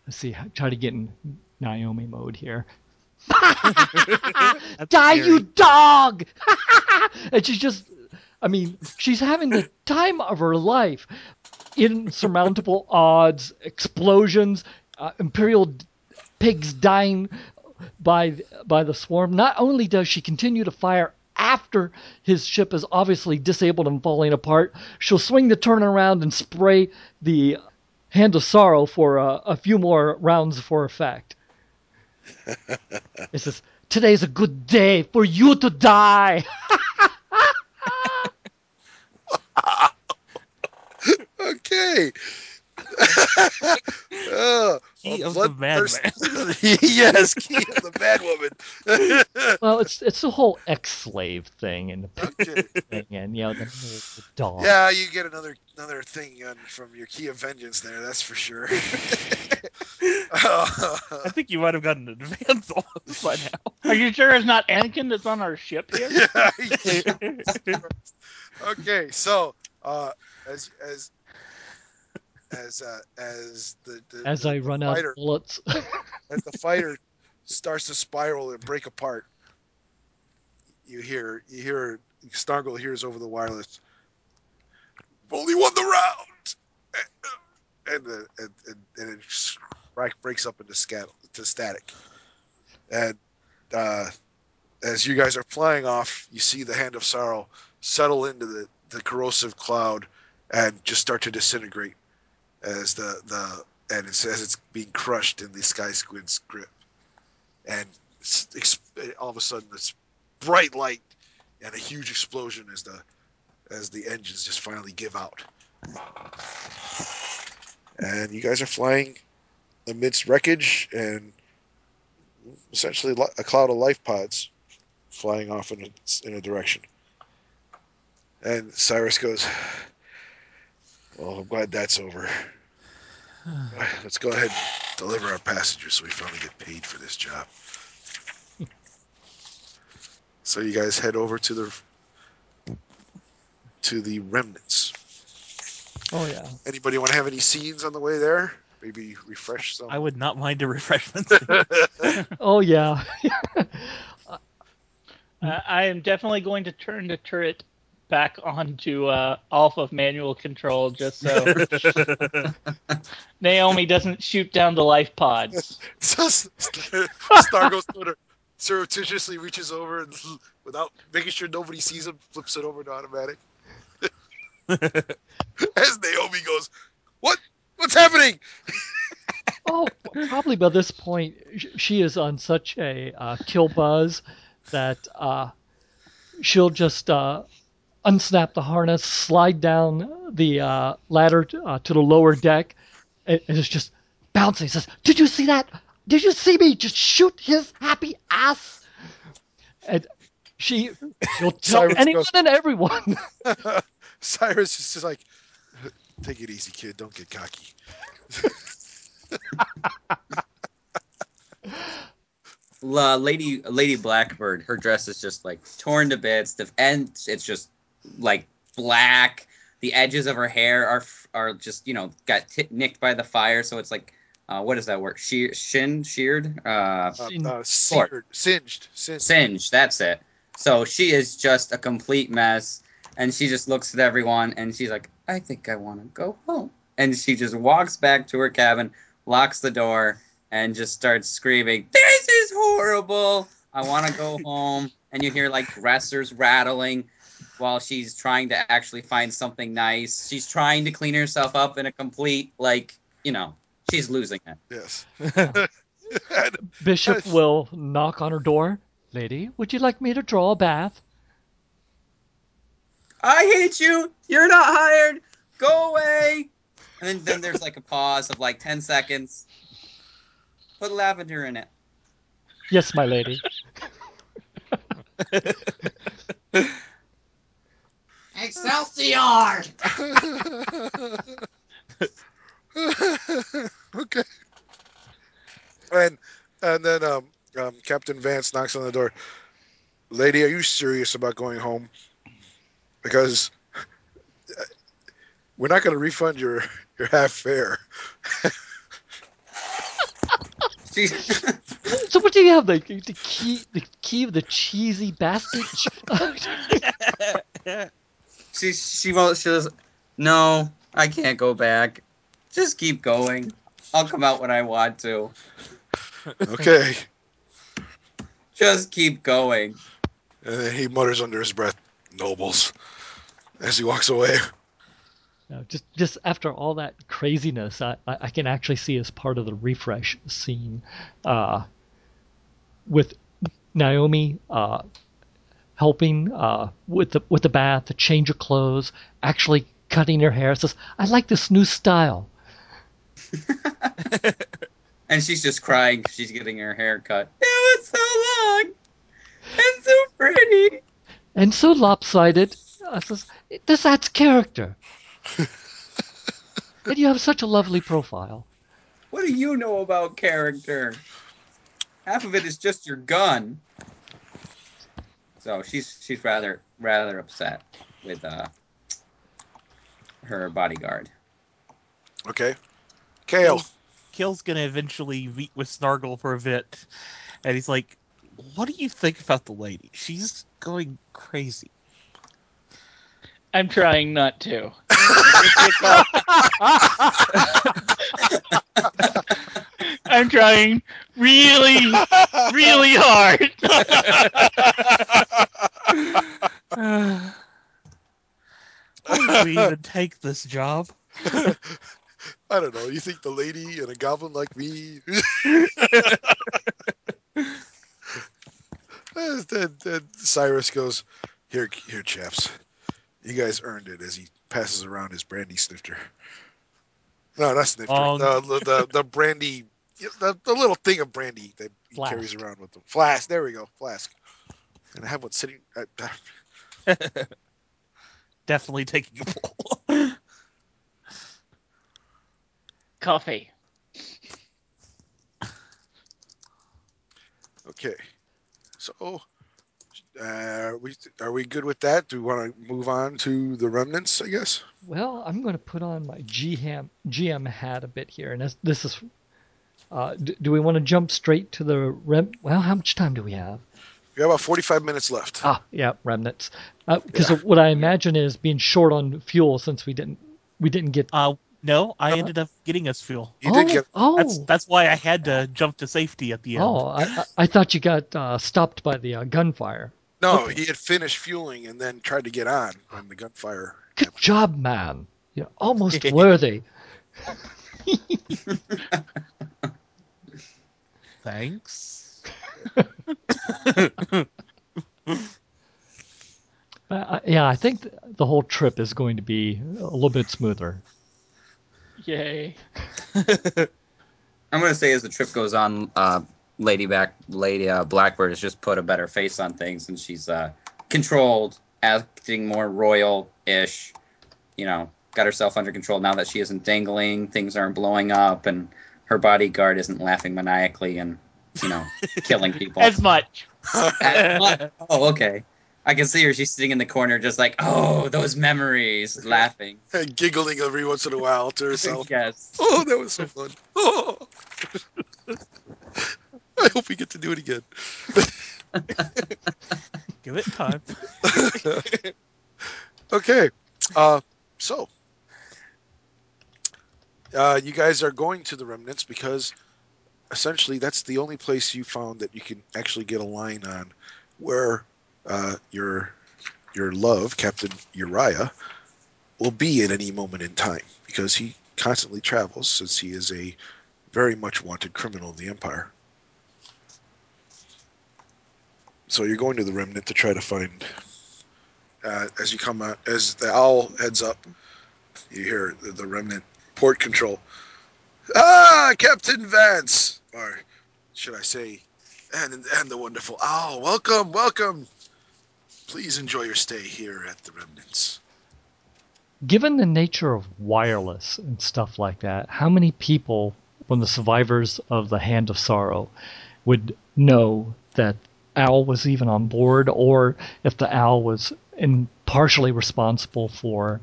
Let's see. I Try to get in Naomi mode here. (laughs) Die, scary. you dog! (laughs) and she's just, I mean, she's having the time of her life. Insurmountable (laughs) odds, explosions, uh, Imperial d- pigs dying by by the swarm. Not only does she continue to fire after his ship is obviously disabled and falling apart, she'll swing the turn around and spray the Hand of Sorrow for uh, a few more rounds for effect. (laughs) It says, Today's a good day for you to die. (laughs) Okay. oh, (laughs) Key a of the bloodthirst- (laughs) yes, key of the mad woman. (laughs) well, it's it's the whole ex-slave thing and the okay. thing and you know the, the dog. Yeah, you get another another thing on, from your key of vengeance there. That's for sure. (laughs) I think you might have gotten an advance on this by now. Are you sure it's not Anakin that's on our ship here? Yeah, okay, so uh, as as as uh, as the, the As the- I run out fighter, of bullets. (laughs) as the fighter starts to spiral and break apart, you hear you hear Snargle hears over the wireless. "We've Only won the round, and the, and, and, and it break- breaks up into scat to static. And uh, as you guys are flying off, you see the hand of sorrow settle into the, the corrosive cloud and just start to disintegrate as the the and it's, as it's being crushed in the sky squid's grip. And all of a sudden, this bright light and a huge explosion as the as the engines just finally give out. And you guys are flying amidst wreckage and essentially a cloud of life pods flying off in a, in a direction. And Cyrus goes, Well, I'm glad that's over. (sighs) Let's go ahead and deliver our passengers so we finally get paid for this job. (laughs) so you guys head over to the to the remnants. Oh yeah. Anybody want to have any scenes on the way there? Maybe refresh some. I would not mind a (laughs) refreshment. (laughs) Oh yeah. Uh, I am definitely going to turn the turret back onto uh, off of manual control just so (laughs) Naomi doesn't shoot down the life pods. So (laughs) Star goes to surreptitiously reaches over and (laughs) without making sure nobody sees him, flips it over to automatic. As Naomi goes, "What? What's happening?" Oh, probably by this point she is on such a uh, kill buzz that uh, she'll just uh, unsnap the harness, slide down the uh, ladder t- uh, to the lower deck, and, and it's just bouncing. He Says, "Did you see that? Did you see me just shoot his happy ass?" And she she'll (laughs) tell anyone goes- and everyone. (laughs) (laughs) Cyrus is just like, "Take it easy, kid. Don't get cocky." La, Lady Lady Blackbird, her dress is just like torn to bits. The end, it's just like black. The edges of her hair are are just you know got t- nicked by the fire, so it's like uh, what is that word? Shear, shin, sheared, uh, Uh, uh, seared, singed, singed. singed. That's it. So she is just a complete mess, and she just looks at everyone, and she's like, "I think I want to go home," and she just walks back to her cabin, locks the door, and just starts screaming, "This is horrible! I want to go (laughs) home." And you hear like dressers rattling while she's trying to actually find something nice. She's trying to clean herself up in a complete like, you know, she's losing it. Yes. (laughs) (laughs) Bishop Yes. will knock on her door. Lady, would you like me to draw a bath? I hate you. You're not hired. Go away. And then, then there's like a pause of like 10 seconds. Put lavender in it. Yes, my lady. (laughs) Excelsior! (laughs) okay. And and then um, um, Captain Vance knocks on the door. Lady, are you serious about going home? Because uh, we're not going to refund your your half fare. She, (laughs) So what do you have? The, the key, the key of the cheesy bastard. (laughs) she, she won't, she goes, no, I can't go back. Just keep going. I'll come out when I want to. Okay. (laughs) Just keep going. and then he mutters under his breath, "Nobles," as he walks away. No, just just after all that craziness, I, I I can actually see as part of the refresh scene, uh, with Naomi uh, helping uh, with the with the bath, the change of clothes, actually cutting her hair. Says, "I like this new style." (laughs) And she's just crying 'cause she's getting her hair cut. It was so long and so pretty. and so lopsided. I says, this adds character. (laughs) and you have such a lovely profile. What do you know about character? Half of it is just your gun. So she's she's rather rather upset with uh her bodyguard. Okay. Kale. Kale's gonna eventually meet with Snargle for a bit, and he's like, "What do you think about the lady? She's going crazy." I'm trying not to. (laughs) (laughs) (laughs) I'm trying really, really hard. (laughs) Why did we even take this job? I don't know. You think the lady and a goblin like me? (laughs) Uh, then, then Cyrus goes, "Here, here, chaps. You guys earned it." As he passes around his brandy snifter. No, not snifter. Um. the, the, the the brandy, the, the little thing of brandy that he Flask. carries around with him. Flask. There we go. Flask. And I have one sitting. Uh, (laughs) Definitely taking a pull. Coffee. Okay. So, uh, are we are we good with that? Do we want to move on to the remnants? I guess. Well, I'm going to put on my GM, GM hat a bit here, and this, this is. Uh, do, do we want to jump straight to the rem? Well, how much time do we have? We have about forty-five minutes left. Ah, yeah, remnants. Because what I imagine is being short on fuel since we didn't we didn't get Uh, No, I Uh-huh. ended up getting us fuel. You oh, did get. Oh, That's that's why I had to jump to safety at the end. oh, I, I- I thought you got uh, stopped by the uh, gunfire. No, he had finished fueling and then tried to get on when the gunfire. Good job, man. You're almost (laughs) worthy. (laughs) Thanks. (laughs) Uh, yeah, I think th- the whole trip is going to be a little bit smoother. Yay. (laughs) I'm gonna say as the trip goes on, uh, Lady Back, Lady uh, Blackbird has just put a better face on things, and she's uh, controlled, acting more royal-ish. You know, got herself under control now that she isn't dangling. Things aren't blowing up, and her bodyguard isn't laughing maniacally and you know killing people. (laughs) As much. As much. Oh, okay. I can see her. She's sitting in the corner, just like, oh, those memories, laughing. And giggling every once in a while to herself. yes. Oh, that was so fun. Oh. (laughs) I hope we get to do it again. (laughs) Give it time. okay. Uh, so, uh, you guys are going to the remnants because essentially that's the only place you found that you can actually get a line on where uh, your your love, Captain Uriah, will be at any moment in time because he constantly travels since he is a very much wanted criminal of the Empire. So you're going to the remnant to try to find. Uh, as you come out, as the owl heads up, you hear the, the remnant port control. Ah, Captain Vance, or should I say, and and the wonderful owl. Welcome, welcome. Please enjoy your stay here at the remnants. Given the nature of wireless and stuff like that, how many people, from the survivors of the Hand of Sorrow, would know that Owl was even on board, or if the Owl was in partially responsible for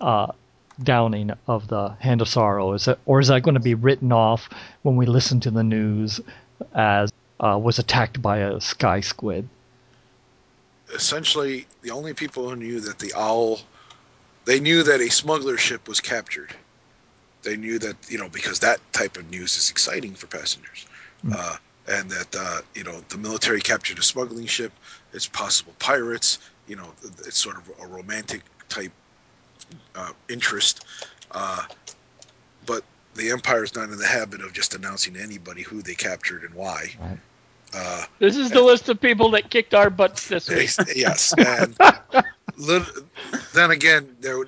uh, downing of the Hand of Sorrow? Is it, or is that going to be written off when we listen to the news as uh, was attacked by a sky squid? Essentially, the only people who knew that the owl, they knew that a smuggler ship was captured. They knew that you know because that type of news is exciting for passengers. Mm. Uh, and that uh, you know the military captured a smuggling ship. It's possible pirates. You know, it's sort of a romantic type uh, interest. Uh, but the empire is not in the habit of just announcing to anybody who they captured and why. Right. Uh, This is the list of people that kicked our butts this week. (laughs) yes, and lit- then again, there,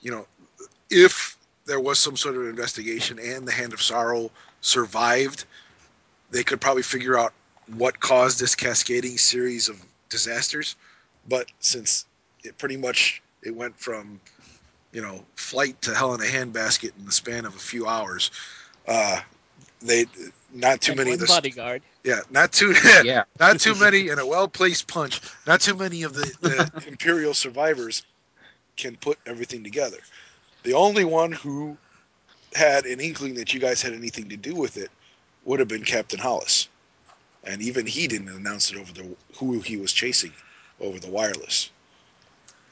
you know, if there was some sort of investigation and the Hand of Sorrow survived, they could probably figure out what caused this cascading series of disasters. But since it pretty much it went from, you know, flight to hell in a handbasket in the span of a few hours, uh, they not too And many of the bodyguard. yeah, not too (laughs) Yeah. not too many in a well placed punch. Not too many of the, the (laughs) Imperial survivors can put everything together. The only one who had an inkling that you guys had anything to do with it would have been Captain Hollis, and even he didn't announce it over the who he was chasing over the wireless.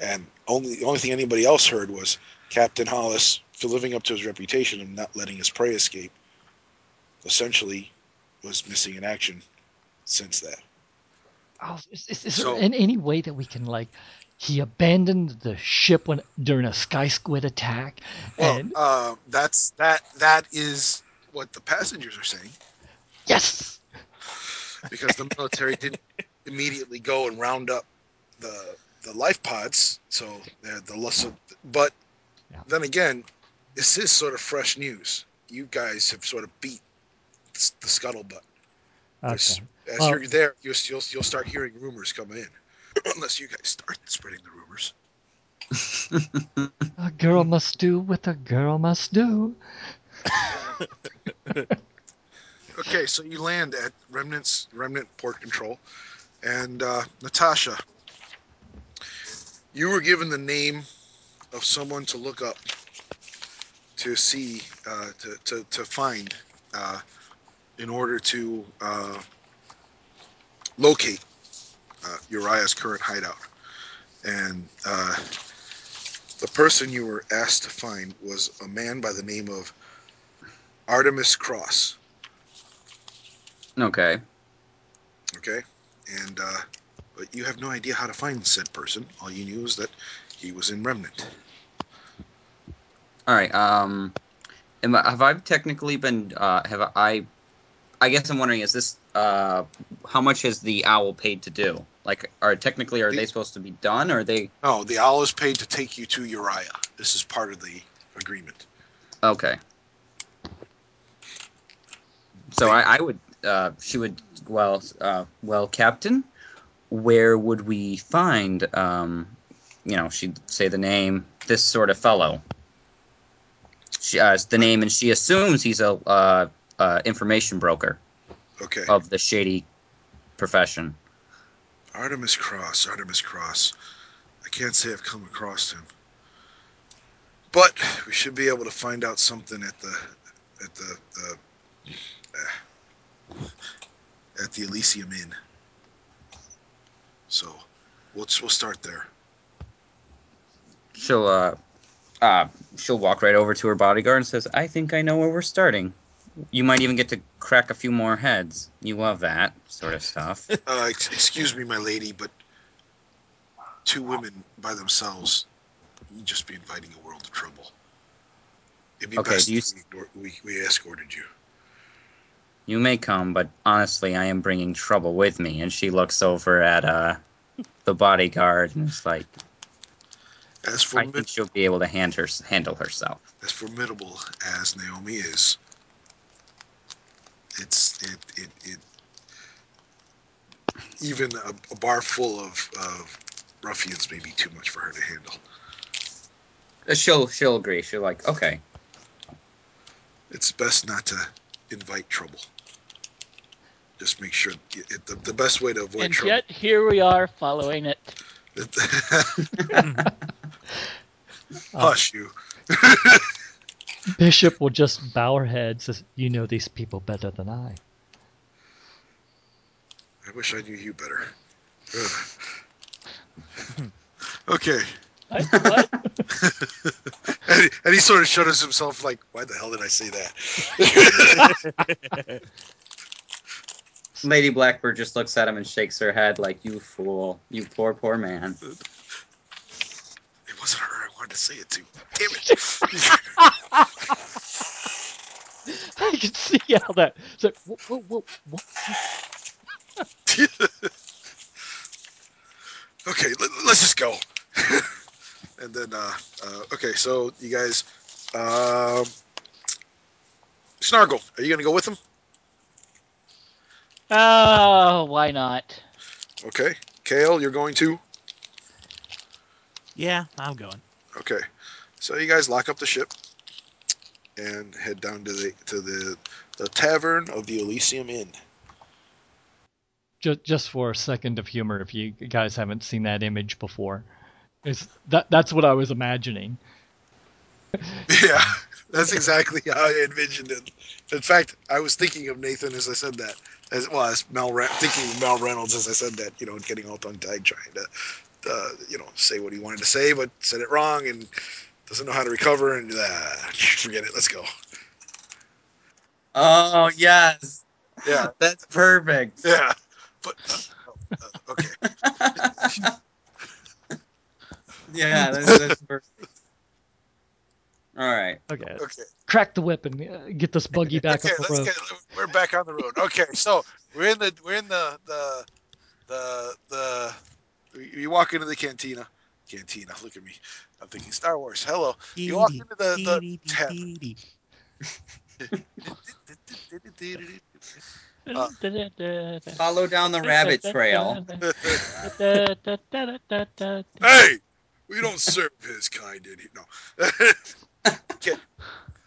And only the only thing anybody else heard was Captain Hollis, for living up to his reputation of not letting his prey escape, essentially was missing in action since that. Oh, is, is, is So- there in any way that we can like he abandoned the ship when during a sky squid attack Well, and uh, that's that. That is what the passengers are saying yes because the military didn't immediately go and round up the the life pods. So they're the lesser. But Yeah. then again, this is sort of fresh news. You guys have sort of beat s- the scuttlebutt. As, okay as Well- you're there, you'll, you'll you'll start hearing rumors come in, (clears throat) unless you guys start spreading the rumors. (laughs) a girl must do what a girl must do (laughs) Okay, so you land at Remnant's Remnant Port Control, and uh, Natasha, you were given the name of someone to look up to see uh, to, to to find uh, in order to uh, locate uh, Uriah's current hideout, and uh, the person you were asked to find was a man by the name of Artemis Cross. Okay. Okay, and uh, but you have no idea how to find said person. All you knew is that he was in Remnant. All right. Um, am I, have I technically been? Uh, have I? I guess I'm wondering: is this? Uh, how much has the owl paid to do? Like, are technically are The- they supposed to be done, or are they? No, the owl is paid to take you to Uriah. This is part of the agreement. Okay. So I, I would. Uh, she would. Well, uh, well, Captain, where would we find? Um, you know, she'd say the name. This sort of fellow. She uh, the name, and she assumes he's a uh, uh, information broker Okay, of the shady profession. Artemis Cross. Artemis Cross. I can't say I've come across him, but we should be able to find out something at the at the, the uh, at the Elysium Inn. So, we'll we'll start there. She'll uh, uh, she'll walk right over to her bodyguard and says, "I think I know where we're starting. You might even get to crack a few more heads. You love that sort of stuff." (laughs) Uh, ex- excuse me, my lady, but two women by themselves, you'd just be inviting a world of trouble. It'd be Okay, best do you if we, we, we escorted you. You may come, but honestly, I am bringing trouble with me. And she looks over at uh, the bodyguard and is like, As, I think she'll be able to hand her, handle herself. as formidable as Naomi is, it's it it, it even a, a bar full of, of ruffians may be too much for her to handle. Uh, She'll she'll agree. She'll like, okay, It's best not to invite trouble. Just make sure it, it- the, the best way to avoid and trouble. yet here we are following it. (laughs) (laughs) Uh, Hush, you. (laughs) Bishop will just bow her head, says, "You know these people better than I." I wish I knew you better. Okay. And, he, and he sort of shudders himself, like, why the hell did I say that? Lady Blackbird just looks at him and shakes her head like, "You fool, you poor poor man." it wasn't her I wanted to say it to. Damn it. (laughs) I can see how that. It's like, whoa, whoa, whoa, whoa. (laughs) okay, let, us just go. (laughs) and then, uh, uh, okay, so you guys, um, Snargle, are you going to go with him? Oh, why not? Okay. Kale, you're going to? Yeah, I'm going. Okay. So you guys lock up the ship and head down to the to the the tavern of the Elysium Inn. Just, just for a second of humor, if you guys haven't seen that image before, it's that that's what I was imagining. (laughs) Yeah, that's exactly how I envisioned it. In fact, I was thinking of Nathan as I said that. As well as Mal, Re- thinking of Mal Reynolds as I said that. You know, getting all tongue tied, trying to, uh, you know, say what he wanted to say, but said it wrong and doesn't know how to recover. And uh, (laughs) forget it. Let's go. Oh yes, Yeah, (laughs) that's perfect. yeah. But uh, uh, okay. (laughs) yeah, that's, that's perfect. All right. Okay, Okay. crack the whip and uh, get this buggy (laughs) back okay, on the let's road. get. We're back on the road. Okay, so we're in the we're in the the the the. You walk into the cantina. Cantina. Look at me. I'm thinking Star Wars. Hello. You walk into the the tavern. Uh, Follow down the rabbit trail. (laughs) Hey, we don't serve his kind in here. No. Okay.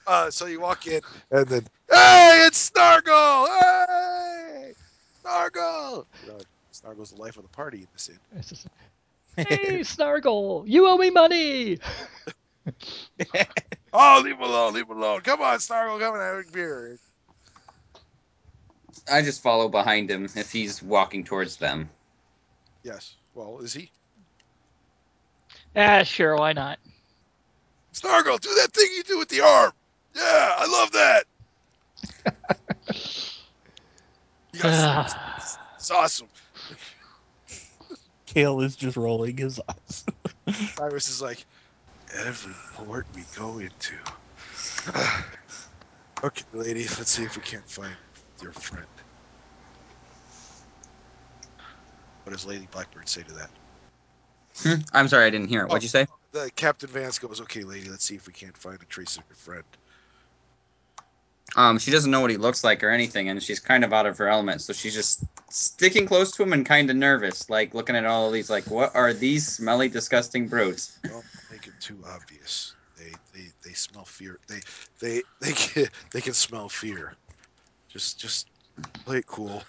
Uh, so you walk in, and then, hey, it's Snargle! Hey, Snargle! You know, Snargle's the life of the party in this inn. Just, hey, Snargle, you owe me money. (laughs) Oh, leave him alone, leave him alone. Come on, Snargle, come and have a beer. I just follow behind him if he's walking towards them. Yes. Well, is he? Ah, sure, why not? Snargle, do that thing you do with the arm. Yeah, I love that. Yes, (sighs) it's awesome. Kale is just rolling his eyes. (laughs) Cyrus is like, every port we go into. (sighs) okay, lady, let's see if we can't find your friend. What does Lady Blackbird say to that? Hmm? I'm sorry, I didn't hear it. What'd you say? The Captain Vance goes, "Okay, lady, let's see if we can't find a trace of your friend." Um, she doesn't know what he looks like or anything, and she's kind of out of her element, so she's just sticking close to him and kind of nervous, like looking at all of these, like, what are these smelly, disgusting brutes? Don't make it too obvious. They they they smell fear. They they they can, (laughs) they can smell fear. Just just play it cool.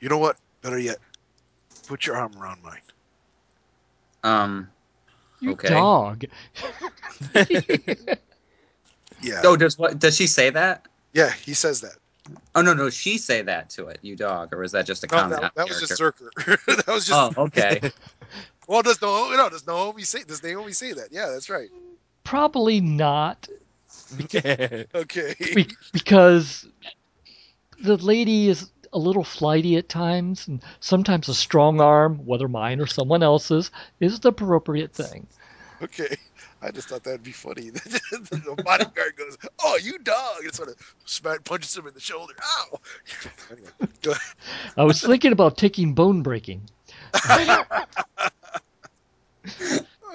You know what? Better yet, put your arm around mine. Um, You Okay. dog. (laughs) Yeah, oh, does what? Does she say that? yeah. He says that. Oh no, no, she say that to it, you dog, or was that just a No, comment? that, out that was just character? Zerker. (laughs) that was just. Oh, okay. (laughs) Well, does Naomi? No, does Naomi say? Does Naomi say that? Yeah, that's right. Probably not, Okay. be- because the lady is a little flighty at times, and sometimes a strong arm, whether mine or someone else's, is the appropriate thing. (laughs) Okay. I just thought that'd be funny. (laughs) the bodyguard goes, "Oh, you dog!" and sort of smack punches him in the shoulder. Ow! (laughs) Anyway. I was thinking about taking bone breaking.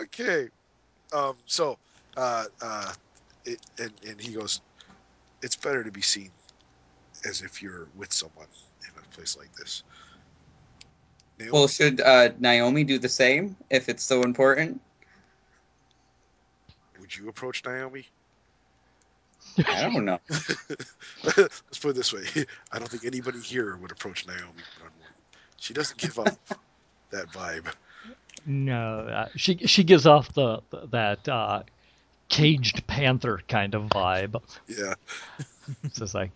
okay. Um, so, uh, uh, it, and, and he goes, it's better to be seen as if you're with someone in a place like this. Naomi, Well, should uh, Naomi do the same if it's so important? would you approach Naomi? I don't know. (laughs) Let's put it this way. I don't think anybody here would approach Naomi. She doesn't give up (laughs) that vibe. No, uh, she she gives off the, the that uh, caged panther kind of vibe. Yeah. (laughs) It's just like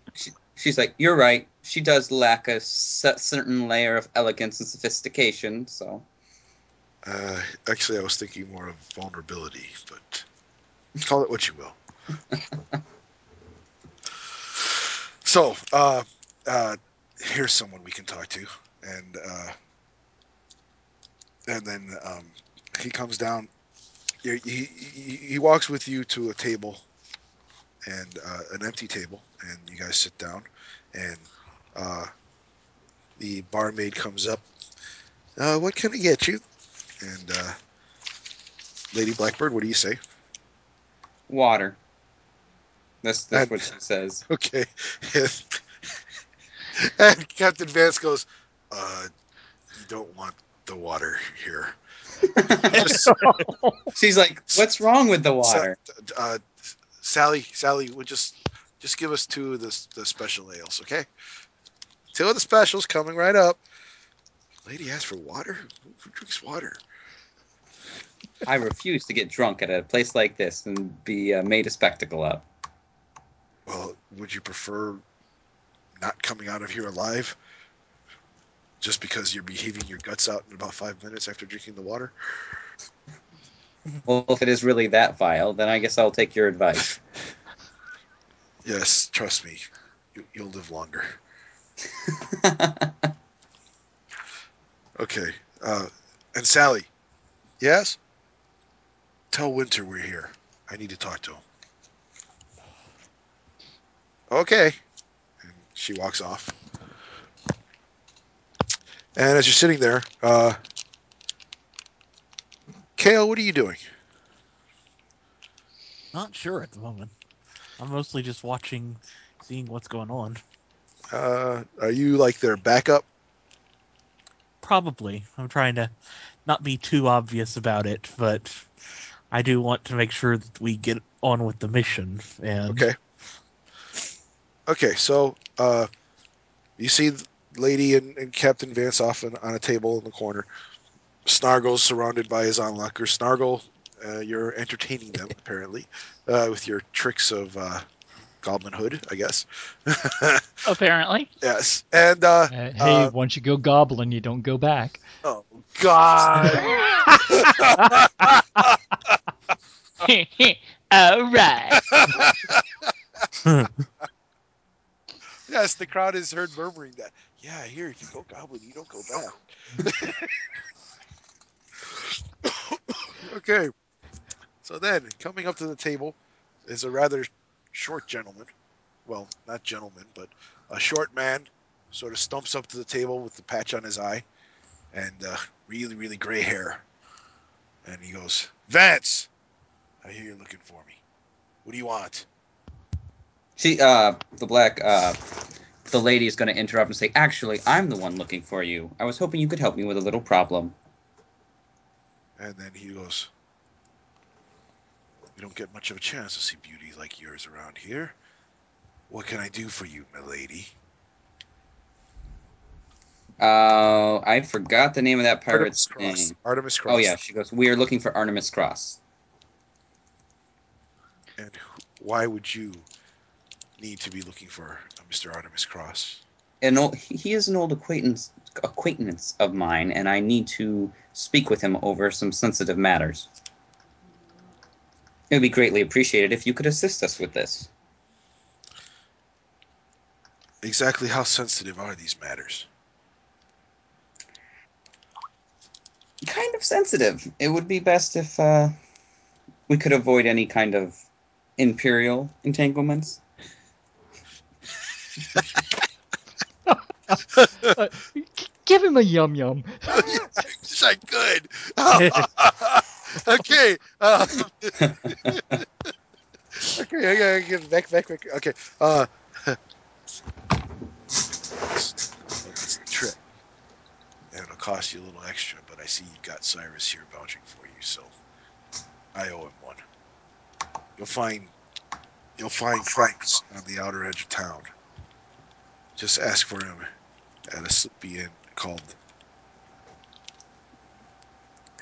She's like, you're right. She does lack a certain layer of elegance and sophistication. So Uh, actually, I was thinking more of vulnerability, but call it what you will. (laughs) so, uh, uh, here's someone we can talk to, and uh, and then um, he comes down. He, he, he he walks with you to a table, and uh, an empty table, and you guys sit down, and uh, the barmaid comes up. Uh, what can I get you? And uh, Lady Blackbird, what do you say? water. That's that's And- what she says. (laughs) Okay. (laughs) and Captain Vance goes, uh, you don't want the water here. (laughs) She's like, what's wrong with the water? uh, Sally, Sally, would just just give us two of the, the special ales, okay? Two of the specials coming right up. Lady asked for water? Who, drinks water? I refuse to get drunk at a place like this and be uh, made a spectacle of. Well, would you prefer not coming out of here alive? Just because you're behaving your guts out in about five minutes after drinking the water? Well, if it is really that vile, then I guess I'll take your advice. (laughs) Yes, trust me, you, you'll live longer. (laughs) Okay. Uh, and Sally, yes? Tell Winter we're here. I need to talk to him. Okay. And she walks off. And as you're sitting there, uh, Kale, what are you doing? Not sure at the moment. I'm mostly just watching, seeing what's going on. Uh, are you like their backup? Probably. I'm trying to not be too obvious about it, but I do want to make sure that we get on with the mission. And Okay. Okay, so uh, you see the Lady and, and Captain Vance off on, on a table in the corner. Snargle's surrounded by his onlookers. Snargle, uh, you're entertaining them, (laughs) apparently, uh, with your tricks of uh, Goblin Hood, I guess. (laughs) Apparently. yes. And, uh, Uh, hey, Uh, once you go goblin, you don't go back. oh, God. (laughs) All right. Yes, the crowd has heard murmuring that. Yeah, here, if you go goblin, you don't go back. Okay. So then, coming up to the table is a rather short gentleman. Well, not gentleman, but a short man. Sort of stumps up to the table with the patch on his eye and uh, really, really gray hair. And he goes, Vance, I hear you're looking for me. What do you want? She, uh, the black, uh, the lady is going to interrupt and say, "Actually, I'm the one looking for you. I was hoping you could help me with a little problem." And then he goes, We don't get much of a chance to see beauty like yours around here. What can I do for you, milady? Uh, I forgot the name of that Artemis pirate's Cross. name. Artemis Cross. Oh yeah, she goes. We are looking for Artemis Cross. And wh- why would you need to be looking for a Mr. Artemis Cross? An old, he is an old acquaintance acquaintance of mine, and I need to speak with him over some sensitive matters. It would be greatly appreciated if you could assist us with this. Exactly how sensitive are these matters? Kind of sensitive. It would be best if uh, we could avoid any kind of imperial entanglements. (laughs) Give him a yum yum. Wish I could. okay. Uh, (laughs) okay. Gotta get back, back, back. Okay. Uh, trick, and it'll cost you a little extra. But I see you've got Cyrus here vouching for you, so I owe him one. You'll find you'll find Franks on the outer edge of town. Just ask for him at a sleepy inn called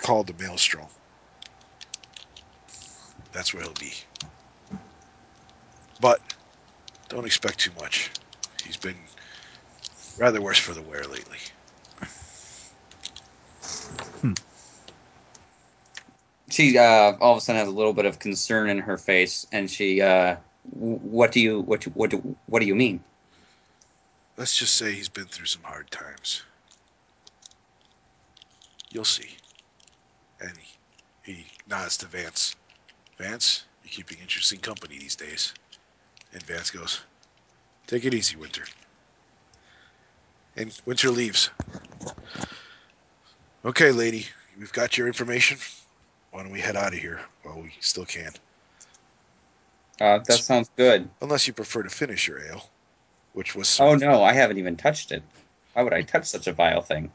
called the Maelstrom. That's where he'll be. But don't expect too much. He's been rather worse for the wear lately. She uh, all of a sudden has a little bit of concern in her face, and she, uh, "What do you what do- what do, what do you mean?" Let's just say he's been through some hard times. You'll see. And he, he nods to Vance. Vance, you're keeping interesting company these days. And Vance goes, Take it easy, Winter. And Winter leaves. Okay, lady, we've got your information. Why don't we head out of here while we still can? Uh, that sounds good. Unless you prefer to finish your ale, which was Oh no, I haven't even touched it. Why would I touch such a vile thing?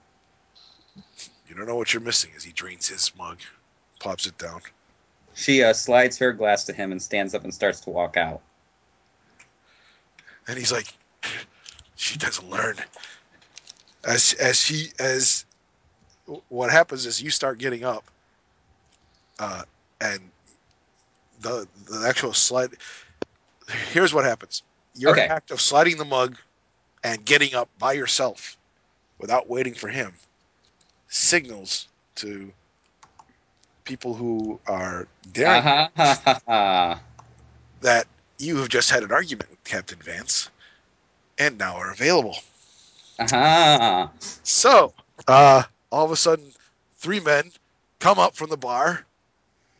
You don't know what you're missing as he drains his mug, pops it down. She uh, slides her glass to him and stands up and starts to walk out. and he's like, she doesn't learn. As as she as what happens is you start getting up, uh, and the the actual slide. Here's what happens: your Okay. act of sliding the mug and getting up by yourself, without waiting for him, signals to people who are daring Uh-huh. ha, ha, ha. that you have just had an argument with Captain Vance, and now are available. Uh-huh. So, uh, all of a sudden, three men come up from the bar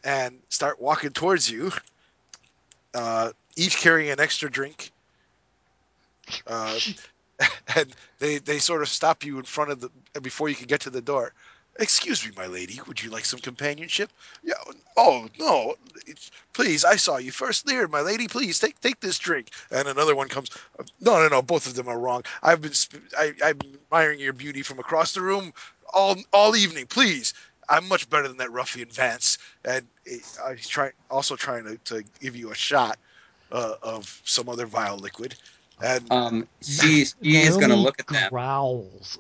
and start walking towards you, uh, each carrying an extra drink. Uh, (laughs) and they, they sort of stop you in front of the before you can get to the door. Excuse me, my lady. Would you like some companionship? Yeah. Oh no. It's, please, I saw you first there, my lady. Please take take this drink. And another one comes. No, no, no. Both of them are wrong. I've been I, been admiring your beauty from across the room all all evening. Please, I'm much better than that ruffian Vance. And uh, he's trying also trying to, to give you a shot uh, of some other vile liquid. And Um, she, she is going to look at them. growls.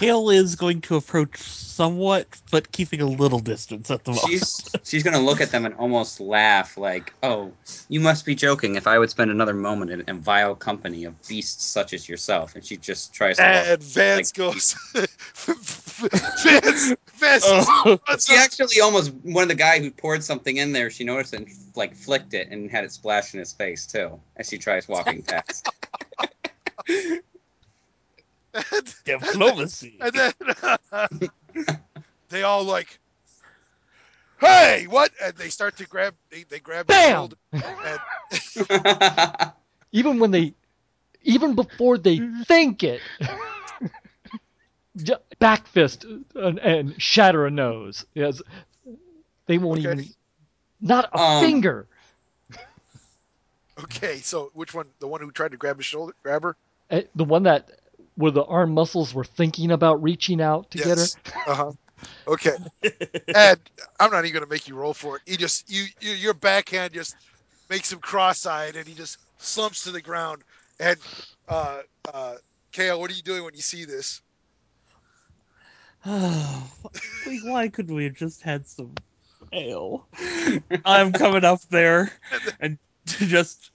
Kale is going to approach somewhat, but keeping a little distance at the moment. She's (laughs) she's gonna look at them and almost laugh, like, "Oh, you must be joking. If I would spend another moment in, in vile company of beasts such as yourself," and she just tries to. walk- And Vance like- goes, (laughs) (laughs) Vance, Vance Oh. runs She actually almost one of the guy who poured something in there. She noticed it and like flicked it and had it splash in his face too as she tries walking past. (laughs) and, Diplomacy. (laughs) and then they all like, "Hey, what?" And they start to grab. They, they grab his Bam! shoulder. And Even when they, even before they think it, back fist and, and shatter a nose. Yes, they won't Okay. even, not a Um, finger. (laughs) okay, so which one? The one who tried to grab his shoulder, grab her? Eh, The one that where the arm muscles were thinking about reaching out to get her. Uh huh. Okay. and I'm not even gonna make you roll for it. You just you, you your backhand just makes him cross-eyed, and he just slumps to the ground. And uh, uh, Kale, what are you doing when you see this? (sighs) like, why couldn't we have just had some ale? (laughs) I'm coming up there and (laughs) to just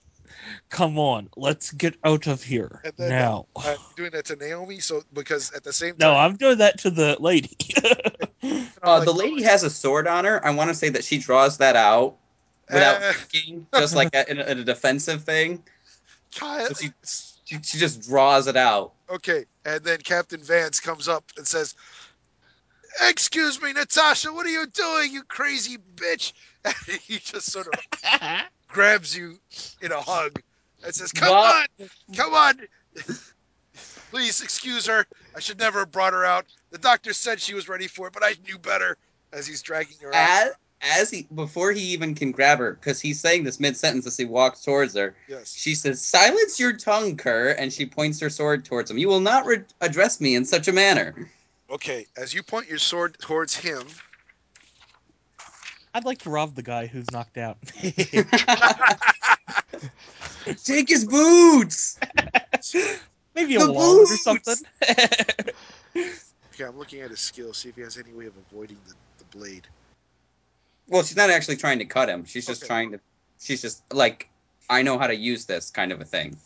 come on, let's get out of here And then, now. Uh, you doing that to Naomi, so because at the same No, I'm doing that to the lady. (laughs) Uh, like, the lady has a sword on her. I want to say that she draws that out without Uh. thinking, just like a, in, a, in a defensive thing. Kyle, She, she, she just draws it out. Okay, and then Captain Vance comes up and says, "Excuse me, Natasha, what are you doing, you crazy bitch?" And (laughs) he just sort of (laughs) grabs you in a hug and says, "Come What? on, come on, (laughs) please excuse her. I should never have brought her out. The doctor said she was ready for it, but I knew better." As he's dragging her out. As, as he before he even can grab her, because he's saying this mid sentence as he walks towards her. Yes. She says, "Silence your tongue, cur," and she points her sword towards him. You will not re- address me in such a manner. Okay, as you point your sword towards him, I'd like to rob the guy who's knocked out. (laughs) Take his boots. (laughs) Maybe a The wallet or something. (laughs) okay, I'm looking at his skill, see if he has any way of avoiding the, the blade. Well, she's not actually trying to cut him. She's just Okay. trying to. She's just like, I know how to use this kind of a thing.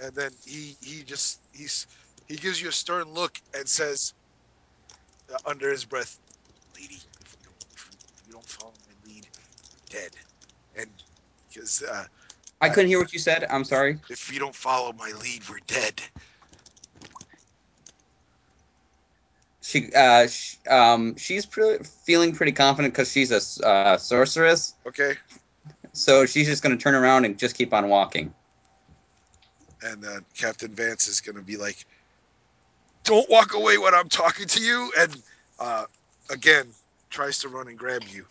and then he he just he's he gives you a stern look and says under his breath lady if you don't if you don't follow my lead you're dead and because uh, I couldn't hear what you said. I'm sorry. if you don't follow my lead we're dead She, uh, sh- um, she's pre- feeling pretty confident because she's a uh, sorceress. okay So she's just gonna turn around and just keep on walking. and uh, captain vance is going to be like don't walk away when i'm talking to you and uh, again tries to run and grab you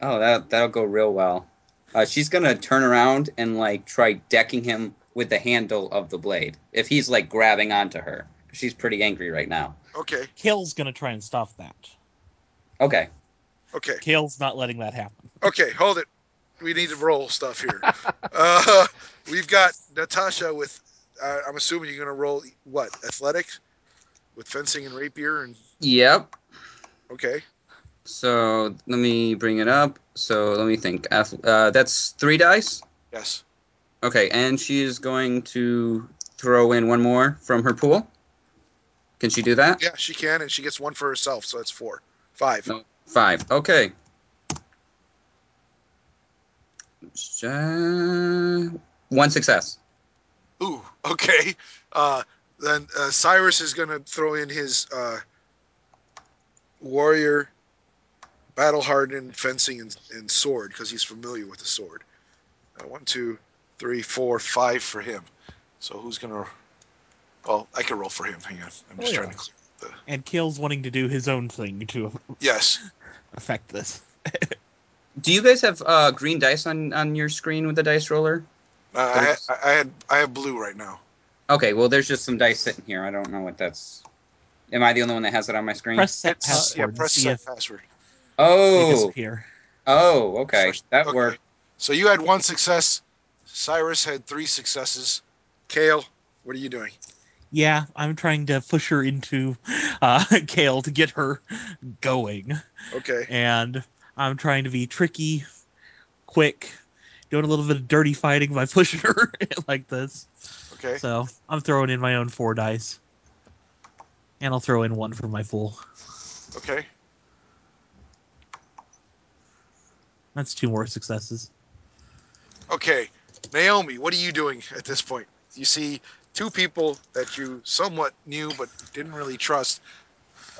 Oh, that that'll go real well. Uh, she's gonna turn around and like try decking him with the handle of the blade. If he's like grabbing onto her, she's pretty angry right now. okay Kale's gonna try and stop that. Okay. okay Kale's not letting that happen. Okay, hold it. We need to roll stuff here. (laughs) uh, we've got Natasha with. Uh, I'm assuming you're going to roll what athletics with fencing and rapier and Yep. okay. So let me bring it up. So let me think. Uh, that's three dice. Yes. Okay, and she is going to throw in one more from her pool. Can she do that? Yeah, she can, and she gets one for herself, so that's four, five. No. Five. Okay. Uh, one success. Ooh, okay. Uh, then uh, Cyrus is going to throw in his uh, warrior, battle hardened fencing and, and sword because he's familiar with the sword. Uh, one, two, three, four, five for him. So who's going to? Well, I can roll for him. Hang on, I'm just Oh, trying yeah. to clear the. And Kale's wanting to do his own thing to Yes. (laughs) affect this. (laughs) Do you guys have uh, green dice on, on your screen with the dice roller? Uh, I, I, I had I have blue right now. Okay, well, there's just some dice sitting here. I don't know what that's. Am I the only one that has it on my screen? Press set It's- password. yeah, press set if password. oh, disappear. oh, okay, that Okay. worked. So you had one success. Cyrus had three successes. Kale, what are you doing? Yeah, I'm trying to push her into uh, (laughs) Kale to get her going, Okay. and I'm trying to be tricky, quick, doing a little bit of dirty fighting by (laughs) pushing her (laughs) like this. Okay. So I'm throwing in my own four dice. And I'll throw in one for my fool. Okay. That's two more successes. Okay. Naomi, what are you doing at this point? You see two people that you somewhat knew but didn't really trust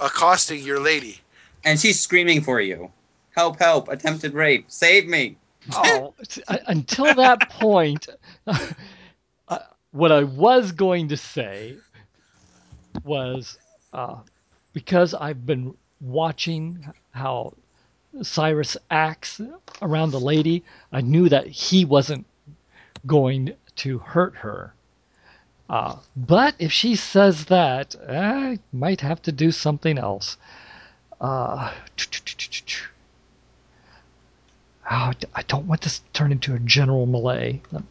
accosting your lady. And she's screaming for you. Help, help, attempted rape, save me. Oh, (laughs) uh, until that point, (laughs) uh, what I was going to say was uh, because I've been watching how Cyrus acts around the lady, I knew that he wasn't going to hurt her. Uh, but if she says that, I might have to do something else. Uh, Oh, d- I don't want this to turn into a general melee. Let,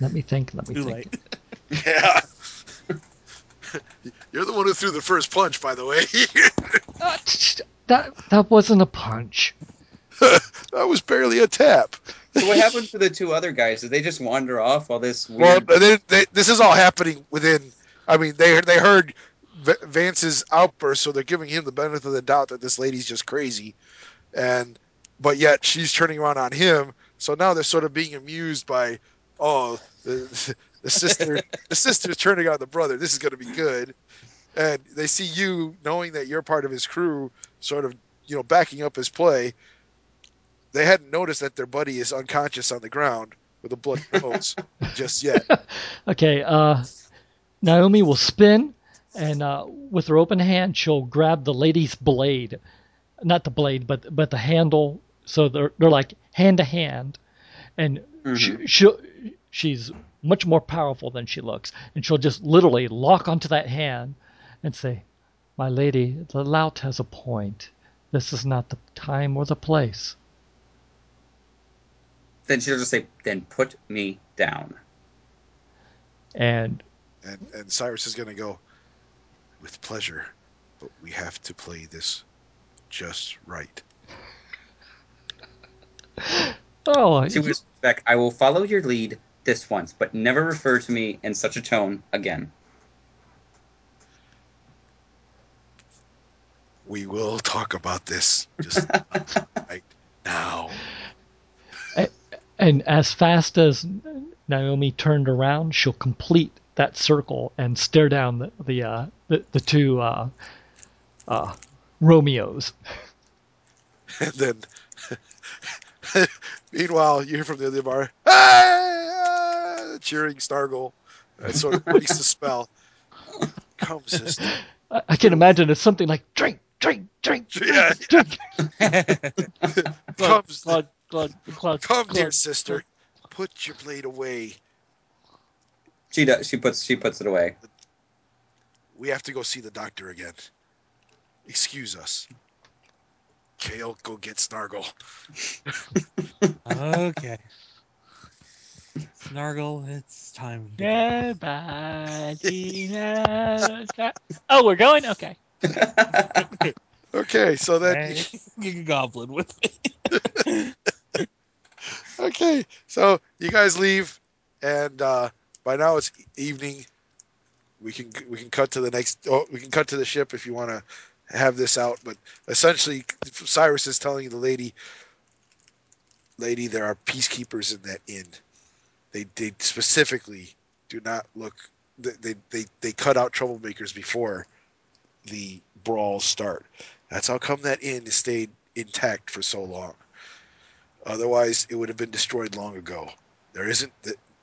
let me think. Let me Too think. late. (laughs) Yeah. (laughs) You're the one who threw the first punch, by the way. (laughs) Uh, t- t- that that wasn't a punch. that was barely a tap. So what happened to the two other guys? Did they just wander off while this Well, weird? they, they, this is all happening within. I mean, they they heard V- Vance's outburst, so they're giving him the benefit of the doubt that this lady's just crazy, and but yet she's turning around on him. So now they're sort of being amused by, oh, the, (laughs) the sister, (laughs) the sister's turning on the brother. This is going to be good, and they see you knowing that you're part of his crew, sort of you know backing up his play. They hadn't noticed that their buddy is unconscious on the ground with a blood nose (laughs) just yet. Okay. Uh, Naomi will spin, and uh, with her open hand, she'll grab the lady's blade, not the blade, but but the handle. So they're they're like hand to hand, and she, mm-hmm. she'll, she's much more powerful than she looks, and she'll just literally lock onto that hand and say, "My lady, the lout has a point. This is not the time or the place." Then she'll just say, "Then put me down." And and and Cyrus is going to go with pleasure, but we have to play this just right. (laughs) oh, She whispers back, "I will follow your lead this once, but never refer to me in such a tone again." We will talk about this just (laughs) right now. And as fast as Naomi turned around, she'll complete that circle and stare down the the uh, the, the two uh, uh, Romeos. (laughs) And then, (laughs) meanwhile, you hear from the other bar, "Hey!" ah," cheering Snargle. That sort of breaks the spell. Come, sister. I, I can imagine it's something like drink, drink, drink, drink, (laughs) Yeah. drink. (laughs) Come, Glug, glug, glug, come, dear sister. Put your blade away. She does. She puts. She puts it away. We have to go see the doctor again. Excuse us. Kale, go get Snargle. Okay. Snargle, it's time. to go. Goodbye, Tina. Oh, we're going? Okay. (laughs) Okay, so then Hey, you (laughs) can goblin with me. (laughs) okay, so you guys leave, and uh, by now it's evening. We can we can cut to the next. Oh, we can cut to the ship if you want to have this out. But essentially, Cyrus is telling the lady, lady, there are peacekeepers in that inn. They they specifically do not look. They they they, cut out troublemakers before the brawls start. That's how come that inn stayed intact for so long. Otherwise, it would have been destroyed long ago. There isn't.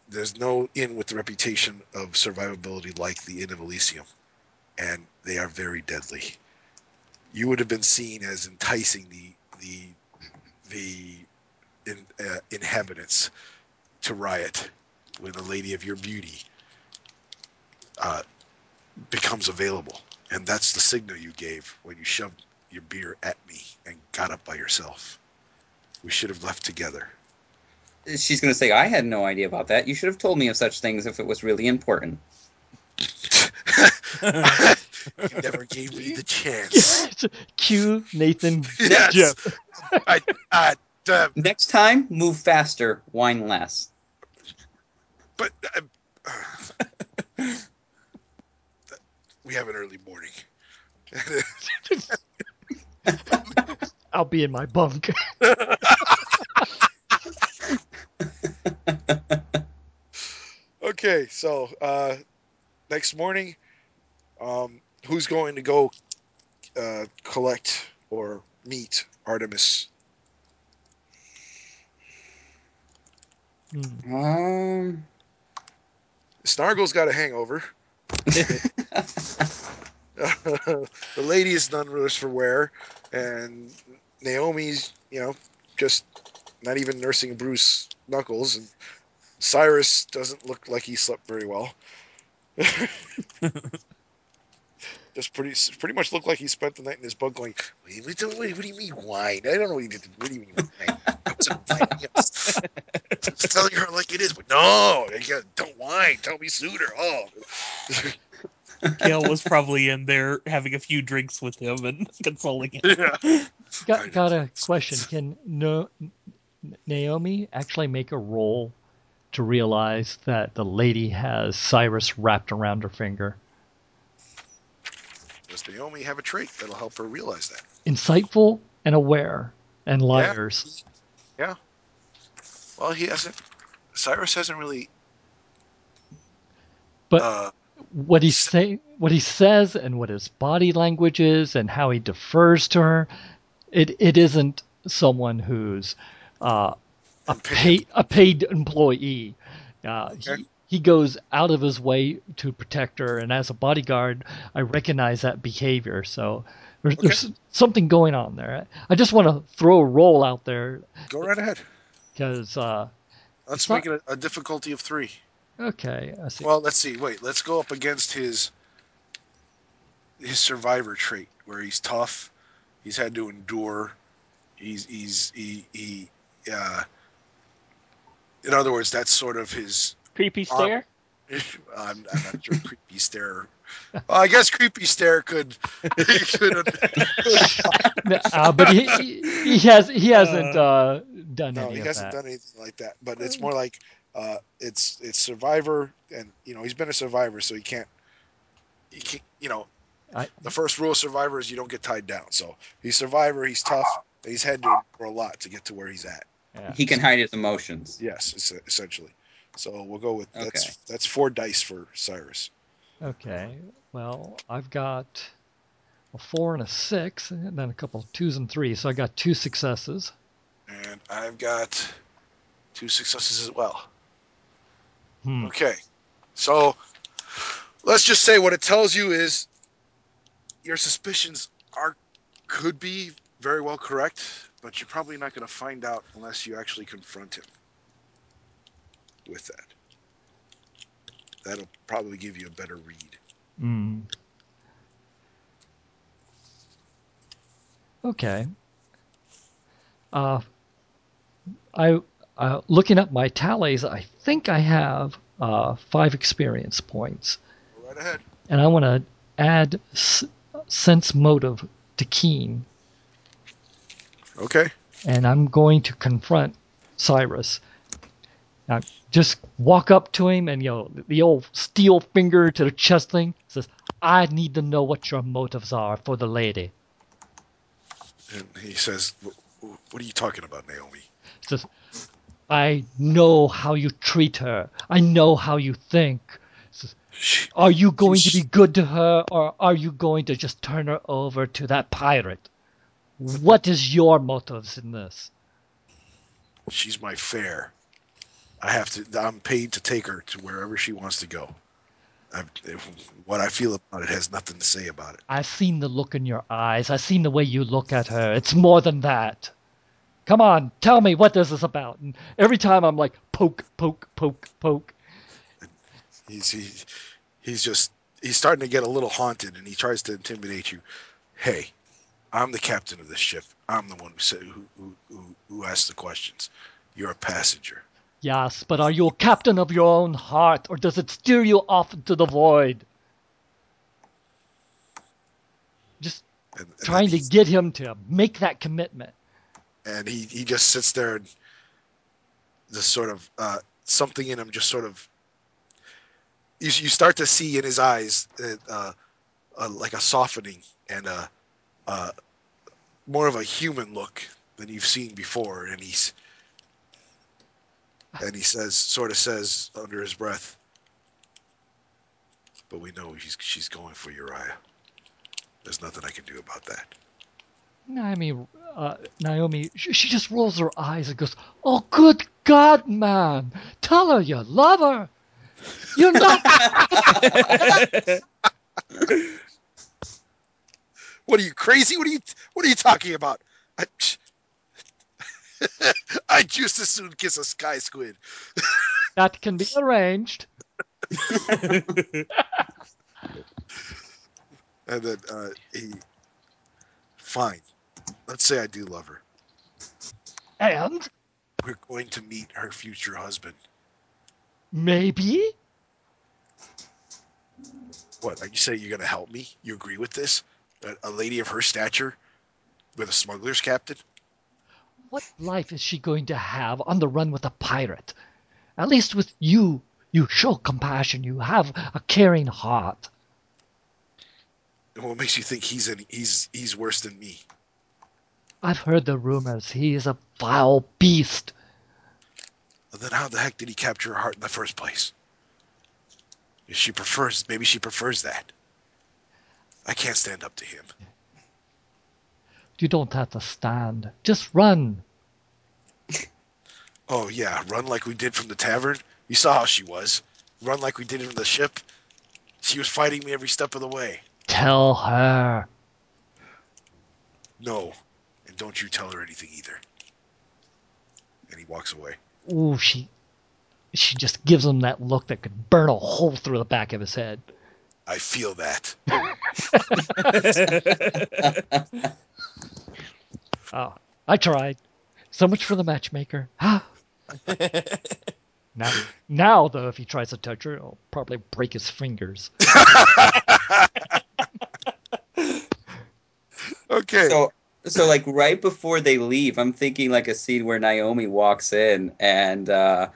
There's no inn with the reputation of survivability like the Inn of Elysium, and they are very deadly. You would have been seen as enticing the the the in, uh, inhabitants to riot when a lady of your beauty uh, becomes available, and that's the signal you gave when you shoved your beer at me and got up by yourself. We should have left together. She's gonna say, "I had no idea about that. You should have told me of such things if it was really important." (laughs) (laughs) you never gave me the chance. (laughs) Cue Nathan (laughs) Yes. I, I, uh, Next time, move faster, whine less. but uh, (sighs) we have an early morning. (laughs) I'll be in my bunk. okay, so uh, next morning, um, who's going to go uh, collect or meet Artemis? Um, Snargle's got a hangover. (laughs) (laughs) the lady is none worse for wear, and Naomi's, you know, just not even nursing Bruce Knuckles, and Cyrus doesn't look like he slept very well. (laughs) just pretty, pretty much looked like he spent the night in his bunk going, "Wait, what, do- what do you mean whine? I don't know what you did. What do you mean whine? I was inviting. Just telling her like it is, but no, you gotta- don't whine. Tell me sooner. Oh, Gail was probably in there having a few drinks with him and (laughs) consoling him. yeah. Got got a question. Can no, Naomi actually make a roll to realize that the lady has Cyrus wrapped around her finger? Does Naomi have a trait that'll help her realize that? Insightful and aware and liars. Yeah. yeah. Well, he hasn't. Cyrus hasn't really. But uh, what he say, what he says, and what his body language is, and how he defers to her, it it isn't someone who's uh, a paid a paid employee. Uh, Okay. he, he goes out of his way to protect her, and as a bodyguard, I recognize that behavior. So there's, there's something going on there. I just want to throw a roll out there go right ahead. because uh, Let's It's not- make it a, a difficulty of three. okay, I see. Well, let's see. Wait, let's go up against his his survivor trait, where he's tough. He's had to endure. He's he's he he. Uh, in other words, that's sort of his. Creepy stare. I'm, I'm not sure creepy stare. Well, I guess creepy stare could. (laughs) could (laughs) uh, but he, he he has he hasn't uh, done no, any he of hasn't that. done anything like that. But it's more like uh, it's it's survivor, and you know he's been a survivor, so he can't. He can't. You know, I- the first rule of survivor is you don't get tied down. So he's survivor. He's tough. and He's had to endure a lot to get to where he's at. Yeah. he can hide his emotions. Yes, essentially. So we'll go with that's Okay. that's four dice for Cyrus. Okay. Well, I've got a four and a six, and then a couple of twos and threes. So I got two successes. And I've got two successes as well. Hmm. Okay. So let's just say what it tells you is your suspicions are could be very well correct, but you're probably not going to find out unless you actually confront him with that. That'll probably give you a better read. Hmm. Okay. Uh, I uh, looking up my tallies. I think I have uh, five experience points. Right ahead. and I want to add s- sense motive to Keen, Okay. and I'm going to confront Cyrus. Now, just walk up to him and you know the old steel finger to the chest thing says, "I need to know what your motives are for the lady." And he says, "Wh- wh- "What are you talking about, Naomi?" says, "I know how you treat her. I know how you think. She, Are you going to be good to her, or are you going to just turn her over to that pirate? What is your motives in this?" she's my fare. I have to. I'm paid to take her to wherever she wants to go. I, what I feel about it has nothing to say about it. I've seen the look in your eyes. I've seen the way you look at her. It's more than that. Come on, tell me what this is about. And every time I'm like, poke, poke, poke, poke. He's he, he's just he's starting to get a little haunted, and he tries to intimidate you. Hey, I'm the captain of this ship. I'm the one who said who who who, who asked the questions. You're a passenger. Yes, but are you a captain of your own heart, or does it steer you off into the void? Just And, and trying to get him to make that commitment. and he he just sits there and just sort of uh, something in him just sort of you, you start to see in his eyes uh, uh, like a softening and a, a more of a human look than you've seen before, and he's and he says, sort of says under his breath, "But we know she's she's going for Uriah. There's nothing I can do about that." Naomi, uh, Naomi, she, she just rolls her eyes and goes, "Oh, good God, man! Tell her you love her. You're not." (laughs) What are you crazy? What are you What are you talking about? I, (laughs) I'd just as soon kiss a sky squid. (laughs) that can be arranged. (laughs) And then uh, he, fine. Let's say I do love her. And We're going to meet her future husband. maybe What? Are you saying you're going to help me? You agree with this? A, a lady of her stature with a smuggler's captain? What life is she going to have on the run with a pirate? At least with you, you show compassion. You have a caring heart. And what makes you think he's in, he's he's worse than me? I've heard the rumors. He is a vile beast. Then how the heck did he capture her heart in the first place? If she prefers, maybe she prefers that. I can't stand up to him. You don't have to stand. Just run. (laughs) Oh yeah, run like we did from the tavern. You saw how she was. Run like we did from the ship. She was fighting me every step of the way. Tell her. No, and don't you tell her anything either. And he walks away. Ooh, she she just gives him that look that could burn a hole through the back of his head. I feel that. (laughs) (laughs) Oh, I tried. So much for the matchmaker. Ah. (gasps) now, now though, if he tries to touch her, he'll probably break his fingers. (laughs) Okay. So, so like right before they leave, I'm thinking like a scene where Naomi walks in and uh,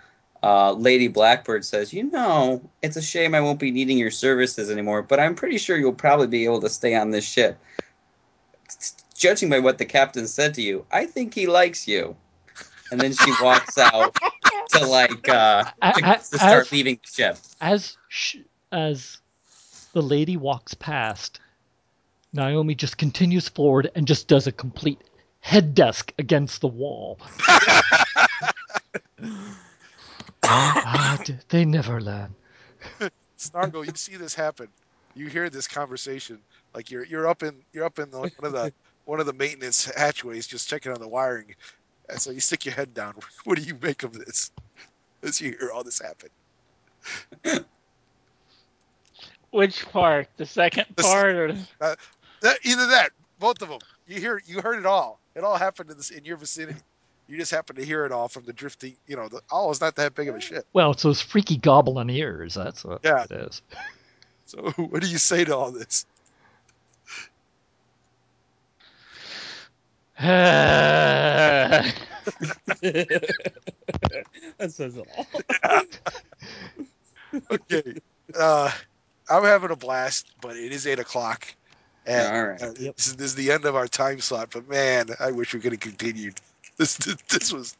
uh, Lady Blackbird says, "You know, it's a shame I won't be needing your services anymore, but I'm pretty sure you'll probably be able to stay on this ship. Judging by what the captain said to you, I think he likes you." And then she walks out (laughs) to like uh, to, to start leaving the ship. As sh- as the lady walks past, Naomi just continues forward and just does a complete head desk against the wall. (laughs) ah, they never learn. Snargle, you see this happen. You hear this conversation. Like you're you're up in you're up in the, one of the one of the maintenance hatchways, just checking on the wiring. And so you stick your head down. (laughs) What do you make of this? As you hear all this happen. Which part? The second The part, or uh, That, either that, both of them. You hear you heard it all. It all happened in this in your vicinity. You just happen to hear it all from the drifting. You know, the oh, it's not that big of a shit. Well, it's those freaky goblin ears. That's what Yeah. it is. (laughs) So (laughs) what do you say to all this? (laughs) that says it all. (laughs) Okay. Uh, I'm having a blast, but it is eight o'clock. And All right. uh, Yep. this, is, this is the end of our time slot. But man, I wish we could have continued. This this was.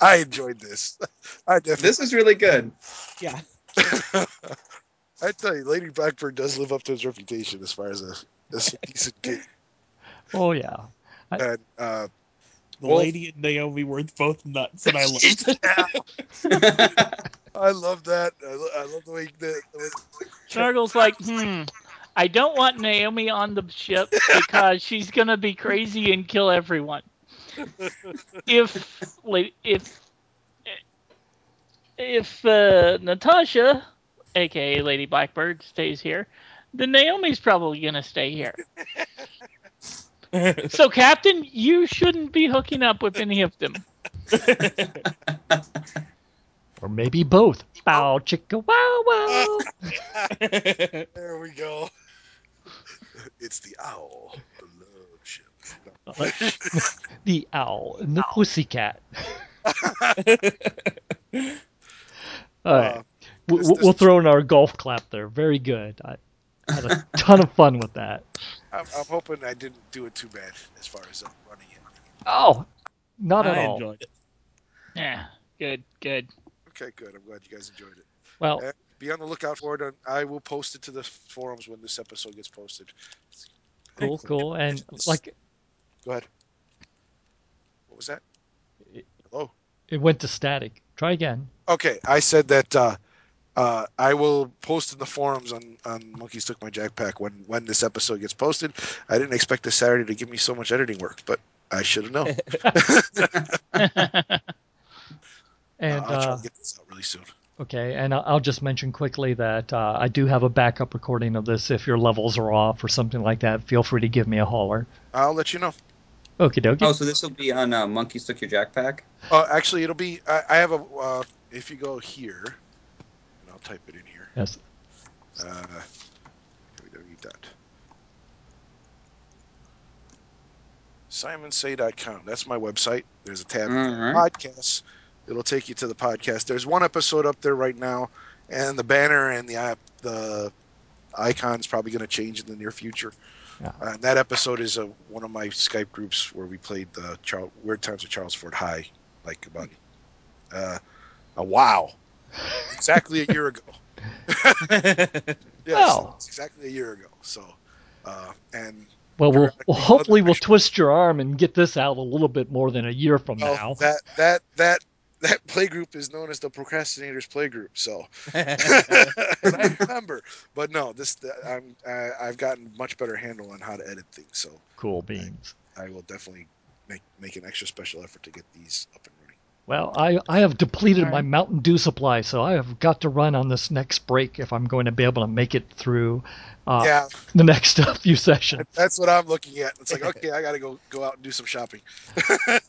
I enjoyed this. I definitely. This is really good. Yeah. (laughs) I tell you, Lady Blackbird does live up to his reputation as far as a, as a decent game. Oh yeah. And uh, The Well- lady and Naomi were both nuts, and I loved (laughs) it. (laughs) I love that. I, lo- I love the way the, the Snargle's (laughs) like, hmm, I don't want Naomi on the ship because she's gonna be crazy and kill everyone. If like, if if uh, Natasha, aka Lady Blackbird, stays here, then Naomi's probably gonna stay here. (laughs) So, Captain, you shouldn't be hooking up with any of them. (laughs) Or maybe both. Bow chicka wow wow. (laughs) There we go. It's the owl, the love ship. the owl and the pussycat. All right. Uh, this- we'll- this- we'll throw in our golf clap there. Very good. I, Had a ton of fun with that. I'm, I'm hoping I didn't do it too bad as far as uh, running it. Oh, not at I all. enjoyed it. Yeah, good, good. Okay, good. I'm glad you guys enjoyed it. Well, Uh, Be on the lookout for it. I will post it to the forums when this episode gets posted. cool, cool. And like Go ahead. What was that? Hello. it went to static. Try again. Okay, I said that uh, uh, I will post in the forums on, on Monkeys Took My Jackpack when, when this episode gets posted. I didn't expect this Saturday to give me so much editing work, but I should have known. (laughs) (laughs) (laughs) And Uh, I'll try uh, to get this out really soon. okay, and I'll I'll just mention quickly that uh, I do have a backup recording of this. If your levels are off or something like that, feel free to give me a holler. I'll let you know. Okie dokie. Oh, so this will be on uh, Monkeys Took Your Jackpack? Uh, actually, it'll be. I, I have a. Uh, if you go here, and I'll type it in here. Yes. Uh, www dot simonsay.com. That's my website. There's a tab Alright. podcasts. It'll take you to the podcast. There's one episode up there right now, and the banner and the app, the icon's probably going to change in the near future. Yeah. Uh, and that episode is uh, one of my Skype groups where we played the Charles, Weird Times of Charles Ford High, like about uh, a wow, exactly a year ago. (laughs) yes, it's exactly a year ago. So, uh, and Well, we'll, well hopefully we'll twist your arm and get this out a little bit more than a year from well, now. that that that that play group is known as the Procrastinators Play Group. So I (laughs) (laughs) remember, but no, this I'm I, I've gotten much better handle on how to edit things. So Cool beans. I will definitely make make an extra special effort to get these up and. Well, I, I have depleted my Mountain Dew supply, so I have got to run on this next break if I'm going to be able to make it through uh, yeah, the next uh, few sessions. that's what I'm looking at. It's like (laughs) okay, I got to go go out and do some shopping. (laughs)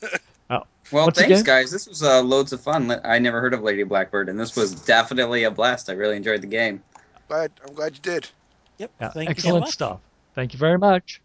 Well, Once thanks, again- guys. This was uh, loads of fun. I never heard of Lady Blackbird, and this was definitely a blast. I really enjoyed the game. glad I'm glad you did. Yep. Yeah, Thank you so excellent much. stuff. Thank you very much.